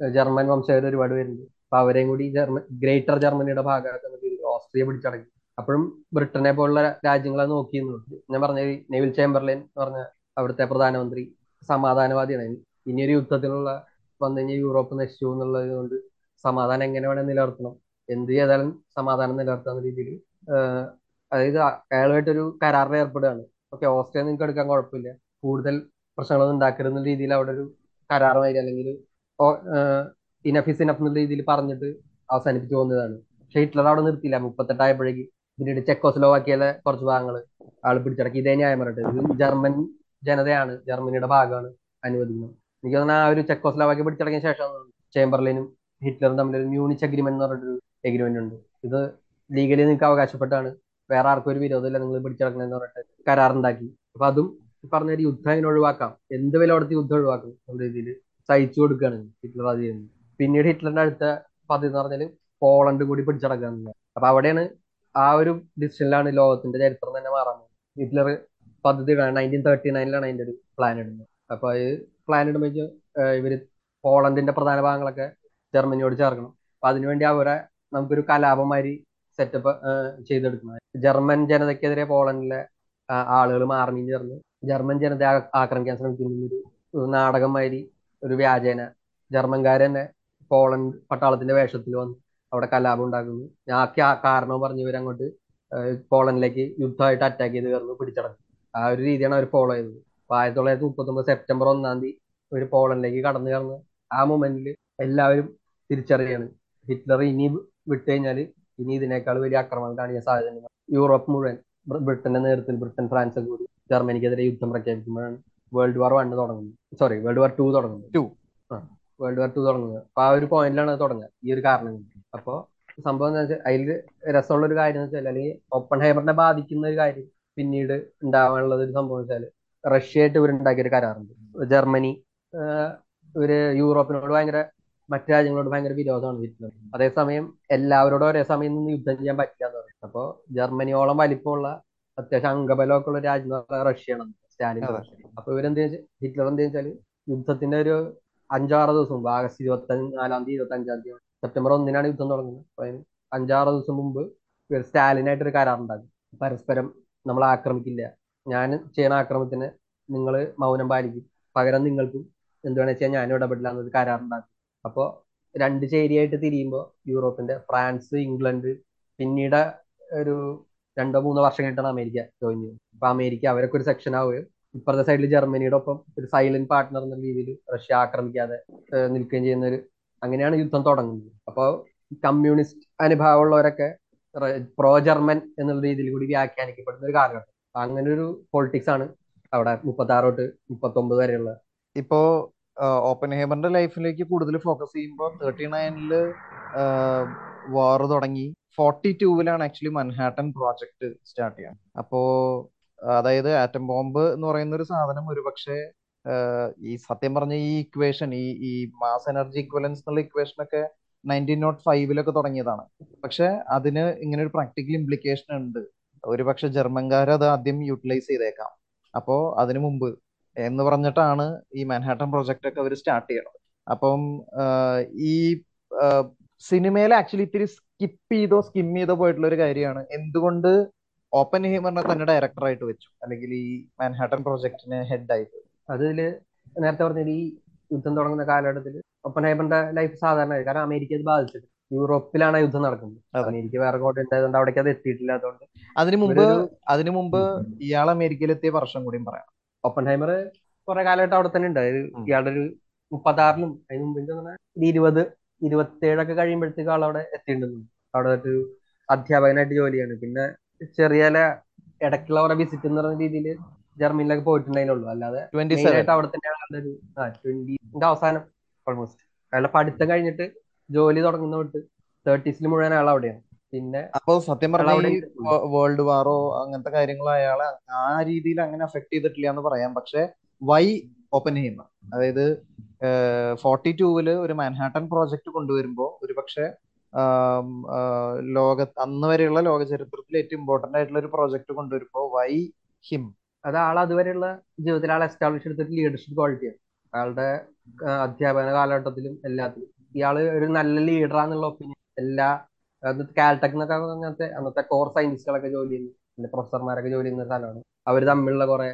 ജർമ്മൻ വംശജർ ഒരുപാട് പേരുണ്ട്. അപ്പൊ അവരെയും കൂടി ജർമ്മൻ ഗ്രേറ്റർ ജർമ്മനിയുടെ ഭാഗമാക്കുന്ന ഓസ്ട്രിയ പിടിച്ചടക്കി അപ്പോഴും ബ്രിട്ടനെ പോലുള്ള രാജ്യങ്ങളെ നോക്കിയെന്ന് ഞാൻ പറഞ്ഞ നെവിൽ ചേംബർലൈൻ എന്ന് പറഞ്ഞ അവിടുത്തെ പ്രധാനമന്ത്രി സമാധാനവാദിയാണ്. ഇനിയൊരു യുദ്ധത്തിനുള്ള വന്നു കഴിഞ്ഞാൽ യൂറോപ്പ് നശിച്ചു എന്നുള്ളത് കൊണ്ട് സമാധാനം എങ്ങനെ വേണേൽ നിലനിർത്തണം. എന്ത് ചെയ്താലും സമാധാനം നിലനിർത്താവുന്ന രീതിയിൽ അതായത് അയാളുമായിട്ടൊരു കരാറിൽ ഏർപ്പെടുകയാണ്. ഓക്കെ ഓസ്ട്രിയ നിങ്ങൾക്ക് എടുക്കാൻ കുഴപ്പമില്ല. കൂടുതൽ പ്രശ്നങ്ങളൊന്നും ഉണ്ടാക്കരുന്ന രീതിയിൽ അവിടെ ഒരു കരാറുമായി അല്ലെങ്കിൽ ഇനഫ് ഇസ് ഇനഫ് എന്നുള്ള രീതിയിൽ പറഞ്ഞിട്ട് അവസാനിപ്പിച്ചു പോകുന്നതാണ് പക്ഷെ ഹിറ്റ്ലർ അവിടെ നിർത്തിയില്ല. മുപ്പത്തെട്ടായപ്പോഴേക്ക് പിന്നീട് ചെക്കോസ്ലോവാക്കിയയിലെ കുറച്ച് ഭാഗങ്ങൾ ആൾ പിടിച്ചടക്കി. ഇതേ ന്യായം പറഞ്ഞിട്ട് ഇത് ജർമ്മൻ ജനതയാണ് ജർമ്മനിയുടെ ഭാഗമാണ് അനുവദിക്കുന്നത്. എനിക്ക് തോന്നുന്നു ആ ഒരു ചെക്കോസ്ലോവാക്കിയ പിടിച്ചടക്കിയ ശേഷം ചേംബർലിനും ഹിറ്റ്ലറും തമ്മിൽ ഒരു മ്യൂണിച്ച് അഗ്രിമെന്റ് എന്ന് പറഞ്ഞിട്ടൊരു എഗ്രിമെന്റ് ഉണ്ട്. ഇത് ലീഗലി നിങ്ങൾക്ക് അവകാശപ്പെട്ടാണ്. വേറെ ആർക്കും ഒരു വിരോധമില്ല. നിങ്ങൾ പിടിച്ചടക്കണമെന്ന് പറഞ്ഞിട്ട് കരാറുണ്ടാക്കി. അപ്പൊ അതും ഈ പറഞ്ഞ ഒരു യുദ്ധം അങ്ങനെ ഒഴിവാക്കാം. എന്ത് വില കൊടുത്ത് യുദ്ധം ഒഴിവാക്കും? എന്ന രീതിയിൽ സഹിച്ചു കൊടുക്കുകയാണ് ഹിറ്റ്ലർ അത് ചെയ്യുന്നത്. പിന്നീട് ഹിറ്റ്ലറിന്റെ അടുത്ത പദ്ധതി എന്ന് പറഞ്ഞാൽ പോളണ്ട് കൂടി പിടിച്ചടക്കുക അപ്പൊ അവിടെയാണ് ആ ഒരു ഡിസിഷനിലാണ് ലോകത്തിന്റെ ചരിത്രം തന്നെ മാറാൻ ഹിറ്റ്ലർ പദ്ധതി നയന്റീൻ തേർട്ടി നയനിലാണ് അതിന്റെ ഒരു പ്ലാൻ ഇടുന്നത്. അപ്പൊ അത് പ്ലാൻ ഇടുമ്പോൾ ഇവർ പോളണ്ടിന്റെ പ്രധാന ഭാഗങ്ങളൊക്കെ ജർമ്മനിയോട് ചേർക്കണം. അപ്പൊ അതിനുവേണ്ടി അവരെ നമുക്കൊരു കലാപമാതിരി സെറ്റപ്പ് ചെയ്തെടുക്കുന്നത്. ജർമ്മൻ ജനതയ്ക്കെതിരെ പോളണ്ടിലെ ആളുകൾ ആർമിയും ചേർന്ന് ജർമ്മൻ ജനതയെ ആക്രമിക്കാൻ ശ്രമിക്കുന്ന. ഒരു നാടകം മാതിരി ഒരു വ്യാജേന. ജർമ്മൻകാർ തന്നെ പോളണ്ട് പട്ടാളത്തിന്റെ വേഷത്തിൽ വന്ന് അവിടെ കലാപം ഉണ്ടാക്കുന്നു. ഞാൻ ആ കാരണം പറഞ്ഞു ഇവരങ്ങോട്ട് പോളണ്ടിലേക്ക് യുദ്ധമായിട്ട് അറ്റാക്ക് ചെയ്ത് കയറുന്നു പിടിച്ചടക്കും ആ ഒരു രീതിയാണ് അവർ ഫോളോ ചെയ്തത്. അപ്പൊ ആയിരത്തി തൊള്ളായിരത്തി മുപ്പത്തി ഒമ്പത് സെപ്റ്റംബർ ഒന്നാം തീയതി ഒരു പോളണ്ടിലേക്ക് കടന്നു കയറുന്ന. ആ മൊമെന്റിൽ എല്ലാവരും തിരിച്ചറിയാണ്. ഹിറ്റ്ലർ ഇനി വിട്ടു കഴിഞ്ഞാൽ ഇനി ഇതിനേക്കാൾ വലിയ ആക്രമണം കാണിക്കാൻ സാധ്യതയുണ്ട്. യൂറോപ്പ് മുഴുവൻ ബ്രി- ബ്രിട്ടന്റെ നേതൃത്വത്തിൽ ബ്രിട്ടൻ ഫ്രാൻസ് കൂടി ജർമ്മനിക്കെതിരെ യുദ്ധം പ്രഖ്യാപിക്കുമ്പോഴാണ് വേൾഡ് വാർ വൺ തുടങ്ങുന്നത്. സോറി വേൾഡ് വാർ ടു തുടങ്ങുന്നത്. ടു വേൾഡ് വാർ ടു തുടങ്ങുന്നത്. അപ്പൊ ആ ഒരു പോയിന്റിലാണ് അത് തുടങ്ങുക ഈ ഒരു കാരണം അപ്പോ സംഭവം എന്താ വെച്ചാൽ അതിൽ രസമുള്ള ഒരു കാര്യം എന്ന് വെച്ചാൽ അല്ലെങ്കിൽ ഓപ്പൺ ഹൈമറിനെ ബാധിക്കുന്ന ഒരു കാര്യം പിന്നീട് ഉണ്ടാവാനുള്ളത് ഒരു സംഭവം വെച്ചാൽ റഷ്യയായിട്ട് ഇവരുണ്ടാക്കിയ ഒരു കരാറുണ്ട്. ജർമ്മനി ഒരു യൂറോപ്പിനോട് ഭയങ്കര മറ്റു രാജ്യങ്ങളോട് ഭയങ്കര വിരോധമാണ് ഹിറ്റ്ലർ അതേസമയം എല്ലാവരോടും ഒരേ സമയം നിന്ന് യുദ്ധം ചെയ്യാൻ പറ്റില്ല എന്ന് പറയും അപ്പോ ജർമ്മനിയോളം വലിപ്പമുള്ള അത്യാവശ്യം അംഗബലമൊക്കെ ഉള്ള രാജ്യം റഷ്യയാണ് സ്റ്റാലിൻ. അപ്പൊ ഇവരെന്ത് ഹിറ്റ്ലർ എന്ത് വെച്ചാൽ യുദ്ധത്തിന്റെ ഒരു അഞ്ചാറ് ദിവസം മുമ്പ് ആഗസ്റ്റ് ഇരുപത്തി നാലാം തീയതി ഇരുപത്തി അഞ്ചാം തീയതി സെപ്റ്റംബർ ഒന്നിനാണ് യുദ്ധം തുടങ്ങുന്നത്. അപ്പൊ അതിന് അഞ്ചാറ് ദിവസം മുമ്പ് ഇവർ സ്റ്റാലിനായിട്ട് ഒരു കരാറുണ്ടാക്കി. പരസ്പരം നമ്മൾ ആക്രമിക്കില്ല. ഞാൻ ചെയ്യണ ആക്രമത്തിന് നിങ്ങൾ മൗനം പാലിക്കും. പകരം നിങ്ങൾക്കും എന്ത് വേണമെന്ന് വെച്ചാൽ ഞാനും ഇടപെടില്ല എന്നൊരു കരാറുണ്ടാക്കി. അപ്പോൾ രണ്ട് ചേരിയായിട്ട് തിരിയുമ്പോൾ യൂറോപ്പിന്റെ ഫ്രാൻസ് ഇംഗ്ലണ്ട് പിന്നീട് ഒരു രണ്ടോ മൂന്നോ വർഷം കഴിഞ്ഞിട്ടാണ് അമേരിക്ക ജോയിൻ ചെയ്യുന്നത് അപ്പൊ അമേരിക്ക അവരൊക്കെ ഒരു സെക്ഷൻ ആവുകയും ഇപ്പുറത്തെ സൈഡിൽ ജർമ്മനിയുടെ ഒപ്പം ഒരു സൈലന്റ് പാർട്ട്ണർ എന്ന രീതിയിൽ റഷ്യ ആക്രമിക്കാതെ നിൽക്കുകയും ചെയ്യുന്ന ഒരു അങ്ങനെയാണ് യുദ്ധം തുടങ്ങുന്നത്. അപ്പോൾ കമ്മ്യൂണിസ്റ്റ് അനുഭാവമുള്ളവരൊക്കെ പ്രോ ജർമ്മൻ എന്നുള്ള രീതിയിൽ കൂടി വ്യാഖ്യാനിക്കപ്പെടുന്ന ഒരു കാലഘട്ടം. അങ്ങനെ ഒരു പൊളിറ്റിക്സ് ആണ് അവിടെ മുപ്പത്തി ആറ് തൊട്ട് മുപ്പത്തി ഒമ്പത് വരെയുള്ള. ഇപ്പോ ഓപ്പൺ ഹേമറിന്റെ ലൈഫിലേക്ക് കൂടുതൽ ഫോക്കസ് ചെയ്യുമ്പോൾ തേർട്ടി നയനിൽ വാർ തുടങ്ങി. ഫോർട്ടി ടൂവിലാണ് ആക്ച്വലി മൻഹാട്ടൻ പ്രോജക്ട് സ്റ്റാർട്ട് ചെയ്യാൻ അപ്പോ അതായത് ആറ്റം ബോംബ് എന്ന് പറയുന്ന ഒരു സാധനം ഒരുപക്ഷെ ഈ സത്യം പറഞ്ഞ ഈ ഇക്വേഷൻ ഈ ഈ മാസ് എനർജി ഇക്വലൻസ് എന്നുള്ള ഇക്വേഷൻ ഒക്കെ നയന്റീൻ നോട്ട് ഫൈവിലൊക്കെ തുടങ്ങിയതാണ്. പക്ഷെ അതിന് ഇങ്ങനെ ഒരു പ്രാക്ടിക്കൽ ഇംപ്ലിക്കേഷൻ ഉണ്ട്. ഒരുപക്ഷെ ജർമ്മൻകാർ അത് ആദ്യം യൂട്ടിലൈസ് ചെയ്തേക്കാം. അപ്പോ അതിനു മുമ്പ് എന്ന് പറഞ്ഞിട്ടാണ് ഈ മാൻഹാട്ടൻ പ്രോജക്റ്റ് ഒക്കെ അവർ സ്റ്റാർട്ട് ചെയ്യണത്. അപ്പം ഈ സിനിമയിൽ ആക്ച്വലി ഇത്തിരി സ്കിപ്പ് ചെയ്തോ സ്കിം ചെയ്തോ പോയിട്ടുള്ള ഒരു കാര്യമാണ്. എന്തുകൊണ്ട് ഓപ്പൻ ഹീമറിനെ തന്നെ ഡയറക്ടറായിട്ട് വെച്ചു? അല്ലെങ്കിൽ ഈ മാൻഹാട്ടൻ പ്രോജക്റ്റിന് ഹെഡായിട്ട് അതിൽ നേരത്തെ പറഞ്ഞ ഈ യുദ്ധം തുടങ്ങുന്ന കാലഘട്ടത്തിൽ ഒപ്പൻഹൈമറിന്റെ ലൈഫ് സാധാരണ കാരണം അമേരിക്ക അത് ബാധിച്ചിട്ട് യൂറോപ്പിലാണ് യുദ്ധം നടക്കുന്നത്. അമേരിക്ക വേറെ കോട്ട ഉണ്ടായതുകൊണ്ട് അവിടേക്ക് അത് എത്തിയിട്ടില്ലാത്തതുകൊണ്ട് അതിനു മുമ്പ് അതിനു മുമ്പ് ഇയാൾ അമേരിക്കയിലെത്തിയ വർഷം കൂടിയും പറയാം. ഒപ്പൻഹൈമർ കുറെ കാലമായിട്ട് അവിടെ തന്നെ ഉണ്ട്. അതായത് ഉം. ഇയാളുടെ ഒരു മുപ്പത്താറിലും അതിന് മുമ്പ് എനിക്ക് തോന്നുന്നു ഒരു ഇരുപത് ഇരുപത്തേഴൊക്കെ കഴിയുമ്പോഴത്തേക്ക് ആൾ അവിടെ എത്തിയിട്ടുണ്ടെന്നു. അവിടെ ഒരു അധ്യാപകനായിട്ട് ജോലിയാണ് പിന്നെ ചെറിയ ഇടയ്ക്കുള്ള അവരെ വിസിറ്റ് എന്ന് പറയുന്ന രീതിയിൽ ജർമ്മനിലൊക്കെ പോയിട്ടുണ്ടായിരുന്നുള്ളൂ അല്ലാതെ അവിടെ തന്നെയാണ് ഒരു ട്വന്റിന്റെ അവസാനം ഓൾമോസ്റ്റ് അയാളുടെ പഠിത്തം കഴിഞ്ഞിട്ട് ജോലി തുടങ്ങുന്ന തൊട്ട് തേർട്ടീസിൽ മുഴുവൻ അയാൾ അവിടെയാണ്. പിന്നെ അപ്പൊ സത്യം പറഞ്ഞാൽ ഈ വേൾഡ് വാറോ അങ്ങനത്തെ കാര്യങ്ങളോ അയാളെ ആ രീതിയിൽ അങ്ങനെ അഫക്ട് ചെയ്തിട്ടില്ല എന്ന് പറയാം. പക്ഷെ വൈ ഓപ്പൺ ചെയ്യുന്ന. അതായത് ഫോർട്ടി ടൂവിൽ ഒരു മാൻഹാട്ടൻ പ്രോജക്റ്റ് കൊണ്ടുവരുമ്പോൾ ഒരു പക്ഷെ ലോക അന്ന് വരെയുള്ള ലോക ചരിത്രത്തിൽ ഏറ്റവും ഇമ്പോർട്ടന്റ് ആയിട്ടുള്ള ഒരു പ്രോജക്റ്റ് കൊണ്ടുവരുമ്പോൾ വൈ ഹിം. അത് ആൾ അതുവരെയുള്ള ജീവിതത്തിൽ ആൾ എസ്റ്റാബ്ലിഷ് എടുത്തിട്ട് ലീഡർഷിപ്പ് ക്വാളിറ്റിയാണ് ആളുടെ അധ്യാപന കാലഘട്ടത്തിലും എല്ലാത്തിലും. ഇയാൾ ഒരു നല്ല ലീഡറാന്നുള്ള ഒപ്പീനിയൻ എല്ലാ കാൽടെക് എന്നൊക്കെ അങ്ങനത്തെ അന്നത്തെ കോർ സയന്റിസ്റ്റുകളൊക്കെ ജോലി ചെയ്യുന്നു പിന്നെ പ്രൊഫസർമാരൊക്കെ ജോലി ചെയ്യുന്ന സ്ഥലമാണ് അവർ തമ്മിലുള്ള കുറെ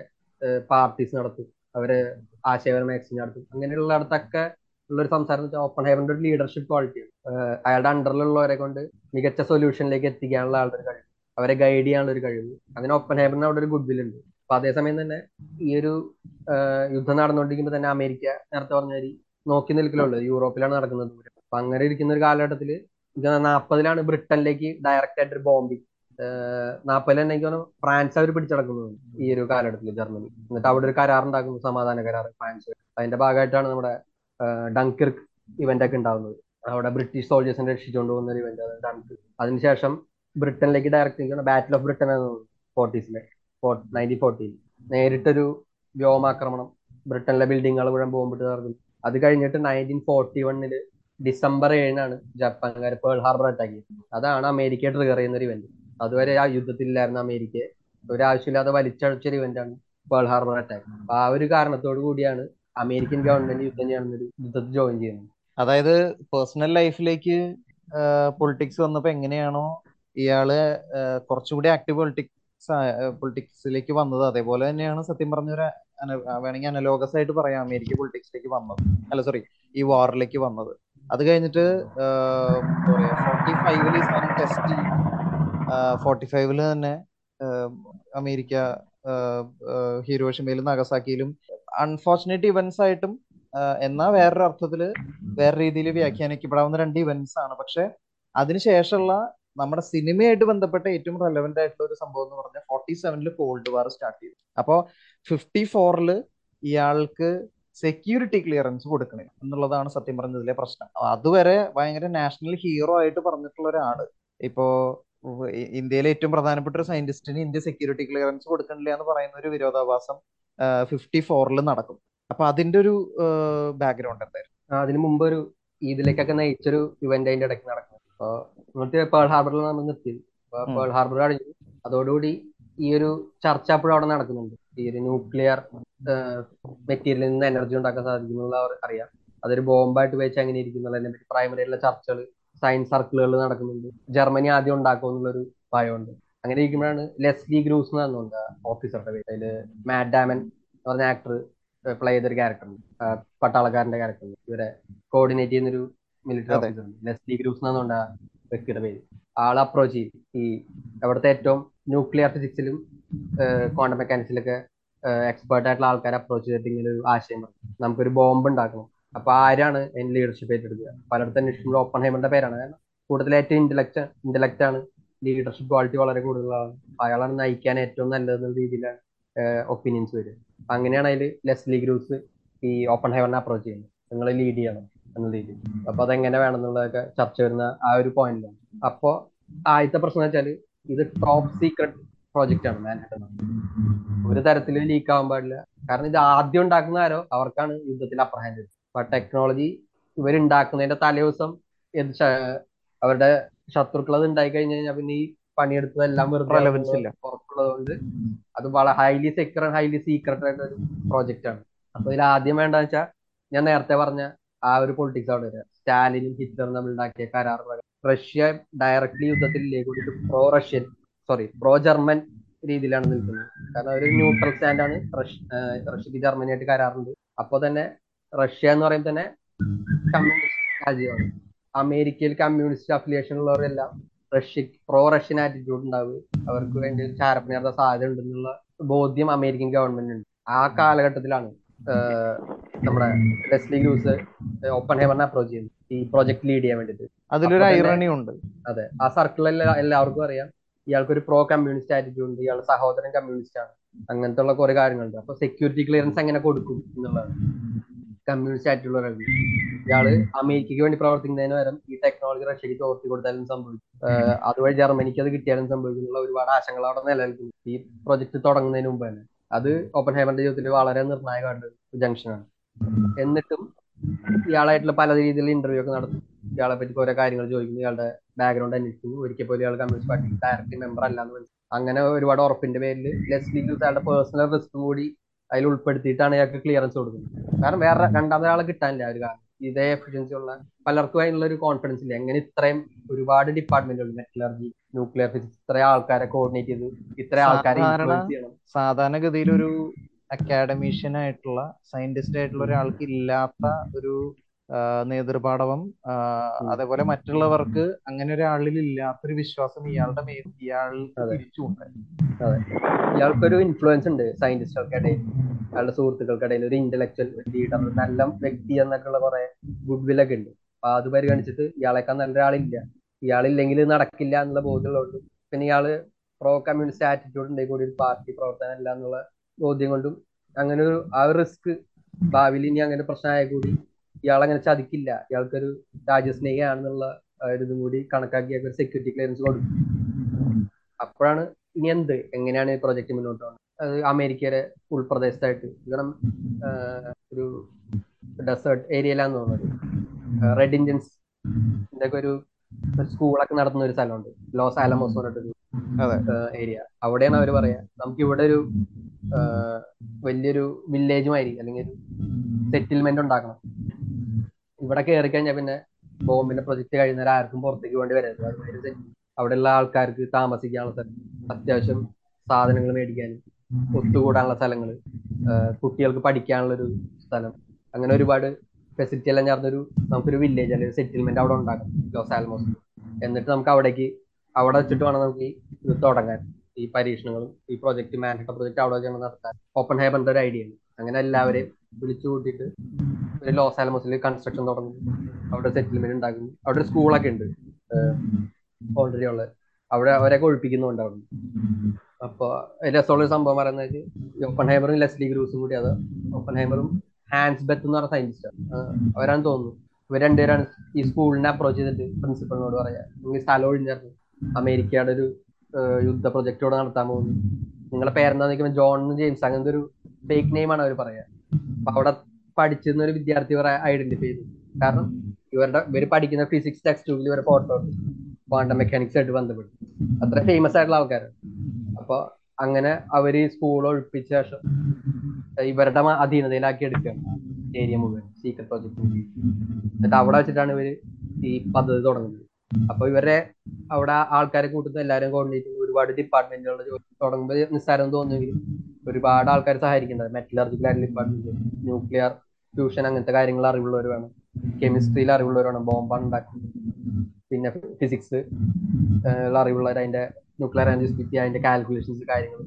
പാർട്ടീസ് നടത്തും. അവർ ആശയപരമായ എക്സ്ചേഞ്ച് നടത്തും. അങ്ങനെയുള്ള അടുത്തൊക്കെ ഉള്ള ഒരു സംസാരം ഓപ്പൺ ഹെവന്റെ ഒരു ലീഡർഷിപ്പ് ക്വാളിറ്റിയാണ് അയാളുടെ അണ്ടറിലുള്ളവരെ കൊണ്ട് മികച്ച സൊല്യൂഷനിലേക്ക് എത്തിക്കാനുള്ള ആളുടെ ഒരു കഴിവ് അവരെ ഗൈഡ് ചെയ്യാനുള്ള ഒരു കഴിവ്. അങ്ങനെ ഓപ്പൺ ഹൈബറിന് അവിടെ ഒരു ഗുഡ് വിൽ ഉണ്ട്. അപ്പൊ അതേസമയം തന്നെ ഈ ഒരു യുദ്ധം നടന്നുകൊണ്ടിരിക്കുമ്പോൾ തന്നെ അമേരിക്ക നേരത്തെ പറഞ്ഞ നോക്കി നിൽക്കലുള്ളൂ യൂറോപ്പിലാണ് നടക്കുന്നത്. അപ്പൊ അങ്ങനെ ഇരിക്കുന്ന ഒരു കാലഘട്ടത്തിൽ നാൽപ്പതിലാണ് ബ്രിട്ടനിലേക്ക് ഡയറക്റ്റ് ആയിട്ട് ഒരു ബോംബിങ് നാപ്പതിലെന്നെങ്കിൽ ഫ്രാൻസ് അവർ പിടിച്ചടക്കുന്നത് ഈ ഒരു കാലഘട്ടത്തിൽ ജർമ്മനി. എന്നിട്ട് അവിടെ ഒരു കരാർ ഉണ്ടാക്കുന്നു സമാധാന കരാർ ഫ്രാൻസ്. അതിന്റെ ഭാഗമായിട്ടാണ് നമ്മുടെ ഡങ്കിർക്ക് ഇവന്റ് ഒക്കെ ഉണ്ടാവുന്നത്. അവിടെ ബ്രിട്ടീഷ് സോൾജേഴ്സിനെ രക്ഷിച്ചുകൊണ്ട് പോകുന്ന ഒരു ഇവന്റ് ഡങ്ക് അതിനുശേഷം ബ്രിട്ടനിലേക്ക് ഡയറക്റ്റ് ബാറ്റിൽ ഓഫ് ബ്രിട്ടൻ ആണ് ഫോർട്ടീസിലെ നയന്റീൻ ഫോർട്ടീൻ നേരിട്ടൊരു വ്യോമാക്രമണം. ബ്രിട്ടനിലെ ബിൽഡിങ്ങുകൾ മുഴുവൻ ബോംബിട്ട് തകർന്നു. അത് കഴിഞ്ഞിട്ട് നയന്റീൻ ഫോർട്ടി വണ്ണിൽ ഡിസംബർ ഏഴിനാണ് ജപ്പാൻകാർ പേൾ ഹാർബർ അറ്റാക്ക് ചെയ്തത്. അതാണ് അമേരിക്കയെ ട്രിഗർ ചെയ്യുന്ന ഒരു ഇവന്റ് അതുവരെ ആ യുദ്ധത്തിലില്ലായിരുന്ന അമേരിക്കയെ ഒരാവശ്യമില്ലാതെ വലിച്ചഴച്ചൊരു ഇവന്റ് ആണ് പേൾ ഹാർബർ അറ്റാക്ക് അപ്പൊ ആ ഒരു കാരണത്തോട് കൂടിയാണ് അമേരിക്കൻ ഗവൺമെന്റ് യുദ്ധം ചെയ്യണമെന്നൊരു യുദ്ധത്തിൽ ജോയിൻ ചെയ്യുന്നത്. അതായത് പേഴ്സണൽ ലൈഫിലേക്ക് പൊളിറ്റിക്സ് വന്നപ്പോ എങ്ങനെയാണോ ഇയാൾ കുറച്ചുകൂടി ആക്റ്റീവ് പൊളിറ്റിക്സ് പൊളിറ്റിക്സിലേക്ക് വന്നത്. അതേപോലെ തന്നെയാണ് സത്യം പറഞ്ഞൊരു വേണമെങ്കിൽ അനലോഗസ് ആയിട്ട് പറയാം അമേരിക്ക പൊളിറ്റിക്സിലേക്ക് വന്നത്. അല്ല സോറി ഈ വാറിലേക്ക് വന്നത്. അത് കഴിഞ്ഞിട്ട് ഫോർട്ടി ഫൈവിൽ ഈ സാധനം ടെസ്റ്റ് ചെയ്യും. ഫോർട്ടി ഫൈവിൽ തന്നെ അമേരിക്ക ഹീരോഷിമയിലും നഗസാക്കിയിലും അൺഫോർച്ചുനേറ്റ് ഇവന്റ്സ് ആയിട്ടും എന്നാ വേറൊരു അർത്ഥത്തിൽ വേറെ രീതിയിൽ വ്യാഖ്യാനിക്കപ്പെടാവുന്ന രണ്ട് ഇവന്റ്സ് ആണ്. പക്ഷെ അതിനുശേഷമുള്ള നമ്മുടെ സിനിമയായിട്ട് ബന്ധപ്പെട്ട ഏറ്റവും റെലവെന്റ് ആയിട്ടുള്ള ഒരു സംഭവം എന്ന് പറഞ്ഞാൽ ഫോർട്ടി സെവനിൽ കോൾഡ് വാർ സ്റ്റാർട്ട് ചെയ്തു. അപ്പോ ഫിഫ്റ്റി ഫോറിൽ ഇയാൾക്ക് സെക്യൂരിറ്റി ക്ലിയറൻസ് കൊടുക്കണേ എന്നുള്ളതാണ് സത്യം പറഞ്ഞതിലെ പ്രശ്നം. അതുവരെ ഭയങ്കര നാഷണൽ ഹീറോ ആയിട്ട് പറഞ്ഞിട്ടുള്ള ഒരാൾ. ഇപ്പോ ഇന്ത്യയിലെ ഏറ്റവും പ്രധാനപ്പെട്ട ഒരു സയന്റിസ്റ്റിന് ഇന്ത്യ സെക്യൂരിറ്റി ക്ലിയറൻസ് കൊടുക്കണില്ല എന്ന് പറയുന്ന ഒരു വിരോധാഭാസം ഫിഫ്റ്റി ഫോറിൽ നടക്കും. അപ്പൊ അതിന്റെ ഒരു ബാക്ക്ഗ്രൗണ്ട് എന്തായിരുന്നു? അതിനു മുമ്പ് ഒരു ഇതിലേക്കൊക്കെ നയിച്ചൊരു ഇവന്റ് അതിന്റെ ഇടയ്ക്ക് നടക്കും. അപ്പൊ എന്നിട്ട് പേൾ ഹാർബറിൽ നമ്മൾ നിർത്തിയത് ഉം. പേൾ ഹാർബർ കഴിഞ്ഞു അതോടുകൂടി ഈ ഒരു ചർച്ച അപ്പോഴും അവിടെ നടക്കുന്നുണ്ട്. ഈ ഒരു ന്യൂക്ലിയർ മെറ്റീരിയലിൽ നിന്ന് എനർജി ഉണ്ടാക്കാൻ സാധിക്കുന്നുള്ള അറിയാം. അതൊരു ബോംബായിട്ട് വെച്ച് അങ്ങനെ ഇരിക്കും എന്നുള്ളതിനെ പറ്റി പ്രൈമറി ആയിട്ടുള്ള ചർച്ചകൾ സയൻസ് സർക്കിളുകൾ നടക്കുന്നുണ്ട്. ജർമ്മനി ആദ്യം ഉണ്ടാക്കും എന്നുള്ളൊരു ഭയമുണ്ട്. അങ്ങനെ ഇരിക്കുമ്പോഴാണ് ലെസ്ലി ഗ്രൂസ് എന്ന് പറഞ്ഞുണ്ട് ഓഫീസറുടെ പേര്. അതിൽ മാറ്റ് ഡാമൻ എന്ന് പറഞ്ഞ ആക്ടർ പ്ലേ ചെയ്തൊരു ക്യാരക്ടർ പട്ടാളക്കാരന്റെ ക്യാരക്ടർ ഇവരെ കോർഡിനേറ്റ് ചെയ്യുന്നൊരു മിലിറ്ററി. ഓഫീസർ ലെസ്ലി ഗ്രൂസ് എന്നാണ് ആ വ്യക്തിയുടെ പേര് ആൾ അപ്രോച്ച് ചെയ്യും. ഈ അവിടുത്തെ ഏറ്റവും ന്യൂക്ലിയർ ഫിസിക്സിലും ക്വാണ്ടം മെക്കാനിക്സിലൊക്കെ എക്സ്പേർട്ട് ആയിട്ടുള്ള ആൾക്കാരെ അപ്രോച്ച് ചെയ്തിട്ട് ഇങ്ങനെ ഒരു ആശയം പറഞ്ഞു നമുക്കൊരു ബോംബ് ഉണ്ടാക്കണം. അപ്പൊ ആരാണ് അതിന് ലീഡർഷിപ്പ് ഏറ്റെടുക്കുക? പലയിടത്തും അന്വേഷിക്കുമ്പോൾ ഓപ്പൺ ഹൈമറിന്റെ പേരാണ്. കാരണം കൂടുതൽ ഏറ്റവും ഇന്റലക്ട് ഇന്റലക്ട് ആണ് ലീഡർഷിപ്പ് ക്വാളിറ്റി വളരെ കൂടുതലാണ് അയാളാണ് നയിക്കാൻ ഏറ്റവും നല്ലതെന്ന രീതിയിലാണ് ഒപ്പീനിയൻസ് വരും അങ്ങനെയാണ് അതിൽ ലെസ്ലി ഗ്രൂസ് ഈ ഓപ്പൺ ഹൈവറിനെ അപ്രോച്ച് ചെയ്യുന്നത്. നിങ്ങൾ ലീഡ് ചെയ്യണം. എന്ന രീതിയിൽ. അപ്പൊ അതെങ്ങനെ വേണമെന്നുള്ളതൊക്കെ ചർച്ച വരുന്ന ആ ഒരു പോയിന്റിലാണ് അപ്പോ ആദ്യത്തെ പ്രശ്നം വെച്ചാൽ ഇത് ടോപ്പ് സീക്രട്ട് പ്രോജക്റ്റ് ആണ് മാൻഹട്ടൻ ഒരു തരത്തിലും ലീക്ക് ആവാൻ പാടില്ല. കാരണം ഇത് ആദ്യം ഉണ്ടാക്കുന്ന ആരോ അവർക്കാണ് യുദ്ധത്തിൽ അപ്പർ ഹാൻഡ് അപ്പൊ ടെക്നോളജി ഇവരുണ്ടാക്കുന്നതിന്റെ തലേദിവസം എന്ത് അവരുടെ ശത്രുക്കൾ അത് ഉണ്ടായി കഴിഞ്ഞു കഴിഞ്ഞാൽ പിന്നെ ഈ പണിയെടുത്തതെല്ലാം വെറുതെ പുറത്തുള്ളത്. ഉറപ്പുള്ളതുകൊണ്ട് അത് വളരെ ഹൈലി സെക്യൂർ ഹൈലി സീക്രട്ട് ആയിട്ട് ഒരു പ്രോജക്റ്റ് ആണ്. അപ്പൊ ഇതിൽ ആദ്യം വേണ്ടെന്ന് വെച്ചാൽ ഞാൻ നേരത്തെ പറഞ്ഞ ആ ഒരു പൊളിറ്റിക്സ് ആണ് വരിക. സ്റ്റാലിനും ഹിറ്റ്ലറും തമ്മിൽ ഉണ്ടാക്കിയ കരാർ പ്രകാരം റഷ്യ ഡയറക്ട്ലി കൂടിയിട്ട് pro Russian sorry pro German രീതിയിലാണ് നിൽക്കുന്നത്. കാരണം ഒരു ന്യൂട്രൽ സ്റ്റാൻഡാണ് റഷ്യക്ക് ജർമ്മനിയായിട്ട് കരാറുണ്ട്. അപ്പൊ തന്നെ റഷ്യ എന്ന് പറയുമ്പോൾ തന്നെ കമ്മ്യൂണിസ്റ്റ് രാജ്യമാണ്. അമേരിക്കയിൽ കമ്മ്യൂണിസ്റ്റ് അഫിലിയേഷൻ ഉള്ളവരെല്ലാം റഷ്യ പ്രോ റഷ്യൻ ആറ്റിറ്റ്യൂഡ് ഉണ്ടാവും അവർക്ക് വേണ്ടി ചാരപ്പണിയാത്ത സാധ്യത ഉണ്ടെന്നുള്ള ബോധ്യം അമേരിക്കൻ ഗവൺമെന്റ് ഉണ്ട് ആ കാലഘട്ടത്തിലാണ് നമ്മുടെ ലെസ്ലി ലൂസ് ഓപ്പൺ ഹേമറിനെ അപ്രോച്ച് ചെയ്യുന്നു. ഈ പ്രോജക്ട് ലീഡ് ചെയ്യാൻ വേണ്ടിയിട്ട്. അതിലൊരു ഐറണി ഉണ്ട്. അതെ. ആ സർക്കിളിൽ എല്ലാവർക്കും അറിയാം. ഇയാൾക്ക് ഒരു പ്രോ കമ്മ്യൂണിസ്റ്റ് ആറ്റിറ്റ്യൂഡ് ഉണ്ട്. ഇയാൾ സഹോദരൻ കമ്മ്യൂണിസ്റ്റ് ആണ്. അങ്ങനത്തെ ഉള്ള കുറെ കാര്യങ്ങളുണ്ട്. അപ്പൊ സെക്യൂരിറ്റി ക്ലിയറൻസ് എങ്ങനെ കൊടുക്കും എന്നുള്ളതാണ്. കമ്മ്യൂണിസ്റ്റ് ആയിട്ടുള്ള ഇയാൾ അമേരിക്കയ്ക്ക് വേണ്ടി പ്രവർത്തിക്കുന്നതിന് പകരം ഈ ടെക്നോളജി റഷ്യക്ക് ചോർത്തി കൊടുത്താലും സംഭവിക്കും. അതുവഴി ജർമ്മനിക്ക് അത് കിട്ടിയാലും സംഭവിക്കുന്നുള്ള ഒരുപാട് ആശങ്കൾ അവിടെ നിലനിൽക്കുന്നു. ഈ പ്രൊജക്ട് തുടങ്ങുന്നതിന് മുമ്പ് തന്നെ. അത് ഓപ്പൺ ഹൈമറിന്റെ ജീവിതത്തിൽ വളരെ നിർണായകമായിട്ട് ജംഗ്ഷനാണ് എന്നിട്ടും ഇയാളായിട്ടുള്ള പല രീതിയിലുള്ള ഇന്റർവ്യൂ ഒക്കെ നടത്തും. ഇയാളെ പറ്റി ഓരോ കാര്യങ്ങൾ ചോദിക്കുന്നു. ഇയാളുടെ ബാക്ക്ഗ്രൗണ്ട് അന്വേഷിക്കുന്നു. ഒരിക്കൽ പോലും ഇയാൾ കമ്മ്യൂണിസ്റ്റ് പാർട്ടി ഡയറക്റ്റ് മെമ്പർ അല്ലാന്ന് മനസ്സിലാക്കും അങ്ങനെ ഒരുപാട് ഉറപ്പിന്റെ പേരിൽ ലെസ്ലി അയാളുടെ പേഴ്സണൽ റിസ്ക് കൂടി അതിൽ ഉൾപ്പെടുത്തിയിട്ടാണ് ഇയാൾക്ക് ക്ലിയറൻസ് കൊടുക്കുന്നത്. കാരണം വേറെ രണ്ടാമതൊരാളെ കിട്ടാനില്ല ഒരു കാരണം. ഇതേ എഫിഷ്യൻസി ഉള്ള പലർക്കും അതിനുള്ള ഒരു കോൺഫിഡൻസ് ഇല്ല. എങ്ങനെ ഇത്രയും ഒരുപാട് ഡിപ്പാർട്ട്മെന്റുകൾ മെറ്റലർജി ന്യൂക്ലിയർ ഫിസിക്സ് ഇത്രയും ആൾക്കാരെ കോർഡിനേറ്റ് ചെയ്ത് ഇത്രയും ആൾക്കാരെ സാധാരണഗതിയിൽ ഒരു അക്കാഡമീഷ്യൻ ആയിട്ടുള്ള സയന്റിസ്റ്റ് ആയിട്ടുള്ള ഒരാൾക്ക് ഇല്ലാത്ത ഒരു നേതൃപാടവം അതേപോലെ മറ്റുള്ളവർക്ക് അങ്ങനെ ഒരാളിൽ ഇല്ലാത്തൊരു വിശ്വാസം ഇയാളുടെ മേൽ ഇയാൾ. തിരിച്ചുണ്ട് ഇയാൾക്കൊരു ഇൻഫ്ലുവൻസ് ഉണ്ട് സയന്റിസ്റ്റുകൾക്കിടയിൽ അയാളുടെ സുഹൃത്തുക്കൾക്കിടയിൽ ഒരു ഇന്റലക്ച്വൽ ലീഡർ നല്ല വ്യക്തി എന്നൊക്കെയുള്ള കുറെ ഗുഡ് വിൽ ഒക്കെ ഉണ്ട്. അപ്പൊ അത് പരിഗണിച്ചിട്ട് ഇയാളെക്കാൾ നല്ല ഒരാളില്ല ഇയാളില്ലെങ്കിൽ നടക്കില്ല എന്നുള്ള ബോധ്യമുള്ളതുകൊണ്ട് പിന്നെ ഇയാൾ പ്രോ കമ്മ്യൂണിസ്റ്റ് ആറ്റിറ്റ്യൂഡ് ഉണ്ടെങ്കിൽ കൂടി ഒരു പാർട്ടി പ്രവർത്തനം അല്ല എന്നുള്ള ബോധ്യം കൊണ്ടും അങ്ങനെ ഒരു ആ ഒരു റിസ്ക് ഭാവിയിൽ ഇനി അങ്ങനെ പ്രശ്നമായ കൂടി ഇയാൾ അങ്ങനെ ചതിക്കില്ല. ഇയാൾക്കൊരു രാജ്യസ്നേഹിയാണെന്നുള്ള ഇതും കൂടി കണക്കാക്കി ഒരു സെക്യൂരിറ്റി ക്ലിയറൻസ് കൊടുക്കും അപ്പോഴാണ് ഇനി എന്ത്? എങ്ങനെയാണ് ഈ പ്രൊജക്ട് മുന്നോട്ട് പോകുന്നത്? അത് അമേരിക്കയുടെ ഉൾപ്രദേശത്തായിട്ട്. കാരണം ഒരു ഡെസേർട്ട് ഏരിയയിലാന്ന് തോന്നുന്നത്. റെഡ് ഇന്ത്യൻസ് ഇതൊക്കെ ഒരു സ്കൂളൊക്കെ നടത്തുന്ന ഒരു സ്ഥലമുണ്ട്. ലോസ് ആലമോസ് പറഞ്ഞിട്ടൊരു. ഏരിയ അവിടെയാണ് അവർ പറയാ നമുക്ക് ഇവിടെ ഒരു വലിയൊരു വില്ലേജ് മാതിരി അല്ലെങ്കിൽ സെറ്റിൽമെന്റ് ഉണ്ടാക്കണം. ഇവിടെ കയറി കഴിഞ്ഞാൽ പിന്നെ ബോംബിന്റെ പ്രൊജക്ട് കഴിഞ്ഞാൽ ആർക്കും പുറത്തേക്ക് വേണ്ടി വരരുത് അവിടെയുള്ള ആൾക്കാർക്ക് താമസിക്കാനുള്ള സ്ഥലം അത്യാവശ്യം സാധനങ്ങൾ മേടിക്കാനും ഒത്തുകൂടാനുള്ള സ്ഥലങ്ങൾ കുട്ടികൾക്ക് പഠിക്കാനുള്ള ഒരു സ്ഥലം. അങ്ങനെ ഒരുപാട് ഫെസിലിറ്റി എല്ലാം ചേർന്നൊരു നമുക്കൊരു വില്ലേജ് അല്ലെങ്കിൽ സെറ്റിൽമെന്റ് അവിടെ ഉണ്ടാക്കാം ലോസ് ആൽമോസ് എന്നിട്ട് നമുക്ക് അവിടേക്ക് അവിടെ വെച്ചിട്ട് വേണം നമുക്ക് ഇത് തുടങ്ങാൻ. ഈ പരീക്ഷണങ്ങളും ഈ പ്രൊജക്ട് മാൻഹട്ട പ്രൊജക്ട് അവിടെ വെച്ചാണ് നടത്താൻ. ഓപ്പൺ ഹേബറിന്റെ ഒരു ഐഡിയ ഉണ്ട് അങ്ങനെ എല്ലാവരെയും വിളിച്ചു കൂട്ടിയിട്ട് ഒരു ലോസ് ആലമോസിൽ കൺസ്ട്രക്ഷൻ തുടങ്ങുന്നു അവിടെ സെറ്റിൽമെന്റ് ഉണ്ടാക്കുന്നു. അവിടെ ഒരു സ്കൂളൊക്കെ ഉണ്ട്. ഓൾറെഡി ഉള്ളത് അവിടെ അവരൊക്കെ ഒഴിപ്പിക്കുന്നുണ്ട് അവിടെ. അപ്പൊ രസമുള്ള സംഭവം പറയുന്നത് ഓപ്പൺ ഹൈമറും ലെസ്ലി ഗ്രൂസും കൂടി അത് ഓപ്പൺ ഹൈമറും ഹാൻസ് ബെത്ത് എന്ന് പറഞ്ഞ സയന്റിസ്റ്റ് അവരാണ് തോന്നുന്നു. ഇവർ രണ്ടുപേരാണ് ഈ സ്കൂളിനെ അപ്രോച്ച് ചെയ്തിട്ട് പ്രിൻസിപ്പളിനോട് പറയാ. നിങ്ങൾ സ്ഥലം ഒഴിഞ്ഞിറങ്ങി. അമേരിക്കയുടെ ഒരു യുദ്ധ പ്രൊജക്ട് ഇവിടെ നടത്താൻ പോകുന്നു നിങ്ങളെ പേരെന്താ നിൽക്കുമ്പോൾ ജോൺ ജെയിംസ് അങ്ങനത്തെ ഒരു ഫേക്ക് നെയിം ആണ് അവർ പറയാ. അപ്പൊ അവിടെ പഠിച്ചിരുന്ന ഒരു വിദ്യാർത്ഥി ഇവരെ ഐഡന്റിഫൈ ചെയ്തു. കാരണം ഇവരുടെ ഇവർ പഠിക്കുന്ന ഫിസിക്സ് ടെക്സ്റ്റ് ബുക്കിൽ ഇവരെ ഫോട്ടോ ക്വാണ്ടം മെക്കാനിക്സ് ആയിട്ട് ബന്ധപ്പെട്ടു അത്ര ഫേമസ് ആയിട്ടുള്ള ആൾക്കാരാണ്. അപ്പൊ അങ്ങനെ അവർ സ്കൂൾ ഒഴിപ്പിച്ച ശേഷം ഇവരുടെ അധീനതയിലാക്കി എടുക്കുകയാണ് ഏരിയ മുഴുവൻ സീക്രട്ട് പ്രോജക്ട് എന്നിട്ട് അവിടെ വെച്ചിട്ടാണ് ഇവർ ഈ പദ്ധതി തുടങ്ങുന്നത്. അപ്പൊ ഇവരെ അവിടെ ആൾക്കാരെ കൂട്ടുന്ന എല്ലാവരും കോർഡിനേറ്റ് ഒരുപാട് ഡിപ്പാർട്ട്മെന്റുകളുടെ ജോലി തുടങ്ങുമ്പോൾ നിസ്സാരം തോന്നുമെങ്കിലും ഒരുപാട് ആൾക്കാർ സഹായിക്കുന്നുണ്ട് മെറ്റലർജിക്കൽ ആയിട്ടുള്ള ഡിപ്പാർട്ട്മെന്റ് ന്യൂക്ലിയർ ഫ്യൂഷൻ അങ്ങനത്തെ കാര്യങ്ങൾ അറിവുള്ളവർ വേണം. കെമിസ്ട്രിയിൽ അറിവുള്ളവർ വേണം. ബോംബാണ് ഉണ്ടാക്കുന്നത്. പിന്നെ ഫിസിക്സ് അറിവുള്ളവർ അതിന്റെ ന്യൂക്ലിയർ അനലിസ്റ്റിറ്റി അതിന്റെ കാൽക്കുലേഷൻസ് കാര്യങ്ങൾ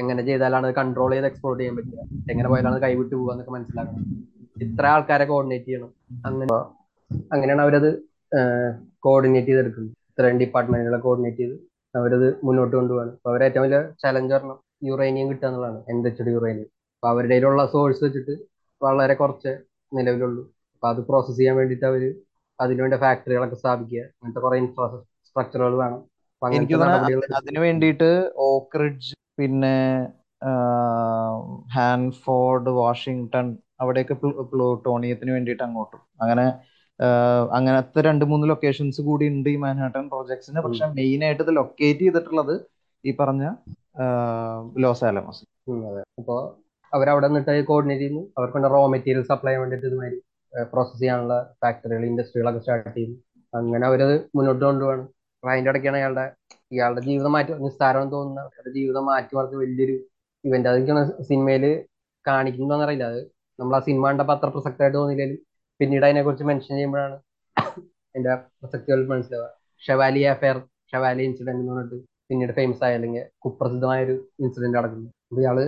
എങ്ങനെ ചെയ്താലാണ് അത് കൺട്രോൾ ചെയ്ത് എക്സ്പ്ലോർ ചെയ്യാൻ പറ്റുക? എങ്ങനെ പോയാലാണ് കൈവിട്ട് പോകുക എന്നൊക്കെ മനസ്സിലാക്കണം. ഇത്ര ആൾക്കാരെ കോർഡിനേറ്റ് ചെയ്യണം. അങ്ങനെ അങ്ങനെയാണ് അവരത് കോർഡിനേറ്റ് ചെയ്തെടുക്കുന്നത് ഇത്രയും ഡിപ്പാർട്ട്മെന്റുകളെ കോർഡിനേറ്റ് ചെയ്ത് അവരത് മുന്നോട്ട് കൊണ്ടുപോകാണ് അപ്പൊ അവരെ ഏറ്റവും വലിയ ചലഞ്ച് പറഞ്ഞാൽ യുറേനിയം കിട്ടുക എന്നുള്ളതാണ്. എൻറിച്ചഡ് യുറേനിയം അപ്പൊ അവരുടെ കയ്യിലുള്ള സോഴ്സ് വെച്ചിട്ട് വളരെ കുറച്ച് നിലവിലുള്ളൂ. അപ്പൊ അത് പ്രോസസ്സ് ചെയ്യാൻ വേണ്ടിയിട്ട് അവർ അതിനുവേണ്ട ഫാക്ടറികളൊക്കെ സ്ഥാപിക്കുക. അങ്ങനത്തെ കുറെ ഇൻഫ്രാസ്ട്രക്ചറുകൾ വേണം. എനിക്ക് അതിനു വേണ്ടിയിട്ട് ഓക്രിഡ്ജ് പിന്നെ ഹാൻഫോർഡ് വാഷിങ്ടൺ അവിടെയൊക്കെ പ്ലൂട്ടോണിയത്തിന് വേണ്ടിയിട്ട് അങ്ങോട്ടും. അങ്ങനെ അങ്ങനത്തെ രണ്ട് മൂന്ന് ലൊക്കേഷൻസ് കൂടി ഉണ്ട് ഈ മാൻഹാട്ടൻ പ്രോജക്ട്സിന് പക്ഷെ മെയിൻ ആയിട്ട് ഇത് ലൊക്കേറ്റ് ചെയ്തിട്ടുള്ളത് ഈ പറഞ്ഞ ലോസ് ആലമോസ് അപ്പോ അവരവിടെ നിന്നിട്ട് കോർഡിനേറ്റ് ചെയ്യുന്നു. അവർക്കുണ്ട് റോ മെറ്റീരിയൽ സപ്ലൈ ചെയ്യാൻ വേണ്ടിയിട്ട് ഇതുമാതിരി പ്രോസസ് ചെയ്യാനുള്ള ഫാക്ടറികൾ ഇൻഡസ്ട്രികളൊക്കെ സ്റ്റാർട്ട് ചെയ്യുന്നു. അങ്ങനെ അവരത് മുന്നോട്ട് കൊണ്ടുപോകണം അപ്പൊ അതിന്റെ ഇടയ്ക്കാണ് അയാളുടെ ഇയാളുടെ ജീവിതം മാറ്റി നിസ്സാരം തോന്നുന്ന അവരുടെ ജീവിതം മാറ്റി മറിച്ച് വലിയൊരു ഇവന്റ് അതൊക്കെയാണ് സിനിമയിൽ കാണിക്കുന്നതെന്ന് അറിയില്ല. അത് നമ്മൾ ആ സിനിമ കണ്ടപ്പോ അത്ര പ്രസക്തമായിട്ട് തോന്നിയില്ലെങ്കിലും പിന്നീട് അതിനെ കുറിച്ച് മെൻഷൻ ചെയ്യുമ്പോഴാണ് അതിന്റെ പ്രസക്തികൾ മനസ്സിലാവുക. ഷവാലി അഫയർ ഷവാലി ഇൻസിഡന്റ് എന്ന് പറഞ്ഞിട്ട് പിന്നീട് ഫേമസ് ആയ അല്ലെങ്കിൽ കുപ്രസിദ്ധമായ ഒരു ഇൻസിഡന്റ് നടക്കുന്നു. അപ്പൊ ഇയാൾ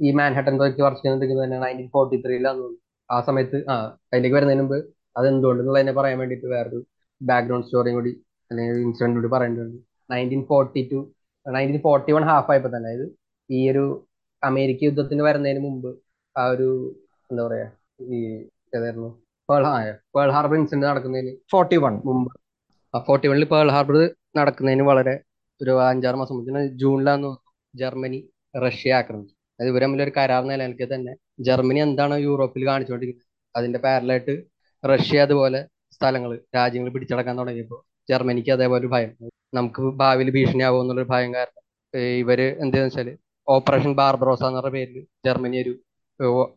ഈ മാൻഹട്ടൻ പ്രോജക്ട് വർക്ക് ചെയ്തിരിക്കുന്നത് തന്നെ നയന്റീൻ ഫോർട്ടി തോന്നുന്നു. ആ സമയത്ത് ആ അതിലേക്ക് വരുന്നതിന് മുമ്പ് അത് എന്തുകൊണ്ടെന്നുള്ളതിനെ പറയാൻ വേണ്ടിട്ട് വേറൊരു ബാക്ക്ഗ്രൗണ്ട് സ്റ്റോറിയും കൂടി അല്ലെങ്കിൽ ഇൻസിഡന്റ് കൂടി പറയേണ്ടതുണ്ട്. Nineteen forty two nineteen forty one half ആയപ്പോൾ തന്നെ അതായത് ഈ ഒരു അമേരിക്ക യുദ്ധത്തിന് വരുന്നതിന് മുമ്പ് ആ ഒരു എന്താ പറയാ ഈ ഏതായിരുന്നു? പേൾ ഹാർബർ ഇൻസിഡന്റ് നടക്കുന്നതിന് ഫോർട്ടി വൺ മുമ്പ് ഫോർട്ടി വണ്ണിൽ പേൾ ഹാർബർ നടക്കുന്നതിന് വളരെ ഒരു അഞ്ചാറ് മാസം മുമ്പ്. ജൂണിലാന്ന് ജർമ്മനി റഷ്യ ആക്രമിച്ചു അത് ഇവർ ഒരു കരാർ നിലനിൽക്കെ തന്നെ ജർമ്മനി എന്താണ് യൂറോപ്പിൽ കാണിച്ചുകൊണ്ടിരിക്കുന്നത്? അതിന്റെ പാരലായിട്ട് റഷ്യ അതുപോലെ സ്ഥലങ്ങൾ രാജ്യങ്ങൾ പിടിച്ചടക്കാൻ തുടങ്ങിയപ്പോൾ ജർമ്മനിക്ക് അതേപോലെ ഒരു ഭയം. നമുക്ക് ഭാവിയിൽ ഭീഷണിയാവും എന്നുള്ളൊരു ഭയം കാരണം ഇവർ എന്താന്ന് വെച്ചാൽ ഓപ്പറേഷൻ ബാർബറോസ എന്ന പേരിൽ ജർമ്മനി ഒരു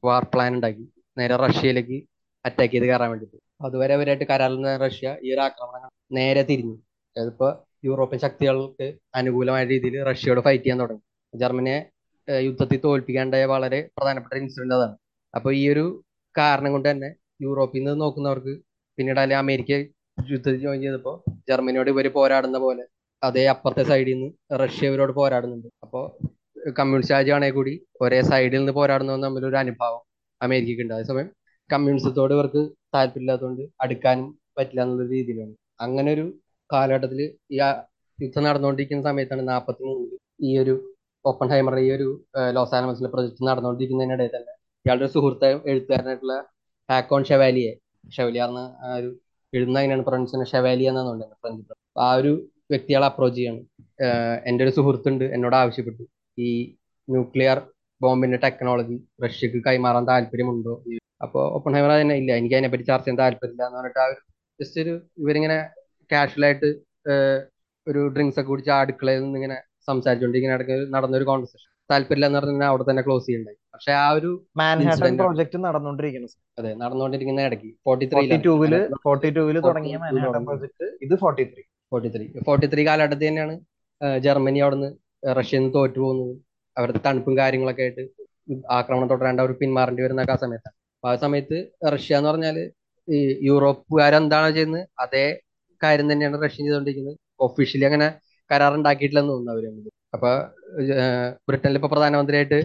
വാർ പ്ലാൻ ഉണ്ടാക്കി. നേരെ റഷ്യയിലേക്ക് അറ്റാക്ക് ചെയ്ത് കയറാൻ വേണ്ടിയിട്ട് അതുവരെ അവരായിട്ട് കരാറിൽ റഷ്യ ഈ ഒരു ആക്രമണം നേരെ തിരിഞ്ഞു. അതിപ്പോ യൂറോപ്യൻ ശക്തികൾക്ക് അനുകൂലമായ രീതിയിൽ റഷ്യയോട് ഫൈറ്റ് ചെയ്യാൻ തുടങ്ങി. ജർമ്മനിയെ യുദ്ധത്തിൽ തോൽപ്പിക്കാണ്ടായ വളരെ പ്രധാനപ്പെട്ട ഇൻസിഡന്റ് അതാണ്. അപ്പൊ ഈ ഒരു കാരണം കൊണ്ട് തന്നെ യൂറോപ്പിൽ നിന്ന് നോക്കുന്നവർക്ക് പിന്നീട് അല്ലെങ്കിൽ അമേരിക്ക യുദ്ധത്തിൽ ജോയിൻ ചെയ്തപ്പോൾ ജർമ്മനിയോട് ഇവർ പോരാടുന്ന പോലെ അതേ അപ്പുറത്തെ സൈഡിൽ നിന്ന് റഷ്യ ഇവരോട് പോരാടുന്നുണ്ട്. അപ്പോൾ കമ്മ്യൂണിസ്റ്റ് രാജ്യമാണെങ്കിൽ കൂടി ഒരേ സൈഡിൽ നിന്ന് പോരാടുന്ന തമ്മിലൊരു അനുഭവം അമേരിക്കയ്ക്ക് ഉണ്ട്. അതേസമയം കമ്മ്യൂണിസത്തോട് ഇവർക്ക് താല്പര്യമില്ലാത്തതുകൊണ്ട് അടുക്കാനും പറ്റില്ല എന്നുള്ള രീതിയിലാണ്. അങ്ങനെ ഒരു കാലഘട്ടത്തിൽ ഈ യുദ്ധം നടന്നുകൊണ്ടിരിക്കുന്ന സമയത്താണ് നാൽപ്പത്തി മൂന്നിൽ ഈ ഒരു ഓപ്പൺ ഹൈമറുടെ ഈ ഒരു ലോസ് ആനിമൽസിലെ പ്രൊജക്ട് നടന്നുകൊണ്ടിരിക്കുന്നതിനിടയിൽ തന്നെ ഇയാളുടെ സുഹൃത്ത് എഴുത്തുകാരനായിട്ടുള്ള ഹാക്കോൺ ഷെവാലിയെ ഷെവലിയ എന്ന ഒരു എഴുതുന്ന എങ്ങനെയാണ് പ്രൊനൗൺസ് ഷെവാലിയ എന്നുണ്ട് തോന്നുന്നത് ഫ്രഞ്ച് ആ ഒരു വ്യക്തികളെ അപ്രോച്ച് ചെയ്യാണ്. എന്റെ ഒരു സുഹൃത്തുണ്ട് എന്നോട് ആവശ്യപ്പെട്ടു. ഈ ന്യൂക്ലിയർ ബോംബിന്റെ ടെക്നോളജി റഷ്യക്ക് കൈമാറാൻ താല്പര്യമുണ്ടോ? അപ്പോൾ ഓപ്പൺ ഹൈമർ തന്നെ ഇല്ല. എനിക്ക് അതിനെപ്പറ്റി ചർച്ച ചെയ്യാൻ താല്പര്യമില്ല എന്ന് പറഞ്ഞിട്ട് ആ ഒരു ജസ്റ്റ് ഒരു ഇവരിങ്ങനെ കാഷ്വലായിട്ട് ഒരു ഡ്രിങ്ക്സ് ഒക്കെ കുടിച്ച് അടുക്കളയിൽ നിന്ന് ഇങ്ങനെ സംസാരിച്ചുകൊണ്ട് ഇങ്ങനെ നടന്ന ഒരു കോൺവെർസേഷൻ താല്പര്യമില്ല എന്ന് പറഞ്ഞാൽ അവിടെ തന്നെ ക്ലോസ് ചെയ്യണ്ടായി. പക്ഷെ ആ ഒരു മാൻഹാട്ടൻ പ്രോജക്ട് നടന്നുകൊണ്ടിരിക്കുന്നു അതെ നടന്നുകൊണ്ടിരിക്കുന്ന ഇടയ്ക്ക്. ഫോർട്ടി ത്രീ ഫോർട്ടി ടൂവിൽ തുടങ്ങിയ മാൻഹാട്ടൻ പ്രോജക്ട് ഇത് forty three forty three forty three കാലഘട്ടത്തിൽ തന്നെയാണ് ജർമ്മനി ജർമ്മനി അവിടുന്ന് റഷ്യയിൽ നിന്ന് തോറ്റു പോകുന്നത് അവരുടെ തണുപ്പും കാര്യങ്ങളൊക്കെ ആയിട്ട് ആക്രമണം തുടരാണ്ട് അവർ പിന്മാറേണ്ടി വരുന്ന ആ സമയത്താണ് അപ്പൊ ആ സമയത്ത് റഷ്യ എന്ന് പറഞ്ഞാൽ ഈ യൂറോപ്പുകാരെന്താണോ ചെയ്യുന്നത്? അതേ കാര്യം തന്നെയാണ് റഷ്യ ചെയ്തുകൊണ്ടിരിക്കുന്നത്. ഒഫീഷ്യലി അങ്ങനെ കരാർ ഉണ്ടാക്കിയിട്ടില്ലെന്ന് തോന്നുന്നു അവർ. അപ്പൊ ബ്രിട്ടനിൽ ഇപ്പൊ പ്രധാനമന്ത്രിയായിട്ട്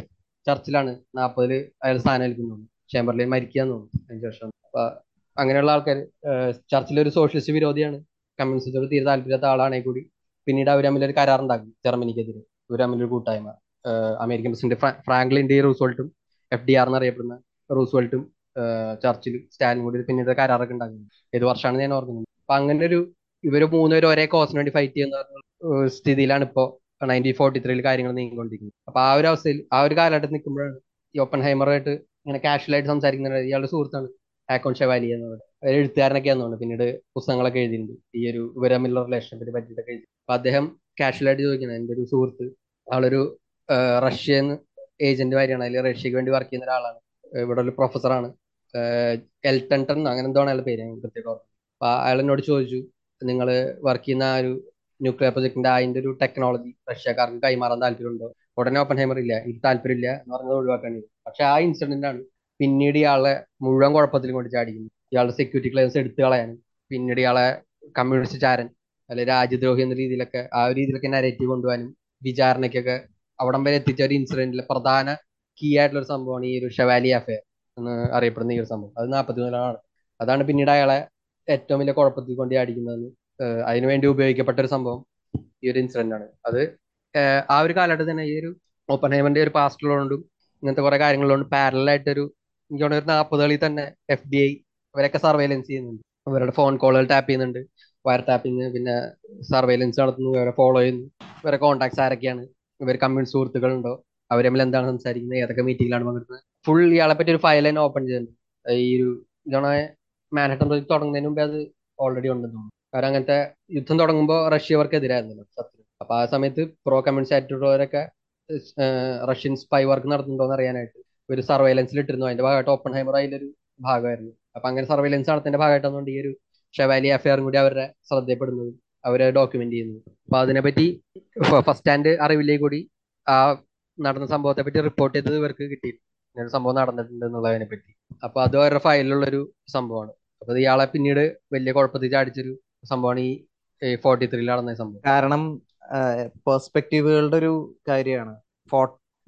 ചർച്ചിലാണ് നാൽപ്പതിൽ അയാൾ സ്ഥാനം ഏൽക്കുന്നത് ചേംബർലിൻ മരിക്കാന്ന് തോന്നുന്നു അതിന് ശേഷം. അപ്പൊ അങ്ങനെയുള്ള ആൾക്കാർ ചർച്ചിൽ ഒരു സോഷ്യലിസ്റ്റ് വിരോധിയാണ്. കമ്മ്യൂണിസ്റ്റോട് തീരെ താല്പര്യമില്ലാത്ത ആളാണെങ്കിൽ കൂടി പിന്നീട് അവർ തമ്മിൽ ഒരു കരാർ ഉണ്ടാക്കി. ജർമ്മനിക്കെതിരെ. ഇവർ തമ്മിലൊരു കൂട്ടായ്മ. അമേരിക്കൻ പ്രസിഡന്റ് ഫ്രാങ്ക്ലിൻ ഡി റൂസ്വെൽട്ടും എഫ് ഡി ആർ എന്നറിയപ്പെടുന്ന റൂസ്വെൽട്ടും ചർച്ചിൽ സ്റ്റാലിനും കൂടി പിന്നീട് കരാറൊക്കെ ഉണ്ടാക്കുന്നത് ഏത് വർഷമാണ് ഞാൻ ഓർക്കുന്നത് അപ്പൊ അങ്ങനെ ഒരു ഇവർ മൂന്നുപേരും ഒരേ കോസിന് വേണ്ടി ഫൈറ്റ് ചെയ്യുന്ന സ്ഥിതിയിലാണ് ഇപ്പോ നയന്റീൻ ഫോർട്ടി ത്രീയിൽ കാര്യങ്ങൾ നീങ്ങിക്കൊണ്ടിരിക്കുന്നത്. അപ്പൊ ആ ഒരു അവസ്ഥയിൽ ആ ഒരു കാലഘട്ടത്തിൽ നിൽക്കുമ്പോഴാണ് ഈ ഓപ്പൺ ഹൈമറായിട്ട് ഇങ്ങനെ കാഷ്വലായിട്ട് സംസാരിക്കുന്ന ഇയാളുടെ സുഹൃത്താണ് ആക്കോൺ ഷെവാലി എന്ന് പറയുന്നത് ഒരു എഴുത്തുകാരനൊക്കെയാന്ന് തോന്നുന്നു പിന്നീട് പുസ്തകങ്ങളൊക്കെ എഴുതിയിട്ടുണ്ട്. ഈ ഒരു ഇവർ തമ്മിലുള്ള റിലേഷനെ പറ്റിയിട്ടൊക്കെ എഴുതി. അപ്പൊ അദ്ദേഹം കാഷ്വലായിട്ട് ചോദിക്കുന്നത് എന്റെ ഒരു സുഹൃത്ത് ആഹ് റഷ്യൻ ഏജന്റ് മാതിരിയാണ് അതിൽ റഷ്യക്ക് വേണ്ടി വർക്ക് ചെയ്യുന്ന ഒരാളാണ്. ഇവിടെ ഒരു പ്രൊഫസറാണ് എൽട്ടൺ ടൺ അങ്ങനെ എന്തോ ആണ് അയാളുടെ പേര്. എനിക്ക് കൃത്യമായിട്ട് ഓർമ്മ അപ്പൊ അയാൾ എന്നോട് ചോദിച്ചു നിങ്ങൾ വർക്ക് ചെയ്യുന്ന ആ ഒരു ന്യൂക്ലിയർ പ്രൊജക്ടിന്റെ അതിന്റെ ഒരു ടെക്നോളജി റഷ്യക്കാർക്ക് കൈമാറാൻ താല്പര്യമുണ്ടോ? ഉടനെ ഓപ്പൺ ഹൈമർ ഇല്ല. എനിക്ക് താല്പര്യമില്ല എന്ന് പറഞ്ഞത് ഒഴിവാക്കാണ് പക്ഷെ ആ ഇൻസിഡന്റ് ആണ് പിന്നീട് ഇയാളെ മുഴുവൻ കുഴപ്പത്തിലും കൊണ്ട് ചാടിക്കുന്നത് ഇയാളുടെ സെക്യൂരിറ്റി ക്ലിയറൻസ് എടുത്തു കളയാനും പിന്നീട് ഇയാളെ കമ്മ്യൂണിസ്റ്റ് ചാരൻ അല്ലെ രാജ്യദ്രോഹി എന്ന രീതിയിലൊക്കെ ആ ഒരു രീതിയിലൊക്കെ നരേറ്റീവ് കൊണ്ടുപോകാനും വിചാരണയ്ക്കൊക്കെ അവിടം വരെ എത്തിച്ച ഒരു ഇൻസിഡന്റിലെ പ്രധാന കീ ആയിട്ടുള്ള ഒരു സംഭവമാണ് ഈ ഒരു ഷെവാലി അഫയർ എന്ന് അറിയപ്പെടുന്ന ഈ ഒരു സംഭവം. അത് നാൽപ്പത്തി മൂന്നിലാണ് അതാണ് പിന്നീട് അയാളെ ഏറ്റവും വലിയ കുഴപ്പത്തിൽ കൊണ്ട് അടിക്കുന്നത് അതിനുവേണ്ടി ഉപയോഗിക്കപ്പെട്ട ഒരു സംഭവം ഈ ഒരു ഇൻസിഡന്റ് ആണ്. അത് ആ ഒരു കാലഘട്ടത്തിൽ തന്നെ ഈ ഒരു ഓപ്പൺ ഹൈമന്റെ ഒരു പാസ്റ്റുള്ളതുകൊണ്ടും ഇങ്ങനത്തെ കുറെ കാര്യങ്ങളിലുകൊണ്ട് പാരലൽ ആയിട്ടൊരു എനിക്ക് തോന്നുന്നു ഒരു നാൽപ്പതുകളിൽ തന്നെ എഫ് ഡി ഐ അവരൊക്കെ സർവൈലൻസ് ചെയ്യുന്നുണ്ട്. അവരുടെ ഫോൺ കോളുകൾ ടാപ്പ് ചെയ്യുന്നുണ്ട്. വയർ ടാപ്പിംഗ് പിന്നെ സർവൈലൻസ് നടത്തുന്നു അവരെ ഫോളോ ചെയ്യുന്നു. ഇവരെ കോൺടാക്ട്സ് ആരൊക്കെയാണ് ഇവർ കമ്മ്യൂൺ സുഹൃത്തുക്കളുണ്ടോ? അവർ തമ്മിൽ എന്താണ് സംസാരിക്കുന്നത്? ഏതൊക്കെ മീറ്റിംഗിലാണ് പങ്കെടുക്കുന്നത്? ഫുൾ ഇയാളെ പറ്റി ഒരു ഫയൽ തന്നെ ഓപ്പൺ ചെയ്തിട്ടുണ്ട്. ഈ ഒരു ഇതാണ് മാനഹട്ടൻ പ്രൊജക്ട് തുടങ്ങുന്നതിന് മുമ്പേ അത് ഓൾറെഡി ഉണ്ടെന്ന് തോന്നുന്നു. കാരണം അങ്ങനത്തെ യുദ്ധം തുടങ്ങുമ്പോൾ റഷ്യ അവർക്കെതിരായിരുന്നല്ലോ സത്യം. അപ്പൊ ആ സമയത്ത് പ്രോ കമ്മ്യൂണിസ്റ്റ് ആയിട്ടുള്ളവരൊക്കെ റഷ്യൻ സ്പൈ വർക്ക് നടത്തുന്നുണ്ടോ എന്ന് അറിയാനായിട്ട് ഒരു സർവൈലൻസിൽ ഇട്ടിരുന്നു. അതിന്റെ ഭാഗമായിട്ട് ഓപ്പൺ ഹൈമർ അതിലൊരു ഭാഗമായിരുന്നു. അപ്പൊ അങ്ങനെ സർവൈലൻസ് നടത്തിന്റെ ഭാഗമായിട്ടാണ് ഈ ഒരു ഷെവാലി അഫയറും കൂടി അവരുടെ ശ്രദ്ധയപ്പെടുന്നത് അവരെ ഡോക്യുമെന്റ് ചെയ്യുന്നത്. അപ്പൊ അതിനെപ്പറ്റി ഫസ്റ്റ് ഹാൻഡ് അറിവില്ലേ കൂടി? ആ നടന്ന സംഭവത്തെ പറ്റി റിപ്പോർട്ട് ചെയ്തത് ഇവർക്ക് കിട്ടി ഇങ്ങനെ സംഭവം നടന്നിട്ടുണ്ട് എന്നുള്ളതിനെ പറ്റി അപ്പൊ അത് അവരുടെ ഫയലിലുള്ള ഒരു സംഭവമാണ്. അപ്പൊ ഇയാളെ പിന്നീട് വലിയ കുഴപ്പത്തിൽ ചാടിച്ചൊരു സംഭവമാണ് ഈ ഫോർട്ടി ത്രീയിൽ നടന്ന സംഭവം. കാരണം പെർസ്പെക്റ്റീവുകളുടെ ഒരു കാര്യമാണ്.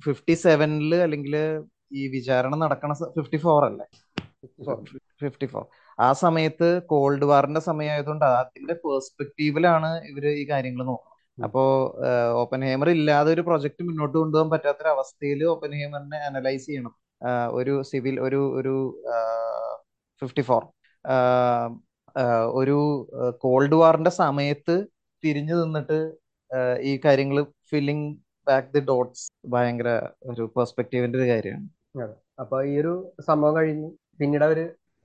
ഫിഫ്റ്റി സെവനിൽ അല്ലെങ്കിൽ ഈ വിചാരണ നടക്കണ ഫിഫ്റ്റി ഫോർ അല്ലേ? ഫിഫ്റ്റി ഫോർ ആ സമയത്ത് കോൾഡ് വാറിന്റെ സമയമായതുകൊണ്ട് അതിന്റെ പേഴ്സ്പെക്ടീവിലാണ് ഇവർ ഈ കാര്യങ്ങൾ നോക്കുന്നത്. അപ്പോ ഓപ്പൻ ഹേമർ ഇല്ലാതെ ഒരു പ്രൊജക്ട് മുന്നോട്ട് കൊണ്ടുപോകാൻ പറ്റാത്തൊരു അവസ്ഥയിൽ ഓപ്പൻ ഹേമറിനെ അനലൈസ് ചെയ്യണം ഒരു സിവിൽ ഒരു ഒരു ഫിഫ്റ്റി ഫോർ ഒരു കോൾഡ് വാറിന്റെ സമയത്ത് തിരിഞ്ഞു നിന്നിട്ട് ഈ കാര്യങ്ങൾ ഫില്ലിംഗ് ബാക്ക് ദി ഡോട്ട്സ് ഭയങ്കര ഒരു പെർസ്പെക്റ്റീവിന്റെ ഒരു കാര്യമാണ്. അപ്പൊ ഈ ഒരു സംഭവം കഴിഞ്ഞു പിന്നീട് അവർ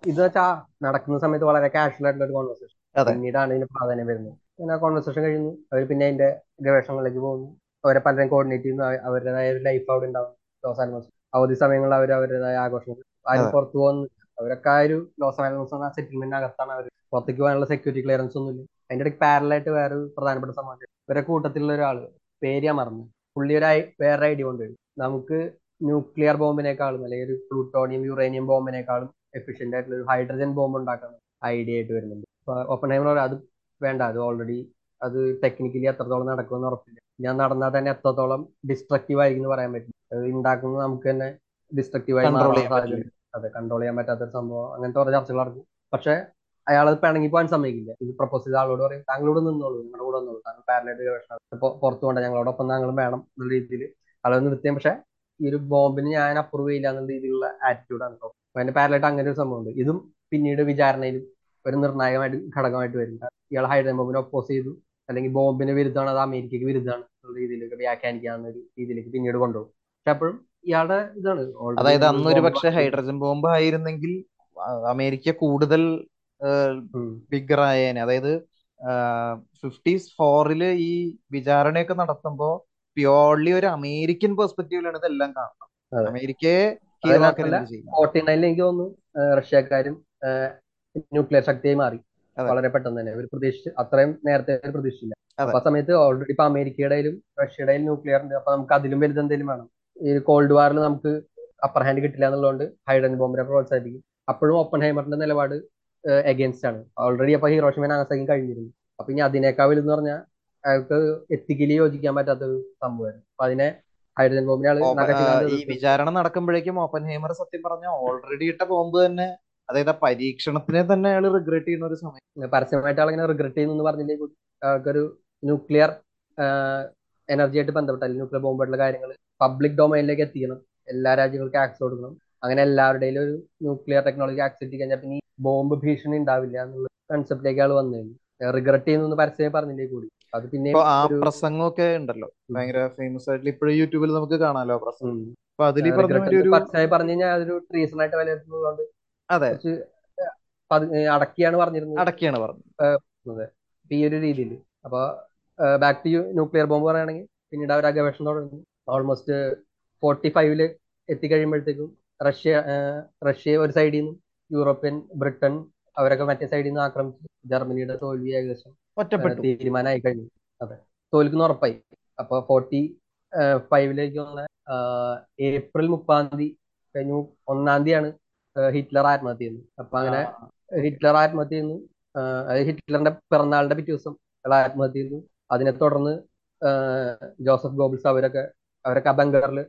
ഇത് വെച്ചാ നടക്കുന്ന സമയത്ത് വളരെ കാഷ്വൽ ആയിട്ടുള്ള ഒരു കോൺവെർസേഷൻ പിന്നീടാണ് ഇതിന് പ്രാധാന്യം വരുന്നത്. പിന്നെ ആ കോൺവെർസേഷൻ കഴിഞ്ഞു. അവർ പിന്നെ അതിന്റെ ഗവേഷണങ്ങളിലേക്ക് പോകുന്നു. അവരെ പലരും കോർഡിനേറ്റ് ചെയ്യുന്നു. അവ- അവരുടേതായ ഒരു ലൈഫ് അവിടെ ഉണ്ടാവും. ലോസ് ആൽമോസ് അവധി സമയങ്ങളിൽ അവർ അവരുടേതായ ആഘോഷങ്ങൾ. ആരും പുറത്തു പോകുന്നു അവരൊക്കെ ആ ഒരു ലോസ് ആൽമോസ് സെറ്റിൽമെന്റ് അകത്താണ് അവർ പുറത്തേക്ക് പോകാനുള്ള സെക്യൂരിറ്റി ക്ലിയറൻസ് ഒന്നുമില്ല. അതിന്റെ ഇടയ്ക്ക് പാരലായിട്ട് വേറെ ഒരു പ്രധാനപ്പെട്ട സമാജം. ഇവരെ കൂട്ടത്തിലുള്ള ഒരാൾ പേര് ഞാൻ മറന്നു. പുള്ളി ഒരു വേറെ ഐഡിയ കൊണ്ടുവരും. നമുക്ക് ന്യൂക്ലിയർ ബോംബിനേക്കാളും അല്ലെങ്കിൽ ഒരു പ്ലൂട്ടോണിയം യുറേനിയം ബോംബിനേക്കാളും എഫിഷ്യന്റ് ആയിട്ടുള്ള ഒരു ഹൈഡ്രജൻ ബോംബ് ഉണ്ടാക്കാൻ ഐഡിയ ആയിട്ട് വരുന്നുണ്ട്. ഓപ്പൺ ഹൈമർ അത് വേണ്ട അത് ഓൾറെഡി അത് ടെക്നിക്കലി എത്രത്തോളം നടക്കുമെന്ന് ഉറപ്പില്ല. ഞാൻ നടന്നാൽ തന്നെ എത്രത്തോളം ഡിസ്ട്രക്റ്റീവ് ആയിരിക്കും പറയാൻ പറ്റും അത് ഉണ്ടാക്കുന്നത് നമുക്ക് തന്നെ ഡിസ്ട്രക്റ്റീവ് ആയി മാറാൻ സാധ്യത അതെ കൺട്രോൾ ചെയ്യാൻ പറ്റാത്ത ഒരു സംഭവം. അങ്ങനത്തെ കുറെ ചർച്ചകൾ നടക്കും പക്ഷെ അയാൾ അത് പിണങ്ങി പോകാൻ സമ്മതിക്കില്ല. ഇത് പ്രപ്പോസ് ചെയ്ത ആളോട് പറയും താങ്കളോട് നിന്നോളൂ നിങ്ങളുടെ കൂടെ നിന്നോളൂ. താങ്കൾ പാരലായിട്ട് ഗവേഷണം ഇപ്പൊ പുറത്തു കൊണ്ട ഞങ്ങളോടൊപ്പം താങ്കളും വേണം എന്നുള്ള രീതിയിൽ ആളെ നിർത്തിയാൽ പക്ഷെ ഈ ഒരു ബോംബിന് ഞാൻ അപ്രൂവ് ചെയ്യില്ല എന്ന രീതിയിലുള്ള ആറ്റിറ്റ്യൂഡാണ് കേട്ടോ അപ്പൊ അതിന്റെ പാരലായിട്ട് അങ്ങനെ ഒരു സംഭവമുണ്ട്. ഇതും പിന്നീട് വിചാരണയിൽ ഒരു നിർണായകമായിട്ട് ഘടകമായിട്ട് വരും ഇയാൾ ഹൈഡ്രജൻ ബോംബിനെ ഒപ്പോസ് ചെയ്തു. അല്ലെങ്കിൽ ബോംബിന് വിരുദ്ധമാണ് അത് അമേരിക്കയ്ക്ക് വിരുദ്ധമാണ് എന്നുള്ള രീതിയിലേക്ക് വ്യാഖ്യാനിക്കാവുന്ന ഒരു രീതിയിലേക്ക് പിന്നീട് കൊണ്ടുപോകും. പക്ഷെ അപ്പോഴും ഇയാളുടെ ഇതാണ്. അതായത് അന്ന് അന്നൊരു പക്ഷെ ഹൈഡ്രജൻ ബോംബ് ആയിരുന്നെങ്കിൽ അമേരിക്ക കൂടുതൽ ബിഗറായേനെ ബിഗർ ആയേനെ. അതായത് ഫിഫ്റ്റീസ് ഫോറിൽ ഈ വിചാരണയൊക്കെ നടത്തുമ്പോ പ്യോർലി ഒരു അമേരിക്കൻ പെർസ്പെക്റ്റീവിലാണ് ഇതെല്ലാം കാണുന്നത്. അമേരിക്കയെ ഫോർട്ടി നയനിൽ എനിക്ക് തോന്നുന്നു റഷ്യക്കാരും ന്യൂക്ലിയർ ശക്തിയായി മാറി. വളരെ പെട്ടെന്ന് തന്നെ. ഒരു പ്രതീക്ഷിച്ച് അത്രയും നേരത്തെ ഒരു പ്രതീക്ഷിച്ചില്ല. അപ്പൊ ആ സമയത്ത് ഓൾറെഡി ഇപ്പൊ അമേരിക്കയുടെയും റഷ്യയുടെയും ന്യൂക്ലിയർ ഉണ്ട്. അപ്പൊ നമുക്ക് അതിലും വലുത് എന്തെങ്കിലും വേണം. ഈ കോൾഡ് വാറിൽ നമുക്ക് അപ്പർ ഹാൻഡ് കിട്ടില്ല എന്നുള്ളതുകൊണ്ട് ഹൈഡ്രജൻ ബോംബിനെ പ്രോത്സാഹിപ്പിക്കും. അപ്പോഴും ഓപ്പൺ ഹൈമറിന്റെ നിലപാട് എഗൈൻസ്റ്റ് ആണ്. ഓൾറെഡി അപ്പൊ ഹിറോഷിമ നാഗസാക്കി കഴിഞ്ഞിരുന്നു. അപ്പൊ ഇനി അതിനേക്കാൾ വലുതെന്ന് പറഞ്ഞാൽ അയാൾക്ക് എത്തിക്കലി യോജിക്കാൻ പറ്റാത്ത ഒരു സംഭവമായിരുന്നു. അപ്പൊ അതിനെ ഹൈഡ്രജൻ ബോംബിനെ ആൾ ഈ വിചാരണ നടക്കുമ്പോഴേക്കും ഓപ്പൻ ഹേമർ സത്യം പറഞ്ഞ ഓൾറെഡി ഇട്ട ബോംബ് തന്നെ അതായത് ആ പരീക്ഷണത്തിനെ തന്നെ അയാൾ റിഗ്രറ്റ് ചെയ്യുന്ന ഒരു സമയം. പരസ്യമായിട്ട് ആളിങ്ങനെ റിഗ്രറ്റ് ചെയ്യുന്നു പറഞ്ഞില്ലേ കൂടി ന്യൂക്ലിയർ എനർജി ആയിട്ട് ബന്ധപ്പെട്ട ന്യൂക്ലിയർ ബോംബായിട്ടുള്ള കാര്യങ്ങൾ പബ്ലിക് ഡൊമൈനിലേക്ക് എത്തിക്കണം. എല്ലാ രാജ്യങ്ങൾക്കും ആക്സസ് കൊടുക്കണം. അങ്ങനെ എല്ലാവരുടെയും ഒരു ന്യൂക്ലിയർ ടെക്നോളജി ആക്സസ് ചെയ്ത് കഴിഞ്ഞാൽ പിന്നെ ഈ ബോംബ് ഭീഷണി ഉണ്ടാവില്ല എന്നുള്ള കൺസെപ്റ്റിലേക്ക് ആൾ വന്നു റിഗ്രറ്റ് ചെയ്യുന്നു പരസ്യമായി പറഞ്ഞില്ലേ കൂടി. അത് പിന്നെ ഇപ്പൊ ആ പ്രസംഗമൊക്കെ ഉണ്ടല്ലോ. ഭയങ്കര ഫേമസ് ആയിട്ടുള്ള ഇപ്പോഴും യൂട്യൂബിൽ നമുക്ക് കാണാലോ പ്രസംഗം. അപ്പൊ അതിൽ പറഞ്ഞ കഴിഞ്ഞാൽ അതൊരു ട്രീസൺ ആയിട്ട് വിലയിരുത്തുന്നതുകൊണ്ട് അതെ. അടക്കിയാണ് പറഞ്ഞിരുന്നത്. അടക്കിയാണ് പറഞ്ഞത്. അതെ. ഈ ഒരു രീതിയിൽ അപ്പൊ ബാക്ക് ടു ന്യൂക്ലിയർ ബോംബ് പറയുകയാണെങ്കിൽ പിന്നീട് അവർ ആ ഗവേഷണം തുടങ്ങി ഓൾമോസ്റ്റ് ഫോർട്ടി ഫൈവിൽ എത്തിക്കഴിയുമ്പോഴത്തേക്കും റഷ്യ റഷ്യ ഒരു സൈഡിൽ നിന്നും യൂറോപ്യൻ ബ്രിട്ടൻ അവരൊക്കെ മറ്റേ സൈഡിൽ നിന്ന് ആക്രമിച്ചു ജർമ്മനിയുടെ തോൽവി ഏകദേശം ഒറ്റപ്പെട്ടു. തീരുമാനമായി കഴിഞ്ഞു. അതെ. തോൽക്കുന്ന ഉറപ്പായി. അപ്പൊ ഫോർട്ടി ഫൈവിലേക്ക് വന്ന ഏപ്രിൽ മുപ്പാം തീയതി കഴിഞ്ഞു. ഒന്നാം തീയതിയാണ് ഹിറ്റ്ലർ ആത്മഹത്യ ചെയ്യുന്നത്. അപ്പൊ അങ്ങനെ ഹിറ്റ്ലർ ആത്മഹത്യ ചെയ്യുന്നു. അതായത് ഹിറ്റ്ലറിന്റെ പിറന്നാളിന്റെ പിറ്റേ ദിവസം അയാൾ ആത്മഹത്യ ചെയ്യുന്നു. അതിനെ തുടർന്ന് ജോസഫ് ഗോബിൾസ് അവരൊക്കെ അവരൊക്കെ ആ ബങ്കറിൽ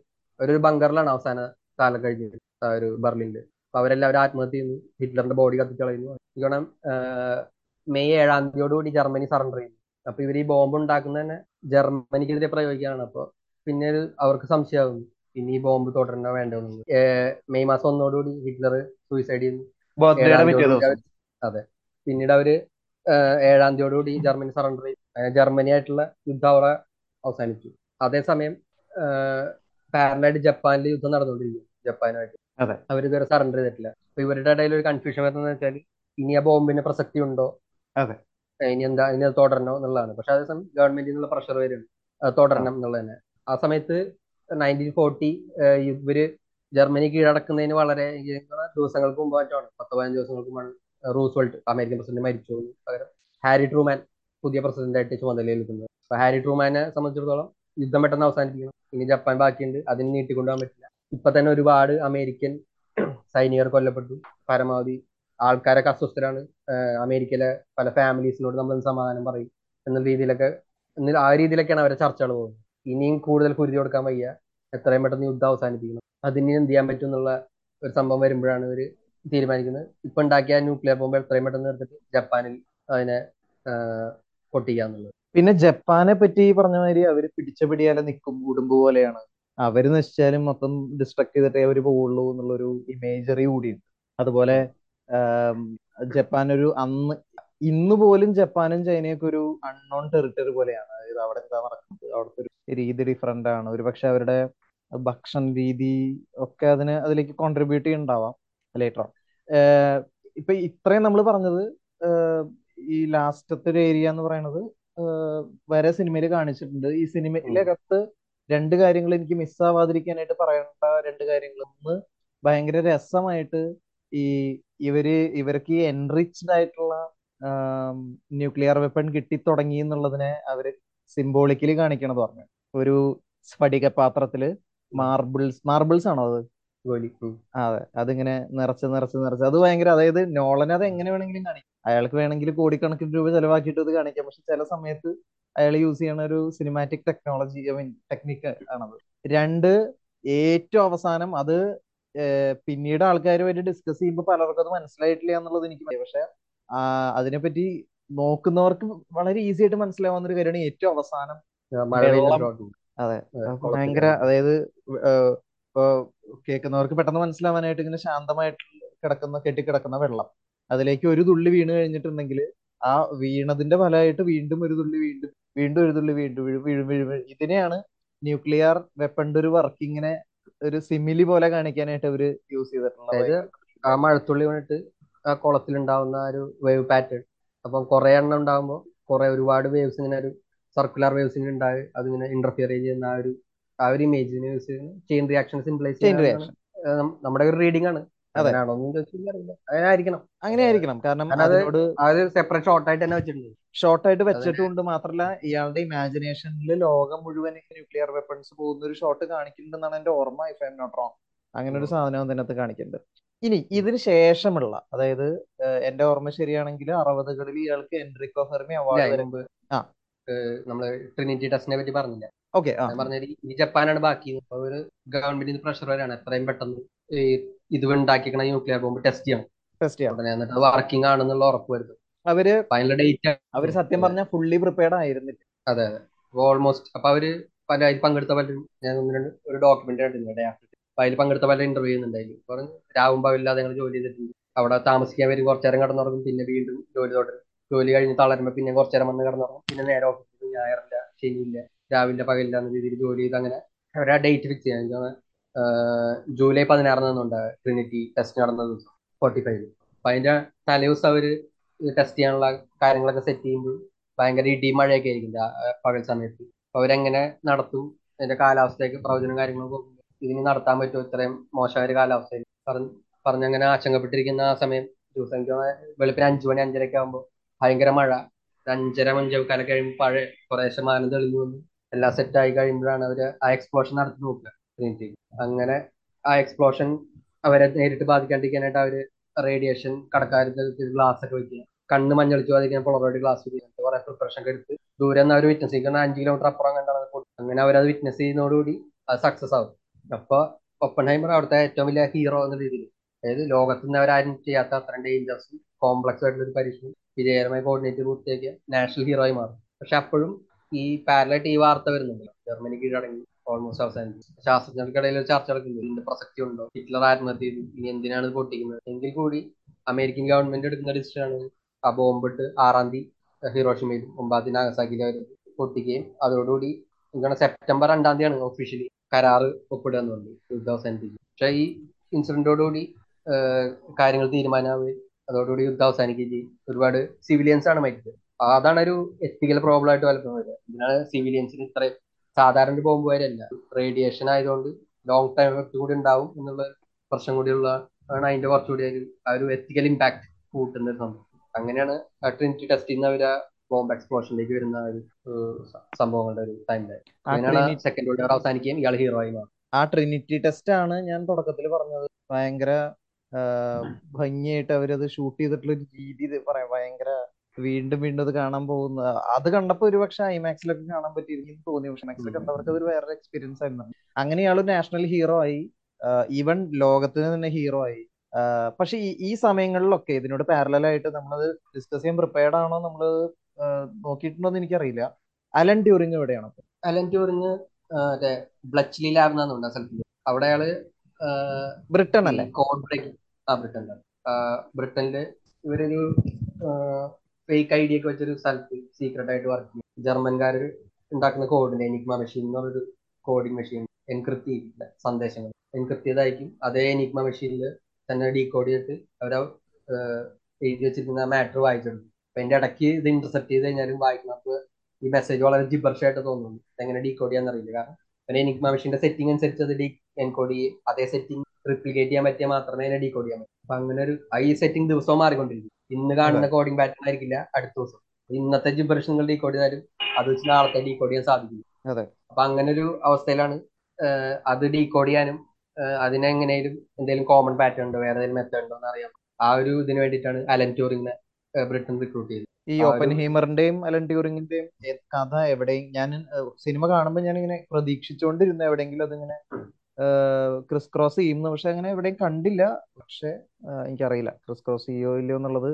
ഒരു ബങ്കറിലാണ് അവസാന കാലം കഴിഞ്ഞത് ആ ഒരു ബെർലിനിൽ അപ്പൊ അവരെല്ലാവരും ആത്മഹത്യ ചെയ്യുന്നു. ഹിറ്റ്ലറിന്റെ ബോഡി കത്തിച്ച് കളയുന്നു. കാരണം മെയ് ഏഴാം തീയതിയോടുകൂടി ജർമ്മനി സറണ്ടർ ചെയ്തു. അപ്പൊ ഇവർ ഈ ബോംബ് ഉണ്ടാക്കുന്ന തന്നെ ജർമ്മനിക്കെതിരെ പ്രയോഗിക്കുകയാണ്. അപ്പൊ പിന്നെ അവർക്ക് സംശയമാകുന്നു. ഇനി ഈ ബോംബ് തുടരണ വേണ്ടോ എന്നുള്ളത്. മെയ് മാസം ഒന്നോടുകൂടി ഹിറ്റ്ലർ സൂയിസൈഡ് ചെയ്തു അതെ. പിന്നീട് അവർ ഏഴാം തീയതിയോടുകൂടി ജർമ്മനി സറണ്ടർ ചെയ്തു. ജർമ്മനി ആയിട്ടുള്ള യുദ്ധം അവിടെ അവസാനിച്ചു. അതേസമയം പാരലായിട്ട് ജപ്പാനിൽ യുദ്ധം നടന്നുകൊണ്ടിരിക്കും ജപ്പാനുമായിട്ട്. ഇതുവരെ സറണ്ടർ ചെയ്തിട്ടില്ല. അപ്പൊ ഇവരുടെ ഇടയിൽ ഒരു കൺഫ്യൂഷൻ വരുന്നത് വെച്ചാൽ ഇനി ആ ബോംബിന് പ്രസക്തി ഉണ്ടോ? അതെ. ഇനി എന്താ ഇനി അത് തുടരണം എന്നുള്ളതാണ്. പക്ഷെ അതേസമയം ഗവൺമെന്റിൽ നിന്നുള്ള പ്രഷർ വരും. തുടരണം എന്നുള്ളത് തന്നെ. ആ സമയത്ത് നയന്റീൻ ഫോർട്ടി ഇവർ ജർമ്മനി കീഴടക്കുന്നതിന് വളരെ ദിവസങ്ങൾക്ക് മുമ്പ് മറ്റാണ്. പത്ത് പതിനഞ്ച് ദിവസങ്ങൾക്ക് മുമ്പാണ് റൂസ്വെൽറ്റ് അമേരിക്കൻ പ്രസിഡന്റ് മരിച്ചു പകരം ഹാരി ട്രൂമാൻ പുതിയ പ്രസിഡന്റായിട്ട് ആയിട്ട് ചുമതലയേൽക്കുന്നത് അപ്പൊ ഹാരി ട്രൂമാനെ സംബന്ധിച്ചിടത്തോളം യുദ്ധം പെട്ടെന്ന് അവസാനിപ്പിക്കണം. ഇനി ജപ്പാൻ ബാക്കിയുണ്ട്. അതിന് നീട്ടിക്കൊണ്ടുപോകാൻ പറ്റില്ല. ഇപ്പൊ തന്നെ ഒരുപാട് അമേരിക്കൻ സൈനികർ കൊല്ലപ്പെട്ടു. പരമാവധി ആൾക്കാരൊക്കെ അസ്വസ്ഥരാണ്. അമേരിക്കയിലെ പല ഫാമിലീസിനോട് നമ്മൾ സമാധാനം പറയും എന്ന രീതിയിലൊക്കെ ആ രീതിയിലൊക്കെയാണ് അവരെ ചർച്ചകൾ പോകുന്നത്. ഇനിയും കൂടുതൽ കുരുതി കൊടുക്കാൻ വയ്യ. എത്രയും പെട്ടെന്ന് യുദ്ധം അവസാനിപ്പിക്കണം. അതിന് എന്ത് ചെയ്യാൻ പറ്റും എന്നുള്ള ഒരു സംഭവം വരുമ്പോഴാണ് ഇവർ തീരുമാനിക്കുന്നത്. ഇപ്പൊ ഉണ്ടാക്കിയ ന്യൂക്ലിയർ ബോംബ് എത്രയും പെട്ടെന്ന് എടുത്തിട്ട് ജപ്പാനിൽ അതിനെ പൊട്ടിക്കാന്നുള്ളത് പിന്നെ ജപ്പാനെ പറ്റി പറഞ്ഞ മാതിരി അവർ പിടിച്ച പിടിയാലെ നിൽക്കും ഉടുമ്പ് പോലെയാണ്. അവർ നശിച്ചാലും മൊത്തം ഡിസ്ട്രക്ട് ചെയ്തിട്ടേ അവർ പോവുള്ളൂ എന്നുള്ളൊരു ഇമേജറി കൂടിയുണ്ട്. അതുപോലെ ജപ്പാൻ ഒരു അന്ന് ഇന്ന് പോലും ജപ്പാനും ചൈനയൊക്കെ ഒരു അൺനോൺ ടെറിട്ടറി പോലെയാണ്. അതായത് അവിടെ എന്താ നടക്കുന്നത്? അവിടുത്തെ ഒരു രീതി ഡിഫറെന്റ് ആണ്. ഒരു പക്ഷെ അവരുടെ ഭക്ഷണ രീതി ഒക്കെ അതിന് അതിലേക്ക് കോൺട്രിബ്യൂട്ട് ചെയ്യുന്നുണ്ടാവാം ലേറ്റർ ഇപ്പൊ ഇത്രയും നമ്മൾ പറഞ്ഞത് ഈ ലാസ്റ്റത്തെ ഒരു ഏരിയ എന്ന് പറയുന്നത് വരെ സിനിമയിൽ കാണിച്ചിട്ടുണ്ട്. ഈ സിനിമയിലകത്ത് രണ്ട് കാര്യങ്ങൾ എനിക്ക് മിസ്സാവാതിരിക്കാനായിട്ട് പറയേണ്ട രണ്ട് കാര്യങ്ങൾ. ഒന്ന് ഭയങ്കര രസമായിട്ട് ഈ ഇവർ ഇവർക്ക് ഈ എൻറിച്ച്ഡ് ആയിട്ടുള്ള ന്യൂക്ലിയർ വെപ്പൺ കിട്ടി തുടങ്ങി എന്നുള്ളതിനെ അവർ സിംബോളിക്കലി കാണിക്കണത് പറഞ്ഞു. ഒരു സ്ഫടിക പാത്രത്തിൽ മാർബിൾസ് മാർബിൾസ് ആണോ അത്? ഗോലി അതെ. അതിങ്ങനെ നിറച്ച് നിറച്ച് നിറച്ച്. അത് ഭയങ്കര അതായത് നോളൻ അത് എങ്ങനെ വേണമെങ്കിലും കാണിക്കും. അയാൾക്ക് വേണമെങ്കിൽ കോടിക്കണക്കിന് രൂപ ചെലവാക്കിയിട്ട് ഇത് കാണിക്കാം. പക്ഷെ ചില സമയത്ത് അയാൾ യൂസ് ചെയ്യണ ഒരു cinematic technology I mean technique ആണത്. രണ്ട് ഏറ്റവും അവസാനം അത് പിന്നീട് ആൾക്കാരുമായിട്ട് ഡിസ്കസ് ചെയ്യുമ്പോൾ പലർക്കും അത് മനസ്സിലായിട്ടില്ല എന്നുള്ളത് എനിക്ക്. പക്ഷെ അതിനെപ്പറ്റി നോക്കുന്നവർക്ക് വളരെ ഈസി ആയിട്ട് മനസ്സിലാവുന്ന ഒരു കാര്യമാണ് ഏറ്റവും അവസാനം അതെ. ഭയങ്കര അതായത് കേൾക്കുന്നവർക്ക് പെട്ടെന്ന് മനസ്സിലാവാനായിട്ട് ഇങ്ങനെ ശാന്തമായിട്ട് കിടക്കുന്ന കെട്ടിക്കിടക്കുന്ന വെള്ളം അതിലേക്ക് ഒരു തുള്ളി വീണ് കഴിഞ്ഞിട്ടുണ്ടെങ്കിൽ ആ വീണതിന്റെ ഫലമായിട്ട് വീണ്ടും ഒരു തുള്ളി വീണ്ടും വീണ്ടും ഒരു തുള്ളി വീണ്ടും വീഴും വീഴും. ഇതിനെയാണ് ന്യൂക്ലിയർ വെപ്പണിന്റെ ഒരു വർക്കിങ്ങിനെ ഒരു സിമിലി പോലെ കാണിക്കാനായിട്ട് അവർ യൂസ് ചെയ്തിട്ടുള്ളത് അതായത് ആ മഴത്തുള്ളി വന്നിട്ട് ആ കുളത്തിലുണ്ടാവുന്ന ഒരു വേവ് പാറ്റേൺ അപ്പം കുറെ എണ്ണം ഉണ്ടാകുമ്പോൾ കുറെ ഒരുപാട് വേവ്സ് ഇങ്ങനെ ഒരു സർക്കുലർ വേവ്സ് ഇങ്ങനെ ഉണ്ടായി. അതിങ്ങനെ ഇന്റർഫിയർ ചെയ്യുന്ന ആ ഒരു ആ ഒരു ഇമേജിനെ യൂസ് ചെയ്യുന്ന. ചെയിൻ റിയാക്ഷൻ സിംപ്ലൈസ് ചെയിൻ നമ്മുടെ ഒരു റീഡിംഗ് ആണ്. അതെ. അങ്ങനെയാണോന്നും അറിയില്ല. അങ്ങനെയായിരിക്കണം. അങ്ങനെ ആയിരിക്കണം കാരണം കാരണം അത് അതിനോട് സെപ്പറേറ്റ് ഷോർട്ട് ആയിട്ട് തന്നെ വെച്ചിട്ടുണ്ട്. ഷോർട്ടായിട്ട് വെച്ചിട്ടുണ്ട് മാത്രല്ല ഇയാളുടെ ഇമാജിനേഷനിൽ ലോകം മുഴുവൻ ന്യൂക്ലിയർ വെപ്പൺസ് പോകുന്ന ഒരു ഷോട്ട് കാണിക്കുന്നുണ്ടെന്നാണ് എന്റെ ഓർമ്മ if I M not wrong അങ്ങനെ ഒരു സാധനം അതിനകത്ത് കാണിക്കുന്നുണ്ട്. ഇനി ഇതിന് ശേഷമുള്ള അതായത് ഏഹ്, എന്റെ ഓർമ്മ ശരിയാണെങ്കിൽ അറുപതുകളിൽ ഇയാൾക്ക് എൻട്രിക്കോ ഫെർമി അവാർഡ് അതിന് വരെ. മുമ്പ് ആ. ഏഹ് നമ്മൾ ട്രിനിറ്റി ടെസ്റ്റിനെ പറ്റി പറഞ്ഞില്ല. ഓക്കെ ആ. ഞാൻ പറഞ്ഞത് ഈ ജപ്പാനാണ് ബാക്കി. അപ്പൊ ഒരു ഗവൺമെന്റിന് പ്രഷർ വരാണ് എത്രയും പെട്ടെന്ന് ഈ ഇത് ഉണ്ടാക്കിക്കണ ന്യൂക്ലിയർ ബോംബ് ടെസ്റ്റ് ചെയ്യണം. ടെസ്റ്റ് ചെയ്യണം ഉടനെ എന്നിട്ട് വർക്കിംഗ് ആണെന്നുള്ള ഉറപ്പ് വരുത്തും. അവർ ഫൈനൽ ഡേറ്റ് അവർ സത്യം പറഞ്ഞാൽ ഫുള്ളി പ്രിപ്പയർഡ് ആയിരുന്നില്ല. അതെ അതെ. ഓൾമോസ്റ്റ് അപ്പൊ അവർ പല അതിൽ പങ്കെടുത്ത പലരും ഞാൻ ഒന്ന് രണ്ട് ഒരു ഡോക്യുമെന്റ് കണ്ടിരുന്നു ഡേ ആഫ്റ്റർ അപ്പൊ അതിൽ പങ്കെടുത്ത പല ഇന്റർവ്യൂ ചെയ്യുന്നുണ്ടായിരുന്നു പറഞ്ഞു രാവും പകലില്ലാതെ ഞങ്ങൾ ജോലി ചെയ്തിട്ടുണ്ട്. അവിടെ താമസിക്കാൻ വരും കുറച്ചു നേരം കിടന്നുറങ്ങും പിന്നെ വീണ്ടും ജോലി തുടരും. ജോലി കഴിഞ്ഞ് തളരുമ്പോ പിന്നെ കുറച്ചു നേരം വന്ന് കിടന്നുറങ്ങും. പിന്നെ നേരെ ഓഫീസിൽ ഞായറില്ല ശനിയില്ല രാവിലെ പകലില്ല എന്ന രീതിയിൽ ജോലി ചെയ്ത് അങ്ങനെ അവരെ ഡേറ്റ് ഫിക്സ് ചെയ്യാൻ ജൂലൈ പതിനാറിന് നിന്നുണ്ട് ട്രിനിറ്റി ടെസ്റ്റ് നടന്നത് ഫോർട്ടി ഫൈവ്. അപ്പൊ അതിന്റെ തലേദിവസം അവർ ടെസ്റ്റ് ചെയ്യാനുള്ള കാര്യങ്ങളൊക്കെ സെറ്റ് ചെയ്യുമ്പോൾ ഭയങ്കര ഇടി മഴയൊക്കെ ആയിരിക്കും പകൽ സമയത്ത്. അവരെങ്ങനെ നടത്തും? അതിന്റെ കാലാവസ്ഥയൊക്കെ പ്രവചനം കാര്യങ്ങളൊക്കെ ഇതിന് നടത്താൻ പറ്റുമോ? ഇത്രയും മോശമായ ഒരു കാലാവസ്ഥയിൽ. പറഞ്ഞ് പറഞ്ഞങ്ങനെ ആശങ്കപ്പെട്ടിരിക്കുന്ന ആ സമയം ദിവസം വെളുപ്പിന് അഞ്ചു മണി അഞ്ചരയൊക്കെ ആകുമ്പോൾ ഭയങ്കര മഴ. അഞ്ചര അഞ്ചേക്കാലം കഴിയുമ്പോൾ പഴയ കുറേശ്ശെ മാനം തെളിഞ്ഞു വന്നു എല്ലാം സെറ്റ് ആയി കഴിയുമ്പോഴാണ് അവർ ആ എക്സ്പ്ലോഷൻ നടത്തി നോക്കുക. അങ്ങനെ ആ എക്സ്പ്ലോഷൻ അവരെ നേരിട്ട് ബാധിക്കാണ്ടിരിക്കാനായിട്ട് അവർ റേഡിയേഷൻ കടക്കാരുടെ ഗ്ലാസ് ഒക്കെ വെക്കുക. കണ്ണ് മഞ്ഞളിച്ച് ബാധിക്കാൻ പൊളറോയിഡ് ഗ്ലാസ് വെക്കുക കുറെ പ്രിപ്പറേഷൻ ഒക്കെ എടുത്ത് ദൂരെ നിന്ന് അവർ വിറ്റ്നസ് ചെയ്യുന്ന. അഞ്ച് കിലോമീറ്റർ അപ്പുറം കണ്ടാണ്. അങ്ങനെ അവരത് വിറ്റ്നസ് ചെയ്യുന്നതോടുകൂടി അത് സക്സസ് ആവും. അപ്പൊ ഒപ്പൻഹൈമർ അവിടുത്തെ ഏറ്റവും വലിയ ഹീറോ എന്ന രീതിയിൽ. അതായത് ലോകത്ത് നിന്ന് അവരാരും ചെയ്യാത്ത അത്രയും ഡേഞ്ചേഴ്സും കോംപ്ലക്സ് ആയിട്ടുള്ള ഒരു പരീക്ഷണം വിജയകരമായി കോർഡിനേറ്റ് പൂർത്തിയാക്കിയ നാഷണൽ ഹീറോ ആയി മാറും. പക്ഷെ അപ്പോഴും ഈ പാരലായിട്ട് ഈ വാർത്ത വരുന്നുണ്ട് ജർമ്മനി കീഴടങ്ങി. ഓൾമോസ്റ്റ് അവസാനിച്ചു. ശാസ്ത്രജ്ഞർക്കിടയിൽ ഒരു ചർച്ച നടക്കുന്നു ഇതിന്റെ പ്രസക്തി ഉണ്ടോ? ഹിറ്റ്ലർ ആത്മഹത്യ ഇനി എന്തിനാണ് പൊട്ടിക്കുന്നത്? എങ്കിൽ കൂടി അമേരിക്കൻ ഗവൺമെന്റ് എടുക്കുന്ന ആണ് ആ ബോംബിട്ട് ആറാം തീയതി ഹിറോഷിമയിലും ഒമ്പതാം തീയതി നാഗസാക്കിയിലും പൊട്ടിക്കുകയും അതോടുകൂടി എന്താണ് സെപ്റ്റംബർ രണ്ടാം തീയതിയാണ് ഒഫീഷ്യലി കരാറ് ഒപ്പിടുക എന്ന് പറഞ്ഞു യുദ്ധം അവസാനിപ്പിക്കും പക്ഷെ ഈ ഇൻസിഡന്റോടുകൂടി കാര്യങ്ങൾ തീരുമാനമാവുകയും അതോടുകൂടി യുദ്ധം അവസാനിക്കുകയും ചെയ്യും. ഒരുപാട് സിവിലിയൻസ് ആണ് മരിച്ചത്. അതാണ് ഒരു എത്തിക്കൽ പ്രോബ്ലം ആയിട്ട് വലപ്പോ ഇതിനാണ് സിവിലിയൻസിന് ഇത്ര സാധാരണ ബോംബ് വരെയല്ല റേഡിയേഷൻ ആയതുകൊണ്ട് ലോങ് ടൈം എഫക്ട് കൂടി ഉണ്ടാവും എന്നുള്ള പ്രശ്നം കൂടിയുള്ള ആണ് അതിന്റെ കുറച്ചുകൂടി ആ ഒരു എത്തിക്കൽ ഇമ്പാക്ട് കൂട്ടുന്ന ഒരു സംഭവം. അങ്ങനെയാണ് ട്രിനിറ്റി ടെസ്റ്റ് ചെയ്യുന്ന ഒരു ബോംബ് എക്സ്പ്ലോഷനിലേക്ക് വരുന്ന ഒരു സംഭവങ്ങളുടെ ഒരു ടൈം ലൈൻ അങ്ങനെയാണ് സെക്കൻഡ് വേൾഡ് വാർ അവസാനിക്കുകയും ഇയാൾ ഹീറോ ആയി മാറും. ആ ട്രിനിറ്റി ടെസ്റ്റ് ആണ് ഞാൻ തുടക്കത്തിൽ പറഞ്ഞത്. ഭയങ്കര ആ, ഭംഗിയായിട്ട് അവരത് ഷൂട്ട് ചെയ്തിട്ടുള്ള ഒരു രീതി പറയാം. ഭയങ്കര വീണ്ടും വീണ്ടും അത് കാണാൻ പോകുന്ന അത് കണ്ടപ്പോ ഒരുപക്ഷെ ഐമാക്സിലൊക്കെ കാണാൻ പറ്റിയിരിക്കും തോന്നി. പക്ഷെ മാക്സിൽ കണ്ടവർക്ക് അതൊരു വേറെ എക്സ്പീരിയൻസ് ആയിരുന്നു. അങ്ങനെ ഇയാൾ നാഷണൽ ഹീറോ ആയി. ഈവൻ ലോകത്തിന് തന്നെ ഹീറോ ആയി. പക്ഷെ ഈ സമയങ്ങളിലൊക്കെ ഇതിനോട് പാരലൽ ആയിട്ട് നമ്മളത് ഡിസ്കസ് ചെയ്യാൻ പ്രിപ്പയർഡ് ആണോ നമ്മൾ നോക്കിയിട്ടുണ്ടോ എന്ന് എനിക്കറിയില്ല. അലൻ ട്യൂറിങ് എവിടെയാണ് അലൻ ട്യൂറിങ് മറ്റേ ബ്ലച്ച്ലി ലാബ് എന്നാണ് സ്ഥലത്ത്. അവിടെ അയാൾ ബ്രിട്ടൻ അല്ലേ? ആ ബ്രിട്ടനിലാണ് ബ്രിട്ടനിൽ ഇവരൊരു ഫേക്ക് ഐ ഡി ഒക്കെ വെച്ചൊരു സ്ഥലത്ത് സീക്രട്ട് ആയിട്ട് വർക്ക് ചെയ്യും. ജർമ്മൻകാർ ഉണ്ടാക്കുന്ന കോഡിന് എനിക്ക് മെഷീൻ എന്ന് പറഞ്ഞൊരു കോഡിംഗ് മെഷീൻ എൻക്രിപ്റ്റ് ചെയ്തിട്ടില്ല സന്ദേശങ്ങൾ. എൻക്രിപ്റ്റ് ചെയ്തായിരിക്കും അതേ എനിഗ്മ മെഷീനിൽ തന്നെ ഡീകോഡ് ചെയ്തിട്ട് അവർ എഴുതി വെച്ചിരിക്കുന്ന മാറ്റർ വായിച്ചെടുക്കും അപ്പൊ അതിന്റെ ഇടയ്ക്ക് ഇത് ഇന്റർസെപ്റ്റ് ചെയ്ത് കഴിഞ്ഞാലും വായിക്കുന്നപ്പോൾ ഈ മെസ്സേജ് വളരെ ജിബർഷായിട്ട് തോന്നുന്നു. എങ്ങനെ ഡീകോഡ് ചെയ്യാൻ അറിയില്ല. കാരണം പിന്നെ എനിഗ്മ മെഷീന്റെ സെറ്റിംഗ് അനുസരിച്ച് അത് ഡീ എൻകോഡ് ചെയ്യും. അതേ സെറ്റിംഗ് റിപ്ലിക്കേറ്റ് ചെയ്യാൻ പറ്റിയാൽ മാത്രമേ അതിനെ ഡീകോഡ് ചെയ്യാൻ പറ്റൂ. അപ്പൊ അങ്ങനെ ഒരു ഈ സെറ്റിംഗ് ദിവസവും മാറിക്കൊണ്ടിരിക്കും ഇന്ന് കാണുന്ന കോഡിംഗ് പാറ്റേൺ ആയിരിക്കില്ല അടുത്ത ദിവസം. ഇന്നത്തെ ജിബറിഷ് നിങ്ങൾ ഡീകോഡ് ചെയ്താലും അത് വെച്ച് നാളത്തെ ഡീകോഡ് ചെയ്യാൻ സാധിക്കും. അപ്പൊ അങ്ങനെ ഒരു അവസ്ഥയിലാണ് അത് ഡീകോഡ് ചെയ്യാനും അതിനെങ്ങനെയും എന്തെങ്കിലും കോമൺ പാറ്റേൺ ഉണ്ടോ? വേറെ ഏതെങ്കിലും മെത്തേഡ് ഉണ്ടോ എന്ന് അറിയാം ആ ഒരു ഇതിന് വേണ്ടിയിട്ടാണ് അലൻ ട്യൂറിങ്ങിനെ ബ്രിട്ടൻ റിക്രൂട്ട് ചെയ്തത്. ഈ ഓപ്പൻ ഹീമറിന്റെയും അലൻ ട്യൂറിങ്ങിന്റെയും കഥ എവിടെയും ഞാൻ സിനിമ കാണുമ്പോൾ ഞാൻ ഇങ്ങനെ പ്രതീക്ഷിച്ചുകൊണ്ടിരുന്ന എവിടെയെങ്കിലും അതിങ്ങനെ ക്രിസ് ക്രോസ് ചെയ്യുന്നു പക്ഷെ അങ്ങനെ എവിടെയും കണ്ടില്ല. പക്ഷെ എനിക്കറിയില്ല. ക്രിസ് ക്രോസ് ചെയ്യോ ഇല്ലയോ എന്നുള്ളത്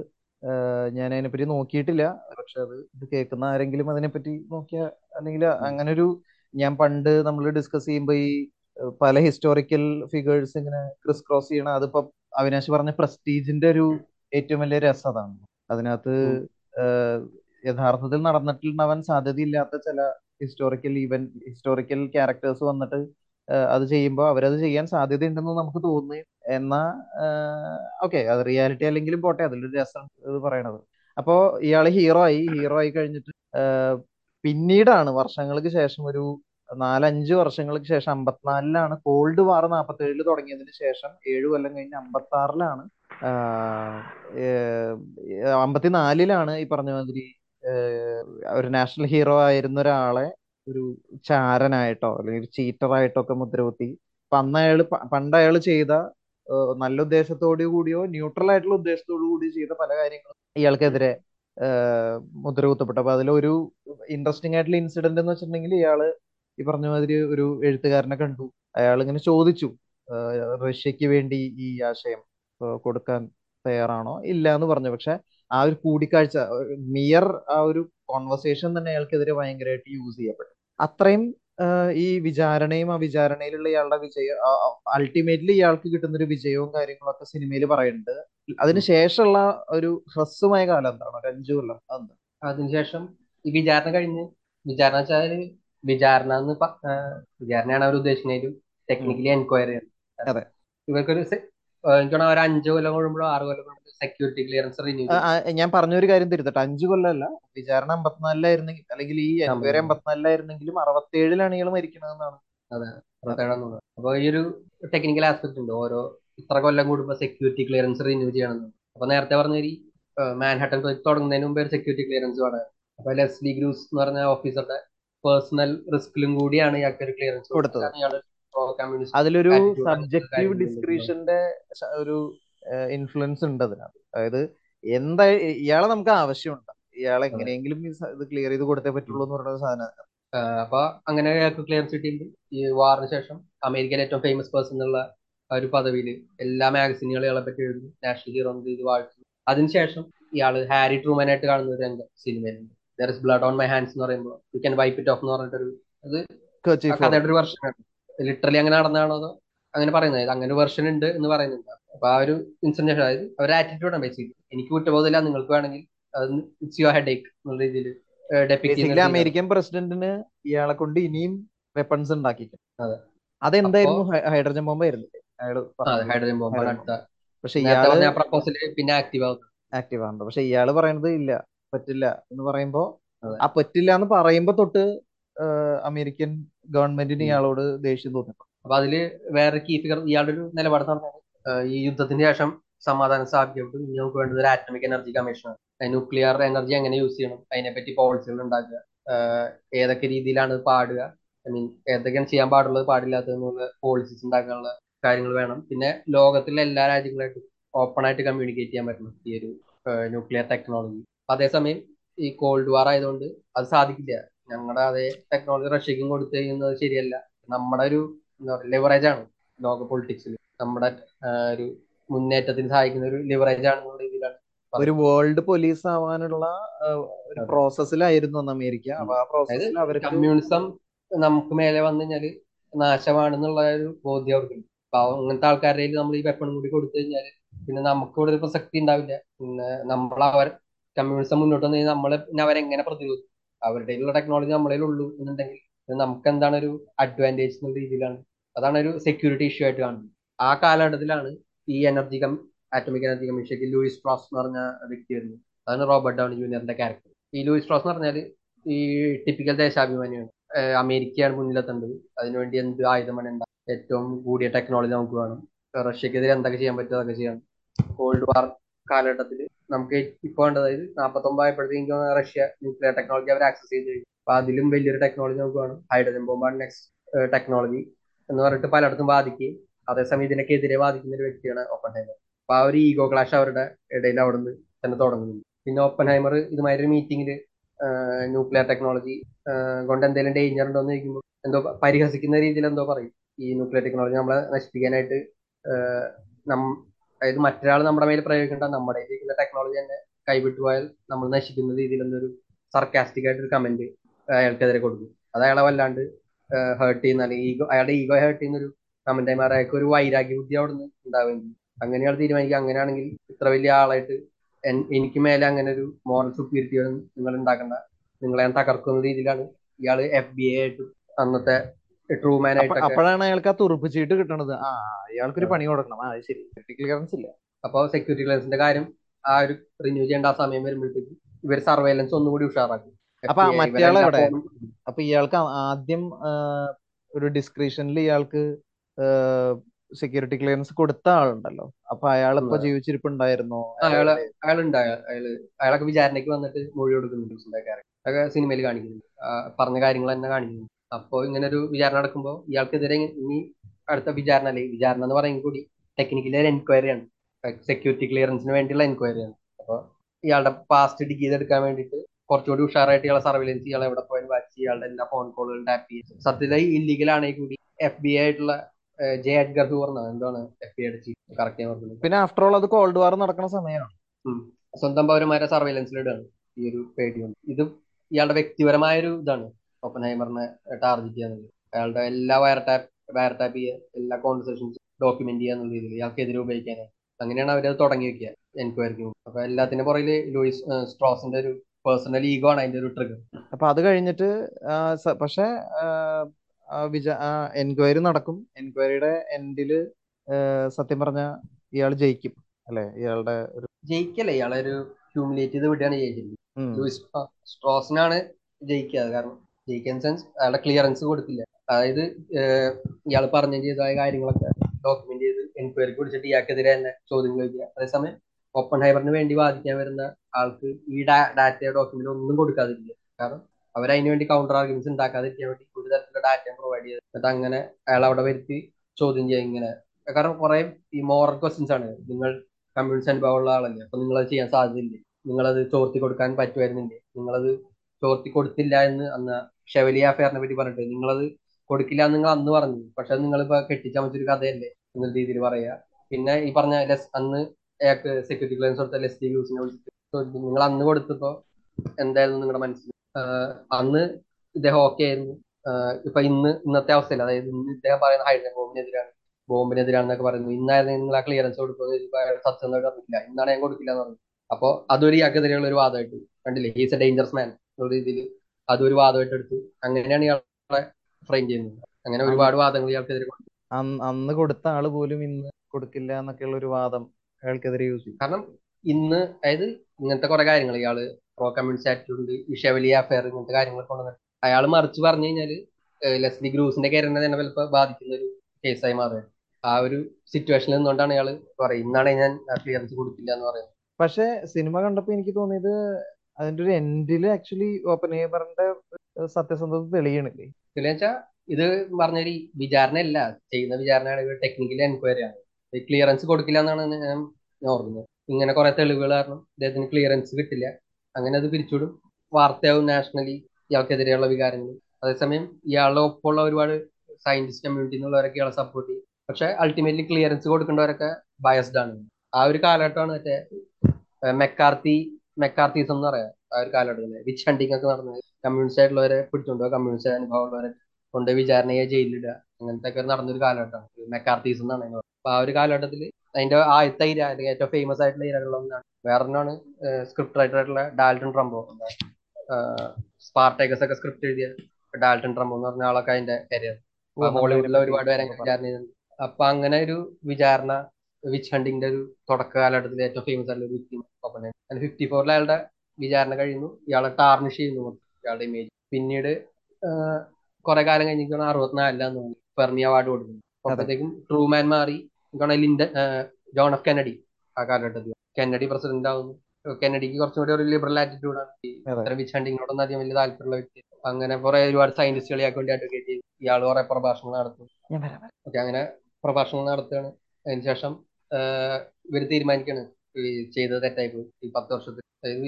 ഞാൻ അതിനെപ്പറ്റി നോക്കിയിട്ടില്ല. പക്ഷെ അത് ഇത് കേൾക്കുന്ന ആരെങ്കിലും അതിനെപ്പറ്റി നോക്കിയ അല്ലെങ്കിൽ അങ്ങനെ ഒരു ഞാൻ പണ്ട് നമ്മൾ ഡിസ്കസ് ചെയ്യുമ്പോൾ ഈ പല ഹിസ്റ്റോറിക്കൽ ഫിഗേഴ്സ് ഇങ്ങനെ ക്രിസ് ക്രോസ് ചെയ്യണം അതിപ്പോ അവിനാശ് പറഞ്ഞ പ്രസ്റ്റീജിന്റെ ഒരു ഏറ്റവും വലിയ രസം അതാണ്. അതിനകത്ത് യഥാർത്ഥത്തിൽ നടന്നിട്ടുണ്ടാവാൻ സാധ്യതയില്ലാത്ത ചില ഹിസ്റ്റോറിക്കൽ ഈവൻ ഹിസ്റ്റോറിക്കൽ ക്യാരക്ടേഴ്സ് വന്നിട്ട് അത് ചെയ്യുമ്പോൾ അവരത് ചെയ്യാൻ സാധ്യത സാധ്യതയുണ്ടെന്ന് നമുക്ക് തോന്നുകയും എന്നാ ഓക്കെ അത് റിയാലിറ്റി അല്ലെങ്കിലും പോട്ടെ അതിലൊരു രസം ഇത് പറയണത്. അപ്പോ ഇയാൾ ഹീറോ ആയി ഹീറോ ആയി കഴിഞ്ഞിട്ട് പിന്നീടാണ് വർഷങ്ങൾക്ക് ശേഷം ഒരു നാലഞ്ച് വർഷങ്ങൾക്ക് ശേഷം അമ്പത്തിനാലിലാണ് കോൾഡ് വാർ നാപ്പത്തേഴിൽ തുടങ്ങിയതിന് ശേഷം ഏഴ് കൊല്ലം കഴിഞ്ഞ് അമ്പത്തി ആറിലാണ് അമ്പത്തിനാലിലാണ് ഈ പറഞ്ഞ മാതിരി ഒരു നാഷണൽ ഹീറോ ആയിരുന്ന ഒരാളെ ഒരു ചാരനായിട്ടോ അല്ലെങ്കിൽ ഒരു ചീറ്ററായിട്ടോ ഒക്കെ മുദ്രകുത്തി. അപ്പൊ അന്ന് അയാൾ പണ്ട് അയാൾ ചെയ്ത നല്ല ഉദ്ദേശത്തോടു കൂടിയോ ന്യൂട്രൽ ആയിട്ടുള്ള ഉദ്ദേശത്തോടു കൂടിയോ ചെയ്ത പല കാര്യങ്ങളും ഇയാൾക്കെതിരെ മുദ്ര കുത്തപ്പെട്ടു അപ്പൊ അതിലൊരു ഇൻട്രസ്റ്റിംഗ് ആയിട്ടുള്ള ഇൻസിഡന്റ് എന്ന് വെച്ചിട്ടുണ്ടെങ്കിൽ ഇയാൾ ഈ പറഞ്ഞ മാതിരി ഒരു എഴുത്തുകാരനെ കണ്ടു. അയാൾ ഇങ്ങനെ ചോദിച്ചു റഷ്യക്ക് വേണ്ടി ഈ ആശയം കൊടുക്കാൻ തയ്യാറാണോ? ഇല്ല എന്ന് പറഞ്ഞു. പക്ഷെ ആ ഒരു കൂടിക്കാഴ്ച മിയർ ആ ഒരു കോൺവെർസേഷൻ തന്നെ അയാൾക്കെതിരെ ഭയങ്കരമായിട്ട് യൂസ് ചെയ്യപ്പെട്ടു. അത്രയും ഈ വിചാരണയും ആ വിചാരണയിലുള്ള ഇയാളുടെ വിജയം അൾട്ടിമേറ്റ്ലി ഇയാൾക്ക് കിട്ടുന്ന ഒരു വിജയവും കാര്യങ്ങളൊക്കെ സിനിമയിൽ പറയുന്നുണ്ട്. അതിനുശേഷമുള്ള ഒരു ഹ്രസ്വമായ കാലം എന്താണ്? ഒരു അഞ്ചു കൊല്ലം. അതെന്താ? അതിനുശേഷം ഈ വിചാരണ കഴിഞ്ഞ് വിചാരണ വെച്ചാൽ വിചാരണ എന്ന് വിചാരണയാണ് അവർ ഉദ്ദേശിക്കുന്നതിലും ടെക്നിക്കലി എൻക്വയറി അതെ. ഇവർക്കൊരു ഒരു അഞ്ച് കൊല്ലം കൂടുമ്പോഴോ ആറ് കൊല്ലം സെക്യൂരിറ്റി ക്ലിയറൻസ് റിന്യൂ ഞാൻ പറഞ്ഞൊരു കാര്യം തിരുത്തട്ടെ. അഞ്ചു കൊല്ലമല്ല. വിചാരണ അമ്പത്തിനാലിലായിരുന്നെങ്കിൽ അല്ലെങ്കിൽ ഈ എൻക്വയറി അമ്പത്തിനാലിലായിരുന്നെങ്കിലും അറുപത്തേഴിലാണ് ഇയാൾ മരിക്കണതെന്നാണ്. ചെയ്യും അപ്പൊ ഈ ഒരു ടെക്നിക്കൽ ആസ്പെക്ട് ഉണ്ട്. ഓരോ ഇത്ര കൊല്ലം കൂടുമ്പോ സെക്യൂരിറ്റി ക്ലിയറൻസ് റിന്യൂ ചെയ്യണം അപ്പൊ നേരത്തെ പറഞ്ഞ ഈ മാൻഹട്ടൻ പ്രോജക്ട് തുടങ്ങുന്നതിന് മുമ്പ് ഒരു സെക്യൂരിറ്റി ക്ലിയറൻസ് വേണം. അപ്പൊ ലെസ്ലി ഗ്രൂസ് എന്ന് പറഞ്ഞ ഓഫീസറുടെ പേഴ്സണൽ റിസ്കിലും കൂടിയാണ് ഇയാൾക്ക് ഒരു ക്ലിയറൻസ് കൊടുത്തത്. അതിലൊരു സബ്ജക്റ്റീവ് ഡിസ്ക്രിപ്ഷന്റെ ഡിസ്ക്രിഷന്റെ ഒരു ഇൻഫ്ലുവൻസ് ഉണ്ട് അതിനകത്ത്. അതായത് എന്താ ഇയാളെ നമുക്ക് ആവശ്യമുണ്ട്. ഇയാളെ എങ്ങനെയെങ്കിലും ഇത് ക്ലിയർ ചെയ്ത് കൊടുത്തേ പറ്റുള്ളൂ എന്ന് പറയുന്ന സാധനം അപ്പൊ അങ്ങനെ അയാൾക്ക് ക്ലിയറൻസ് കിട്ടിയിട്ടുണ്ട് ഈ വാറിന് ശേഷം അമേരിക്കയിലെ ഏറ്റവും ഫേമസ് പേഴ്സൺ എന്നുള്ള ഒരു പദവിയിൽ എല്ലാ മാഗസിനുകളും ഇയാളെ പറ്റി എഴുതി. നാഷണൽ ഹീറോ ഇത് വാഴ്ത്തു അതിനുശേഷം ഇയാൾ ഹാരി ട്രൂമനായിട്ട് കാണുന്ന ഒരു രംഗം സിനിമയിലുണ്ട്. There is blood on my hands എന്ന് പറയുമ്പോൾ you can wipe it off എന്ന് പറഞ്ഞിട്ടൊരു അത് കഥയുടെ ഒരു വെർഷൻ ലിറ്ററലി അങ്ങനെ നടന്നതാണോ അതോ അങ്ങനെ പറയുന്നത്? അങ്ങനെ വെർഷൻ ഉണ്ട് എന്ന് പറയുന്നുണ്ട്. അപ്പൊ ആ ഒരു ഇൻസിഡന്റ് അതായത് അവരുടെ ആണ് ബേസിക്കലി എനിക്ക് കുറ്റബോധമില്ല നിങ്ങൾക്ക് വേണമെങ്കിൽ ഇറ്റ്സ് യുവർ ഹെഡ് ഏക്ക് എന്നുള്ള രീതിയിൽ ബേസിക്കലി അമേരിക്കൻ പ്രസിഡന്റിന് ഇയാളെ കൊണ്ട് ഇനിയും വെപ്പൺസ് ഉണ്ടാക്കിക്കും അതെ. അതെന്തായിരുന്നു ഹൈഡ്രജൻ ബോംബ് ആയിരുന്നു. ഹൈഡ്രജൻ ബോംബാണ് ഹൈഡ്രജൻ അടുത്ത പക്ഷെ ഇയാൾ പറഞ്ഞ പ്രപ്പോസൽ പിന്നെ ആക്റ്റീവ് ആവും. ആക്റ്റീവ് പക്ഷെ ഇയാൾ പറയണത് ഇല്ല പറ്റില്ല എന്ന് പറയുമ്പോ. ആ പറ്റില്ല എന്ന് പറയുമ്പോ തൊട്ട് അമേരിക്കൻ ഗവൺമെന്റിന് ഇയാളോട് ദേഷ്യം തോന്നി അപ്പൊ അതിൽ വേറെ കീ ഫിഗർ ഇയാളുടെ ഒരു നിലപാട് ഈ യുദ്ധത്തിന് ശേഷം സമാധാനം സ്ഥാപിക്കപ്പെട്ടു. ഇനി നമുക്ക് വേണ്ടത് ഒരു ആറ്റമിക് എനർജി കമ്മീഷനാണ് ന്യൂക്ലിയർ എനർജി എങ്ങനെ യൂസ് ചെയ്യണം? അതിനെപ്പറ്റി പോളിസികൾ ഉണ്ടാക്കുക. ഏതൊക്കെ രീതിയിലാണ് പാടുക? ഐ മീൻ ഏതൊക്കെയാണ് ചെയ്യാൻ പാടുള്ളത് പാടില്ലാത്തതെന്നുള്ള പോളിസീസ് ഉണ്ടാക്കാനുള്ള കാര്യങ്ങൾ വേണം. പിന്നെ ലോകത്തിലെ എല്ലാ രാജ്യങ്ങളായിട്ടും ഓപ്പൺ ആയിട്ട് കമ്മ്യൂണിക്കേറ്റ് ചെയ്യാൻ പറ്റണം ഈ ഒരു ന്യൂക്ലിയർ ടെക്നോളജി അതേസമയം ഈ കോൾഡ് വാർ ആയതുകൊണ്ട് അത് സാധിക്കില്ല. ഞങ്ങളുടെ അതേ ടെക്നോളജി റഷ്യക്കും കൊടുത്തു കഴിയുന്നത് ശരിയല്ല. നമ്മുടെ ഒരു എന്താ പറയുക ലിവറേജ് ആണ് ലോക പൊളിറ്റിക്സിൽ നമ്മുടെ ഒരു മുന്നേറ്റത്തിന് സഹായിക്കുന്ന ഒരു ലിവറേജ് ആണെന്നുള്ള രീതിയിലാണ്. ഒരു വേൾഡ് പോലീസ് ആവാനുള്ള ഒരു പ്രോസസ്സിലായിരുന്നു അന്ന് അമേരിക്ക. അപ്പൊ ആ പ്രോസസ്സിൽ അവർക്ക് കമ്മ്യൂണിസം നമുക്ക് മേലെ വന്നു കഴിഞ്ഞാൽ നാശമാണെന്നുള്ള ഒരു ബോധ്യം അവർക്കുണ്ട് അപ്പൊ അങ്ങനത്തെ ആൾക്കാരുടെ നമ്മൾ ഈ വെപ്പൺ കൂടി കൊടുത്തു കഴിഞ്ഞാൽ പിന്നെ നമുക്ക് ഇവിടെ ഒരു പ്രസക്തി ഉണ്ടാവില്ല. പിന്നെ നമ്മൾ അവർ കമ്മ്യൂണിസം മുന്നോട്ട് വന്നു കഴിഞ്ഞാൽ പിന്നെ അവരെങ്ങനെ പ്രതിരോധിക്കും? അവരുടെ കയ്യിലുള്ള ടെക്നോളജി നമ്മളിൽ ഉള്ളൂ എന്നുണ്ടെങ്കിൽ നമുക്ക് എന്താണ് ഒരു അഡ്വാന്റേജ് എന്ന രീതിയിലാണ്. അതാണ് ഒരു സെക്യൂരിറ്റി ഇഷ്യൂ ആയിട്ട് കാണുന്നത്. ആ കാലഘട്ടത്തിലാണ് ഈ എനർജി കം ആറ്റോമിക് എനർജി കമ്മീഷനിലേക്ക് ലൂയിസ് ക്രോസ് എന്ന് പറഞ്ഞ വ്യക്തി വരുന്നത്. അതാണ് റോബർട്ട് ഡൗൺ ജൂനിയറിന്റെ ക്യാരക്ടർ ഈ ലൂയിസ് ക്രോസ് എന്ന് പറഞ്ഞാൽ ഈ ടിപ്പിക്കൽ ദേശാഭിമാനിയാണ്. അമേരിക്കയാണ് മുന്നിലെത്തേണ്ടത്. അതിനുവേണ്ടി എന്ത് ആയുധമാണ് ഉണ്ടാകും ഏറ്റവും കൂടിയ ടെക്നോളജി നമുക്ക് വേണം. റഷ്യക്കെതിരെ എന്തൊക്കെ ചെയ്യാൻ പറ്റുമോ അതൊക്കെ ചെയ്യണം. കോൾഡ് വാർ കാലഘട്ടത്തിൽ നമുക്ക് ഇപ്പോൾ വേണ്ടത് അതായത് നാൽപ്പത്തൊമ്പത് ആയപ്പോഴത്തേക്കും റഷ്യ ന്യൂക്ലിയർ ടെക്നോളജി അവർ ആക്സസ് ചെയ്ത് കഴിഞ്ഞു. അപ്പൊ അതിലും വലിയൊരു ടെക്നോളജി നമുക്ക് വേണം ഹൈഡ്രജൻ ബോംബാണ് നെക്സ്റ്റ് ടെക്നോളജി എന്ന് പറഞ്ഞിട്ട് പലയിടത്തും ബാധിക്കുകയും അതേസമയം ഇതിനൊക്കെതിരെ ബാധിക്കുന്ന ഒരു വ്യക്തിയാണ് ഓപ്പൺ ഹൈമർ അപ്പൊ ആ ഒരു ഈഗോ ക്ലാഷ് അവരുടെ ഇടയിൽ അവിടെ നിന്ന് തന്നെ തുടങ്ങുന്നു പിന്നെ ഓപ്പൺഹൈമർ ഇതുമാതിരി ഒരു മീറ്റിംഗിൽ ന്യൂക്ലിയർ ടെക്നോളജി കൊണ്ട് എന്തെങ്കിലും ഡേഞ്ചർ ഉണ്ടോ എന്ന് ചോദിക്കുമ്പോൾ എന്തോ പരിഹസിക്കുന്ന രീതിയിൽ എന്തോ പറയും. ഈ ന്യൂക്ലിയർ ടെക്നോളജി നമ്മളെ നശിപ്പിക്കാനായിട്ട് അതായത് മറ്റൊരാൾ നമ്മുടെ മേൽ പ്രയോഗിക്കേണ്ട നമ്മുടെ ഇരിക്കുന്ന ടെക്നോളജി തന്നെ കൈവിട്ടു പോയാൽ നമ്മൾ നശിക്കുന്ന രീതിയിൽ എന്തൊരു സർക്കാസ്റ്റിക് ആയിട്ടൊരു കമന്റ് അയാൾക്കെതിരെ കൊടുക്കും. അത് അയാളെ വല്ലാണ്ട് ഹേർട്ട് ചെയ്യുന്ന അല്ലെങ്കിൽ ഈഗോ അയാളുടെ ഈഗോ ഹേർട്ട് ചെയ്യുന്ന ഒരു കമന്റ് ആയി അയാൾക്ക് ഒരു വൈരാഗ്യ ബുദ്ധി അവിടെ നിന്ന് ഉണ്ടാവുകയും അങ്ങനെ അയാൾ തീരുമാനിക്കുക. അങ്ങനെയാണെങ്കിൽ ഇത്ര വലിയ ആളായിട്ട് എനിക്ക് മേലെ അങ്ങനെ ഒരു മോറൽ സുപ്പീരിറ്റി നിങ്ങൾ ഉണ്ടാക്കണ്ട. നിങ്ങളെ തകർക്കുന്ന രീതിയിലാണ് ഇയാൾ എഫ് ബി എ ആയിട്ട് അന്നത്തെ ട്രൂമാൻ അപ്പോഴാണ് അയാൾക്ക് ആ തുറുപ്പ് ചീട്ട് കിട്ടണത്. ആ അയാൾക്കൊരു പണി കൊടുക്കണം. ആ അത് ശരി. ക്ലിയറൻസ് ഇല്ല. അപ്പൊ സെക്യൂരിറ്റി ക്ലിയറൻസിന്റെ കാര്യം ആ ഒരു റിന്യൂ ചെയ്യേണ്ട ആ സമയം വരുമ്പോഴത്തേക്കും ഇവർ സർവൈലൻസ് ഒന്നുകൂടി ഉഷാറാക്കും. അപ്പൊ മറ്റേ അപ്പൊ ഇയാൾക്ക് ആദ്യം ഒരു ഡിസ്ക്രിപ്ഷനിൽ ഇയാൾക്ക് സെക്യൂരിറ്റി ക്ലിയറൻസ് കൊടുത്ത ആളുണ്ടല്ലോ. അപ്പൊ അയാൾ ഇപ്പൊ ജീവിച്ചിരിപ്പുണ്ടായിരുന്നോ? അയാൾ അയാളുണ്ട് അയാൾ അയാളൊക്കെ വിചാരണയ്ക്ക് വന്നിട്ട് മൊഴി കൊടുക്കുന്നുണ്ട്. സിനിമയിൽ കാണിക്കുന്നുണ്ട്. പറഞ്ഞ കാര്യങ്ങൾ തന്നെ കാണിക്കുന്നു അപ്പോ ഇങ്ങനെ ഒരു വിചാരണ നടക്കുമ്പോൾ ഇയാൾക്കെതിരെ ഇനി അടുത്ത വിചാരണ അല്ലേ? വിചാരണ എന്ന് പറയുമ്പോൾ കൂടി ടെക്നിക്കലി ഒരു എൻക്വയറിയാണ് സെക്യൂരിറ്റി ക്ലിയറൻസിന് വേണ്ടിയുള്ള എൻക്വയറിയാണ് അപ്പോൾ ഇയാളുടെ പാസ്റ്റ് ഡിഗ് ചെയ്തെടുക്കാൻ വേണ്ടിയിട്ട് കുറച്ചുകൂടി ഉഷാറായിട്ട് ഇയാളെ സർവൈലൻസ് ഇയാളെ എവിടെ പോയാലും വാച്ച് ഇയാളുടെ എല്ലാ ഫോൺ കോളുകളും ടാപ്പ് ചെയ്യും സത്യത ഇല്ലീഗൽ ആണെങ്കിൽ കൂടി എഫ് ബി ഐ ആയിട്ടുള്ള ജെ എഡ്ഗർ പറഞ്ഞത് എന്താണ് എഫ് ബി ഐയുടെ ചീഫ് കറക്റ്റ് ഞാൻ പിന്നെ ആഫ്റ്റർ ഓൾ അത് കോൾഡ് വാർ നടക്കുന്ന സമയമാണ് സ്വന്തം പൗരന്മാരെ സർവൈലൻസിലിടാണ് ഈ ഒരു പേടി കൊണ്ട് ഇത് ഇയാളുടെ വ്യക്തിപരമായ ഒരു ഇതാണ്. ഓപ്പൺഹൈമറിനെ ടാർഗറ്റ് ചെയ്യാന്നുള്ളത് അയാളുടെ എല്ലാ വയർ ടാപ്പ് വയർ ടാപ്പ് ചെയ്യുക എല്ലാ കോൺവെർസേഷൻസ് ഡോക്യുമെന്റ് ചെയ്യുക എന്നുള്ള രീതിയിൽ ഇയാൾക്കെതിരെ ഉപയോഗിക്കാനായി. അങ്ങനെയാണ് അവരത് തുടങ്ങി വെക്കുക എൻക്വയറിക്ക് അപ്പൊ എല്ലാത്തിന്റെ പുറകിൽ ലൂയിസ് സ്ട്രോസിന്റെ ഒരു പേഴ്സണൽ ഈഗോ ആണ് അതിന്റെ ഒരു ട്രിഗർ അപ്പൊ അത് കഴിഞ്ഞിട്ട് പക്ഷെ വിച എൻക്വയറി നടക്കും. എൻക്വയറിയുടെ എൻഡിൽ സത്യം പറഞ്ഞ ഇയാൾ ജയിക്കും അല്ലെ? ഇയാളുടെ ഒരു ജയിക്കല്ലേ? ഇയാളെ ഒരു ഹ്യൂമിലേറ്റ് ചെയ്ത് വിടുകയാണ് ജയിച്ചത് ലൂയിസ് സ്ട്രോസിനാണ് ജയിക്കുക. കാരണം ജയിക്കാൻ സെൻസ് അയാളുടെ ക്ലിയറൻസ് കൊടുക്കില്ല അതായത് ഇയാൾ പറഞ്ഞു ചെയ്തതായ കാര്യങ്ങളൊക്കെ ഡോക്യുമെന്റ് ചെയ്ത് എൻക്വയറിക്ക് വിളിച്ചിട്ട് ഇയാൾക്കെതിരെ തന്നെ ചോദ്യം ചോദിക്കുക. അതേസമയം ഓപ്പൺ ഹൈബറിന് വേണ്ടി വാദിക്കാൻ വരുന്ന ആൾക്ക് ഈ ഡാറ്റ ഡോക്യുമെന്റ് ഒന്നും കൊടുക്കാതിരിക്കുക. കാരണം അവർ അതിന് വേണ്ടി കൗണ്ടർ ആർഗ്യുമെന്റ്സ് ഉണ്ടാക്കാതിരിക്കാൻ വേണ്ടി ഒരു തരത്തിലുള്ള ഡാറ്റ പ്രൊവൈഡ് ചെയ്ത് എന്നിട്ട് അങ്ങനെ അയാൾ അവിടെ വരുത്തി ചോദ്യം ചെയ്യുക ഇങ്ങനെ. കാരണം കുറെ ഈ മോറൽ ക്വസ്റ്റ്യൻസ് ആണ്. നിങ്ങൾ കമ്മ്യൂണിസ്റ്റ് അനുഭവമുള്ള ആളല്ലേ. അപ്പൊ നിങ്ങൾ അത് ചെയ്യാൻ സാധ്യതയില്ലേ? നിങ്ങളത് ചോർത്തി കൊടുക്കാൻ പറ്റുമായിരുന്നില്ലേ? നിങ്ങളത് ചോർത്തി കൊടുത്തില്ല എന്ന് അന്ന് ഷെവലി അഫെയറിനെ പറ്റി പറഞ്ഞിട്ട് നിങ്ങളത് കൊടുക്കില്ല എന്ന് നിങ്ങൾ അന്ന് പറഞ്ഞു. പക്ഷെ നിങ്ങളിപ്പോ കെട്ടിച്ചമച്ചൊരു കഥയല്ലേ എന്ന രീതിയിൽ പറയാ. പിന്നെ ഈ പറഞ്ഞ അന്ന് അയാൾക്ക് സെക്യൂരിറ്റി ക്ലിയറൻസ് കൊടുത്ത ലെസ്ലി യൂസിനെ വിളിച്ചിട്ട് നിങ്ങൾ അന്ന് കൊടുത്തപ്പോ എന്തായിരുന്നു നിങ്ങളുടെ മനസ്സിൽ? അന്ന് ഇദ്ദേഹം ഓക്കെ ആയിരുന്നു. ഇപ്പൊ ഇന്ന് ഇന്നത്തെ അവസ്ഥയില്ല? അതായത് ഇന്ന് ഇദ്ദേഹം പറയുന്ന ഹൈഡ്രജൻ ബോംബിനെതിരാണ് ബോംബിനെതിരാണെന്നൊക്കെ പറയുന്നു ഇന്നായിരുന്നു നിങ്ങൾ ആ ക്ലിയറൻസ് കൊടുക്കുന്നത് സത്യം പറഞ്ഞില്ല ഇന്നാണ് ഞാൻ കൊടുക്കില്ല എന്ന് പറഞ്ഞു അപ്പോ അതൊരു ഇയാൾക്കെതിരെയുള്ള ഒരു വാദമായിട്ട്. കണ്ടില്ലേ? ഹീസ് എ ഡേഞ്ചറസ് മാൻ എന്നുള്ള രീതിയിൽ അതൊരു വാദമായിട്ട് എടുത്തു അങ്ങനെയാണ് ഇയാളെ ഫ്രെയിം ചെയ്യുന്നത്. അങ്ങനെ ഒരുപാട് വാദങ്ങൾ ഇയാൾക്കെതിരെ അന്ന് കൊടുത്ത ആൾ പോലും ഇന്ന് കൊടുക്കില്ല എന്നൊക്കെയുള്ള ഒരു വാദം അയാൾക്കെതിരെ യൂസ് ചെയ്യും. കാരണം ഇന്ന് അതായത് ഇങ്ങനത്തെ കുറെ കാര്യങ്ങൾ ഇയാൾ പ്രോ കമ്മ്യൂണിസ്റ്റ് ആറ്റിറ്റ്യൂഡ് ഈ ഷെവലി അഫയർ ഇങ്ങനത്തെ കാര്യങ്ങളൊക്കെ കൊണ്ടുവന്നിട്ട് അയാൾ മറിച്ച് പറഞ്ഞു കഴിഞ്ഞാൽ ലെസ്ലി ഗ്രൂസിന്റെ കരിയറിനെ തന്നെ ചിലപ്പോൾ ബാധിക്കുന്ന ഒരു കേസായി മാറുക ആ ഒരു സിറ്റുവേഷനിൽ നിന്നുകൊണ്ടാണ് ഇയാൾ പറയും ഇന്നാണ് ഞാൻ ക്ലിയറൻസ് കൊടുക്കില്ല എന്ന് പറയുന്നത്. പക്ഷെ സിനിമ കണ്ടപ്പോ എനിക്ക് തോന്നിയത് അതിന്റെ ഒരു എൻഡിൽ ആക്ച്വലി ഓപ്പൺ ഹേമറിന്റെ സത്യസന്ധത തെളിയണില്ലേ? തെളിയാച്ചാ ഇത് പറഞ്ഞൊരു വിചാരണയല്ല. ചെയ്യുന്ന വിചാരണയാണ് ടെക്നിക്കൽ എൻക്വയറി ആണ്. ക്ലിയറൻസ് കൊടുക്കില്ല എന്നാണ് ഞാൻ ഓർക്കുന്നത്. ഇങ്ങനെ കുറെ തെളിവുകൾ കാരണം ഇദ്ദേഹത്തിന് ക്ലിയറൻസ് കിട്ടില്ല. അങ്ങനെ അത് പിരിച്ചുവിടും. വാർത്തയാവും നാഷണലി ഇയാൾക്കെതിരെയുള്ള വികാരങ്ങൾ. അതേസമയം ഇയാളുടെ ഒപ്പമുള്ള ഒരുപാട് സയന്റിസ്റ്റ് കമ്മ്യൂണിറ്റി എന്നുള്ളവരൊക്കെ ഇയാളെ സപ്പോർട്ട് ചെയ്യും. പക്ഷെ അൾട്ടിമേറ്റ്ലി ക്ലിയറൻസ് കൊടുക്കേണ്ടവരൊക്കെ ബയസ്ഡ് ആണ്. ആ ഒരു കാലഘട്ടമാണ് മറ്റേ മെക്കാർത്തി മെക്കാർത്തീസം എന്ന് പറയാം. ആ ഒരു കാലഘട്ടത്തിൽ വിച്ച് ഹണ്ടിങ് ഒക്കെ നടന്നത് കമ്മ്യൂണിസ്റ്റ് ആയിട്ടുള്ളവരെ പിടിച്ചുകൊണ്ടുപോകുക കമ്മ്യൂണിസ്റ്റ് അനുഭവമുള്ളവരെ കൊണ്ട് വിചാരണയെ ജയിലിടുക അങ്ങനത്തെ ഒക്കെ നടന്നൊരു കാലഘട്ടമാണ്. മെക്കാർത്തീസം എന്നാണ് അപ്പൊ ആ ഒരു കാലഘട്ടത്തിൽ അതിന്റെ ആദ്യത്തെ ഇര അല്ലെങ്കിൽ ഏറ്റവും ഫേമസ് ആയിട്ടുള്ള ഇരകളിലൊന്നാണ് വേറൊന്നാണ് സ്ക്രിപ്റ്റ് റൈറ്റർ ആയിട്ടുള്ള ഡാൽട്ടൺ ട്രംബോ സ്പാർട്ടേക്കസ് ഒക്കെ സ്ക്രിപ്റ്റ് എഴുതിയ ഡാൽട്ടൺ ട്രംബോ എന്ന് പറഞ്ഞ ആളൊക്കെ അതിന്റെ കരിയർ ബോളിവുഡിലെ ഹോളിവുഡിലെ ഒരുപാട് പേരെ വിചാരണ ചെയ്തിട്ടുണ്ട്. അപ്പൊ അങ്ങനെ ഒരു വിചാരണ വിച്ച് ഹണ്ടിന്റെ ഒരു തുടക്ക കാലഘട്ടത്തിൽ ഏറ്റവും ഫേമസ് ആയിട്ടുള്ള ഒരു വ്യക്തി അതിന് ഫിഫ്റ്റി ഫോറിൽ അയാളുടെ വിചാരണ കഴിയുന്നു ഇയാളെ ടാർണിഷ് ചെയ്യുന്നു ഇയാളുടെ ഇമേജ് പിന്നീട് കുറെ കാലം കഴിഞ്ഞിട്ടാണ് അറുപത്തിനാലിലാന്ന് തോന്നുന്നു. ഫെർമി അവാർഡ് കൊടുക്കുന്നത് അപ്പോഴത്തേക്കും ട്രൂമാൻ മാറി. ലിൻഡ ജോൺ എഫ് കെന്നഡി ആ കാലഘട്ടത്തിൽ. കെന്നഡി പ്രസിഡന്റ് ആവുന്നു. കെന്നഡിക്ക് കുറച്ചും കൂടി ഒരു ലിബറൽ ആറ്റിറ്റ്യൂഡാണ് ഇത്തരം വിച്ച് ഹണ്ടിങ്ങിനോടൊന്നും അധികം വലിയ താല്പര്യമുള്ള വ്യക്തി. അങ്ങനെ കുറെ ഒരുപാട് സയന്റിസ്റ്റുകളെ ഇയാൾക്ക് വേണ്ടി അഡ്വക്കേറ്റ് ചെയ്തു. ഇയാൾ കുറെ പ്രഭാഷണങ്ങൾ നടത്തും. ഓക്കെ അങ്ങനെ പ്രഭാഷണങ്ങൾ നടത്തുകയാണ്. അതിനുശേഷം ഇവർ തീരുമാനിക്കാണ്. ചെയ്തത് തെറ്റായി പോയി. ഈ പത്ത് വർഷത്തിൽ. അതായത്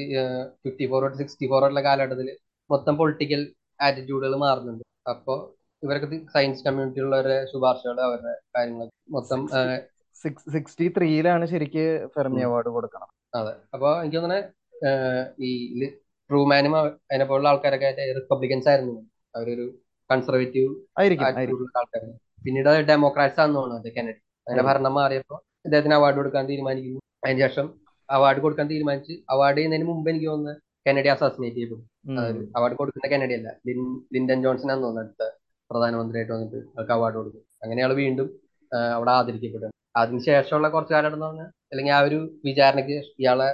ഫിഫ്റ്റി ഫോർ തൊട്ട് സിക്സ്റ്റി ഫോർ ഉള്ള കാലഘട്ടത്തിൽ മൊത്തം പൊളിറ്റിക്കൽ ആറ്റിറ്റ്യൂഡുകൾ മാറുന്നുണ്ട്. അപ്പോൾ ഇവരൊക്കെ സയൻസ് കമ്മ്യൂണിറ്റി കമ്മ്യൂണിറ്റിയിലുള്ളവരുടെ ശുപാർശകൾ അവരുടെ കാര്യങ്ങൾ മൊത്തം സിക്സ്റ്റി ത്രീയിലാണ് ശരിക്ക് ഫെർമി അവാർഡ് കൊടുക്കണം. അതെ. അപ്പൊ എനിക്ക് തോന്നുന്നത് ഈ ട്രൂമാനും അതിനെ പോലുള്ള ആൾക്കാരൊക്കെ റിപ്പബ്ലിക്കൻസ് ആയിരുന്നു. അവരൊരു കൺസർവേറ്റീവ് ആൾക്കാരാണ്. പിന്നീട് ഡെമോക്രാറ്റ്സ് ആണെന്ന് തോന്നുന്നു കെനഡി ആയിരിക്കും ഭരണം മാറിയപ്പോൾ അദ്ദേഹത്തിന് അവാർഡ് കൊടുക്കാൻ തീരുമാനിക്കുന്നു. അതിന് ശേഷം അവാർഡ് കൊടുക്കാൻ തീരുമാനിച്ച് അവാർഡ് ചെയ്യുന്നതിന് മുമ്പ് എനിക്ക് തോന്നുന്നത് കെനഡി അസാസിനേറ്റ് ചെയ്തു. അവാർഡ് കൊടുക്കുന്ന കെനഡി അല്ല ലിൻഡൻ ജോൺസൺ ആണെന്ന് തോന്നുന്നു അടുത്ത പ്രധാനമന്ത്രിയായിട്ട് വന്നിട്ട് അവർക്ക് അവാർഡ് കൊടുക്കും അങ്ങനെ അയാൾ വീണ്ടും അവിടെ ആദരിക്കപ്പെടും അതിനുശേഷമുള്ള കുറച്ച് കാലം എന്ന് പറഞ്ഞാൽ അല്ലെങ്കിൽ ആ ഒരു വിചാരണയ്ക്ക് ഇയാളെ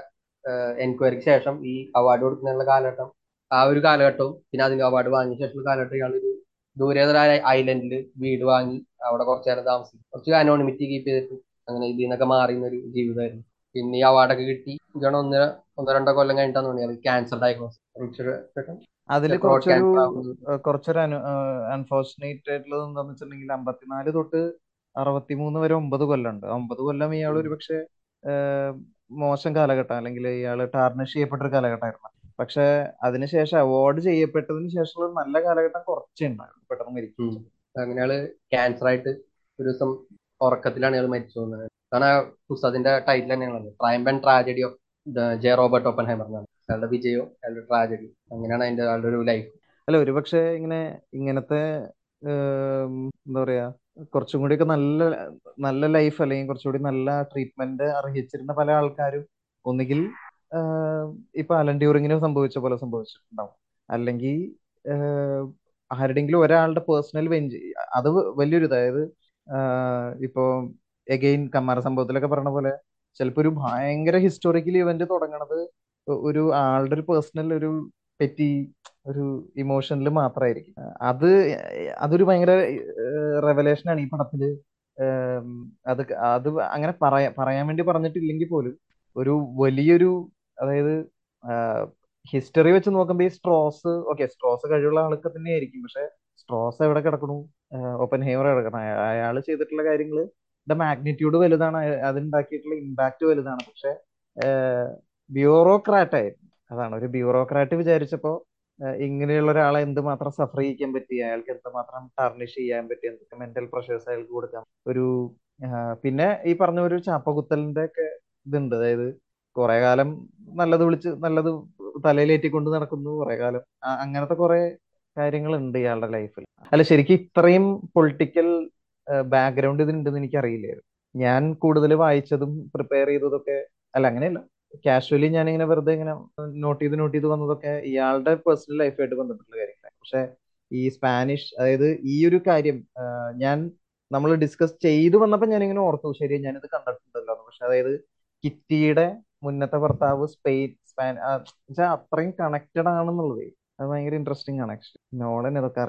എൻക്വയറിക്ക് ശേഷം ഈ അവാർഡ് കൊടുക്കുന്നതിനുള്ള കാലഘട്ടം ആ ഒരു കാലഘട്ടവും പിന്നെ അതിന് അവാർഡ് വാങ്ങിയ ശേഷമുള്ള കാലഘട്ടം ഇയാൾ ഒരു ദൂരേതരായ ഐലൻഡിൽ വീട് വാങ്ങി അവിടെ കുറച്ചു നേരം താമസിക്കും കുറച്ച് അനോണിമിറ്റി കീപ്പ് ചെയ്തിട്ട് അങ്ങനെ ഇതിൽ നിന്നൊക്കെ മാറിയുന്ന ഒരു ജീവിതമായിരുന്നു. പിന്നെ ഈ അവാർഡൊക്കെ കിട്ടി. ഇതാണ് ഒന്നര ഒന്നോ രണ്ടോ കൊല്ലം കഴിഞ്ഞിട്ടാന്ന് തോന്നിയത് ക്യാൻസർ ഡയഗ്നോസ് അതിൽ കുറച്ചൊരു അനു കുറച്ചൊരു അൺഫോർച്ചുനേറ്റ് ആയിട്ടുള്ളത് എന്താന്ന് വെച്ചിട്ടുണ്ടെങ്കിൽ അമ്പത്തിനാല് തൊട്ട് അറുപത്തിമൂന്ന് വരെ ഒമ്പത് കൊല്ലമുണ്ട്. ഒമ്പത് കൊല്ലം ഇയാൾ. ഒരു പക്ഷേ മോശം കാലഘട്ടം അല്ലെങ്കിൽ ഇയാൾ ടാർണിഷ് ചെയ്യപ്പെട്ട ഒരു കാലഘട്ടമായിരുന്നു. പക്ഷെ അതിനുശേഷം അവാർഡ് ചെയ്യപ്പെട്ടതിന് ശേഷമുള്ള നല്ല കാലഘട്ടം കുറച്ചുണ്ടായിരുന്നു പെട്ടെന്ന് മരിക്കും അങ്ങനെയാൾ അങ്ങനെ ആൾ ക്യാൻസർ ആയിട്ട് ഒരു ദിവസം ഉറക്കത്തിലാണ് ഇയാൾ മരിച്ചു പോകുന്നത് കാരണം ആ പുസ്തകത്തിന്റെ ടൈറ്റിൽ തന്നെയാണത് triumph and tragedy of J Robert Oppenheimer എന്നാണ്. അയാളുടെ വിജയവും അയാളുടെ ട്രാജഡി അങ്ങനെയാണ് അതിന്റെ അയാളുടെ ഒരു ലൈഫ് അല്ല ഒരുപക്ഷെ ഇങ്ങനെ ഇങ്ങനത്തെ എന്താ പറയാ കുറച്ചും കൂടിയൊക്കെ നല്ല നല്ല ലൈഫ് അല്ലെങ്കിൽ കുറച്ചുകൂടി നല്ല ട്രീറ്റ്മെന്റ് അർഹിച്ചിരുന്ന പല ആൾക്കാരും ഒന്നുകിൽ ഇപ്പൊ അലൻ ഡ്യൂറിങ്ങിന് സംഭവിച്ച പോലെ സംഭവിച്ചിട്ടുണ്ടാവും. അല്ലെങ്കിൽ ആരുടെങ്കിലും ഒരാളുടെ പേഴ്സണൽ വെഞ്ച് അത് വലിയൊരു അതായത് ഇപ്പോ എഗെയിൻ കമ്മാര സംഭവത്തിലൊക്കെ പറഞ്ഞ പോലെ ചിലപ്പോ ഒരു ഭയങ്കര ഹിസ്റ്റോറിക്കൽ ഇവന്റ് തുടങ്ങണത് ഒരു ആളുടെ ഒരു പേഴ്സണൽ ഒരു പെറ്റി ഒരു ഇമോഷനിൽ മാത്രമായിരിക്കും അത് അതൊരു ഭയങ്കര റെവലേഷൻ ആണ് ഈ പടത്തിൽ. അത് അത് അങ്ങനെ പറയാ പറയാൻ വേണ്ടി പറഞ്ഞിട്ടില്ലെങ്കിൽ പോലും ഒരു വലിയൊരു അതായത് ഹിസ്റ്ററി വെച്ച് നോക്കുമ്പോ ഈ സ്ട്രോസ് ഓക്കെ സ്ട്രോസ് കഴിവുള്ള ആൾക്ക് തന്നെ ആയിരിക്കും. പക്ഷെ സ്ട്രോസ് എവിടെ കിടക്കണു? ഓപ്പൻ ഹേമർ കിടക്കണം? അയാൾ ചെയ്തിട്ടുള്ള കാര്യങ്ങൾ മാഗ്നിറ്റ്യൂഡ് വലുതാണ് അതുണ്ടാക്കിയിട്ടുള്ള ഇമ്പാക്ട് വലുതാണ്. പക്ഷെ ബ്യൂറോക്രാറ്റ് ആയിരുന്നു അതാണ് ഒരു ബ്യൂറോക്രാറ്റ് വിചാരിച്ചപ്പോ ഇങ്ങനെയുള്ള ഒരാളെ എന്തുമാത്രം സഫർ ചെയ്യിക്കാൻ പറ്റി? അയാൾക്ക് എന്തുമാത്രം ടർണിഷ് ചെയ്യാൻ പറ്റി? എന്തൊക്കെ മെന്റൽ പ്രഷേഴ്സ് അയാൾക്ക് കൊടുക്കാം? ഒരു പിന്നെ ഈ പറഞ്ഞ ഒരു ചാപ്പകുത്തലിന്റെ ഒക്കെ ഇതുണ്ട്. അതായത് കുറെ കാലം നല്ലത് വിളിച്ച് നല്ലത് തലയിലേറ്റിക്കൊണ്ട് നടക്കുന്നു. കുറെ കാലം അങ്ങനത്തെ കുറെ കാര്യങ്ങളുണ്ട് ഇയാളുടെ ലൈഫിൽ. അല്ല ശരിക്കും ഇത്രയും പൊളിറ്റിക്കൽ ബാക്ക്ഗ്രൗണ്ട് ഇതിനുണ്ടെന്ന് എനിക്ക് അറിയില്ലായിരുന്നു ഞാൻ കൂടുതൽ വായിച്ചതും പ്രിപ്പയർ ചെയ്തതൊക്കെ അല്ല അങ്ങനെയല്ല. കാഷ്വലി ഞാൻ ഇങ്ങനെ വെറുതെ ഇങ്ങനെ നോട്ട് ചെയ്ത് നോട്ട് ചെയ്ത് വന്നതൊക്കെ ഇയാളുടെ പേഴ്സണൽ ലൈഫായിട്ട് ബന്ധപ്പെട്ടുള്ള കാര്യങ്ങളാണ്. പക്ഷെ ഈ സ്പാനിഷ് അതായത് ഈ ഒരു കാര്യം ഞാൻ നമ്മൾ ഡിസ്കസ് ചെയ്തു വന്നപ്പോൾ ഞാൻ ഇങ്ങനെ ഓർത്തു ശരി ഞാനിത് കണ്ടിട്ടുണ്ടല്ലോ. പക്ഷെ അതായത് കിറ്റിയുടെ മുന്നത്തെ ഭർത്താവ് സ്പെയിൻ സ്പാൻ അത്രയും കണക്റ്റഡ് ആണെന്നുള്ളത്. അത് ഭയങ്കര ഇൻട്രസ്റ്റിംഗ് ആണ്. ആക്ച്വലി നോളൻ ഇതൊക്കെ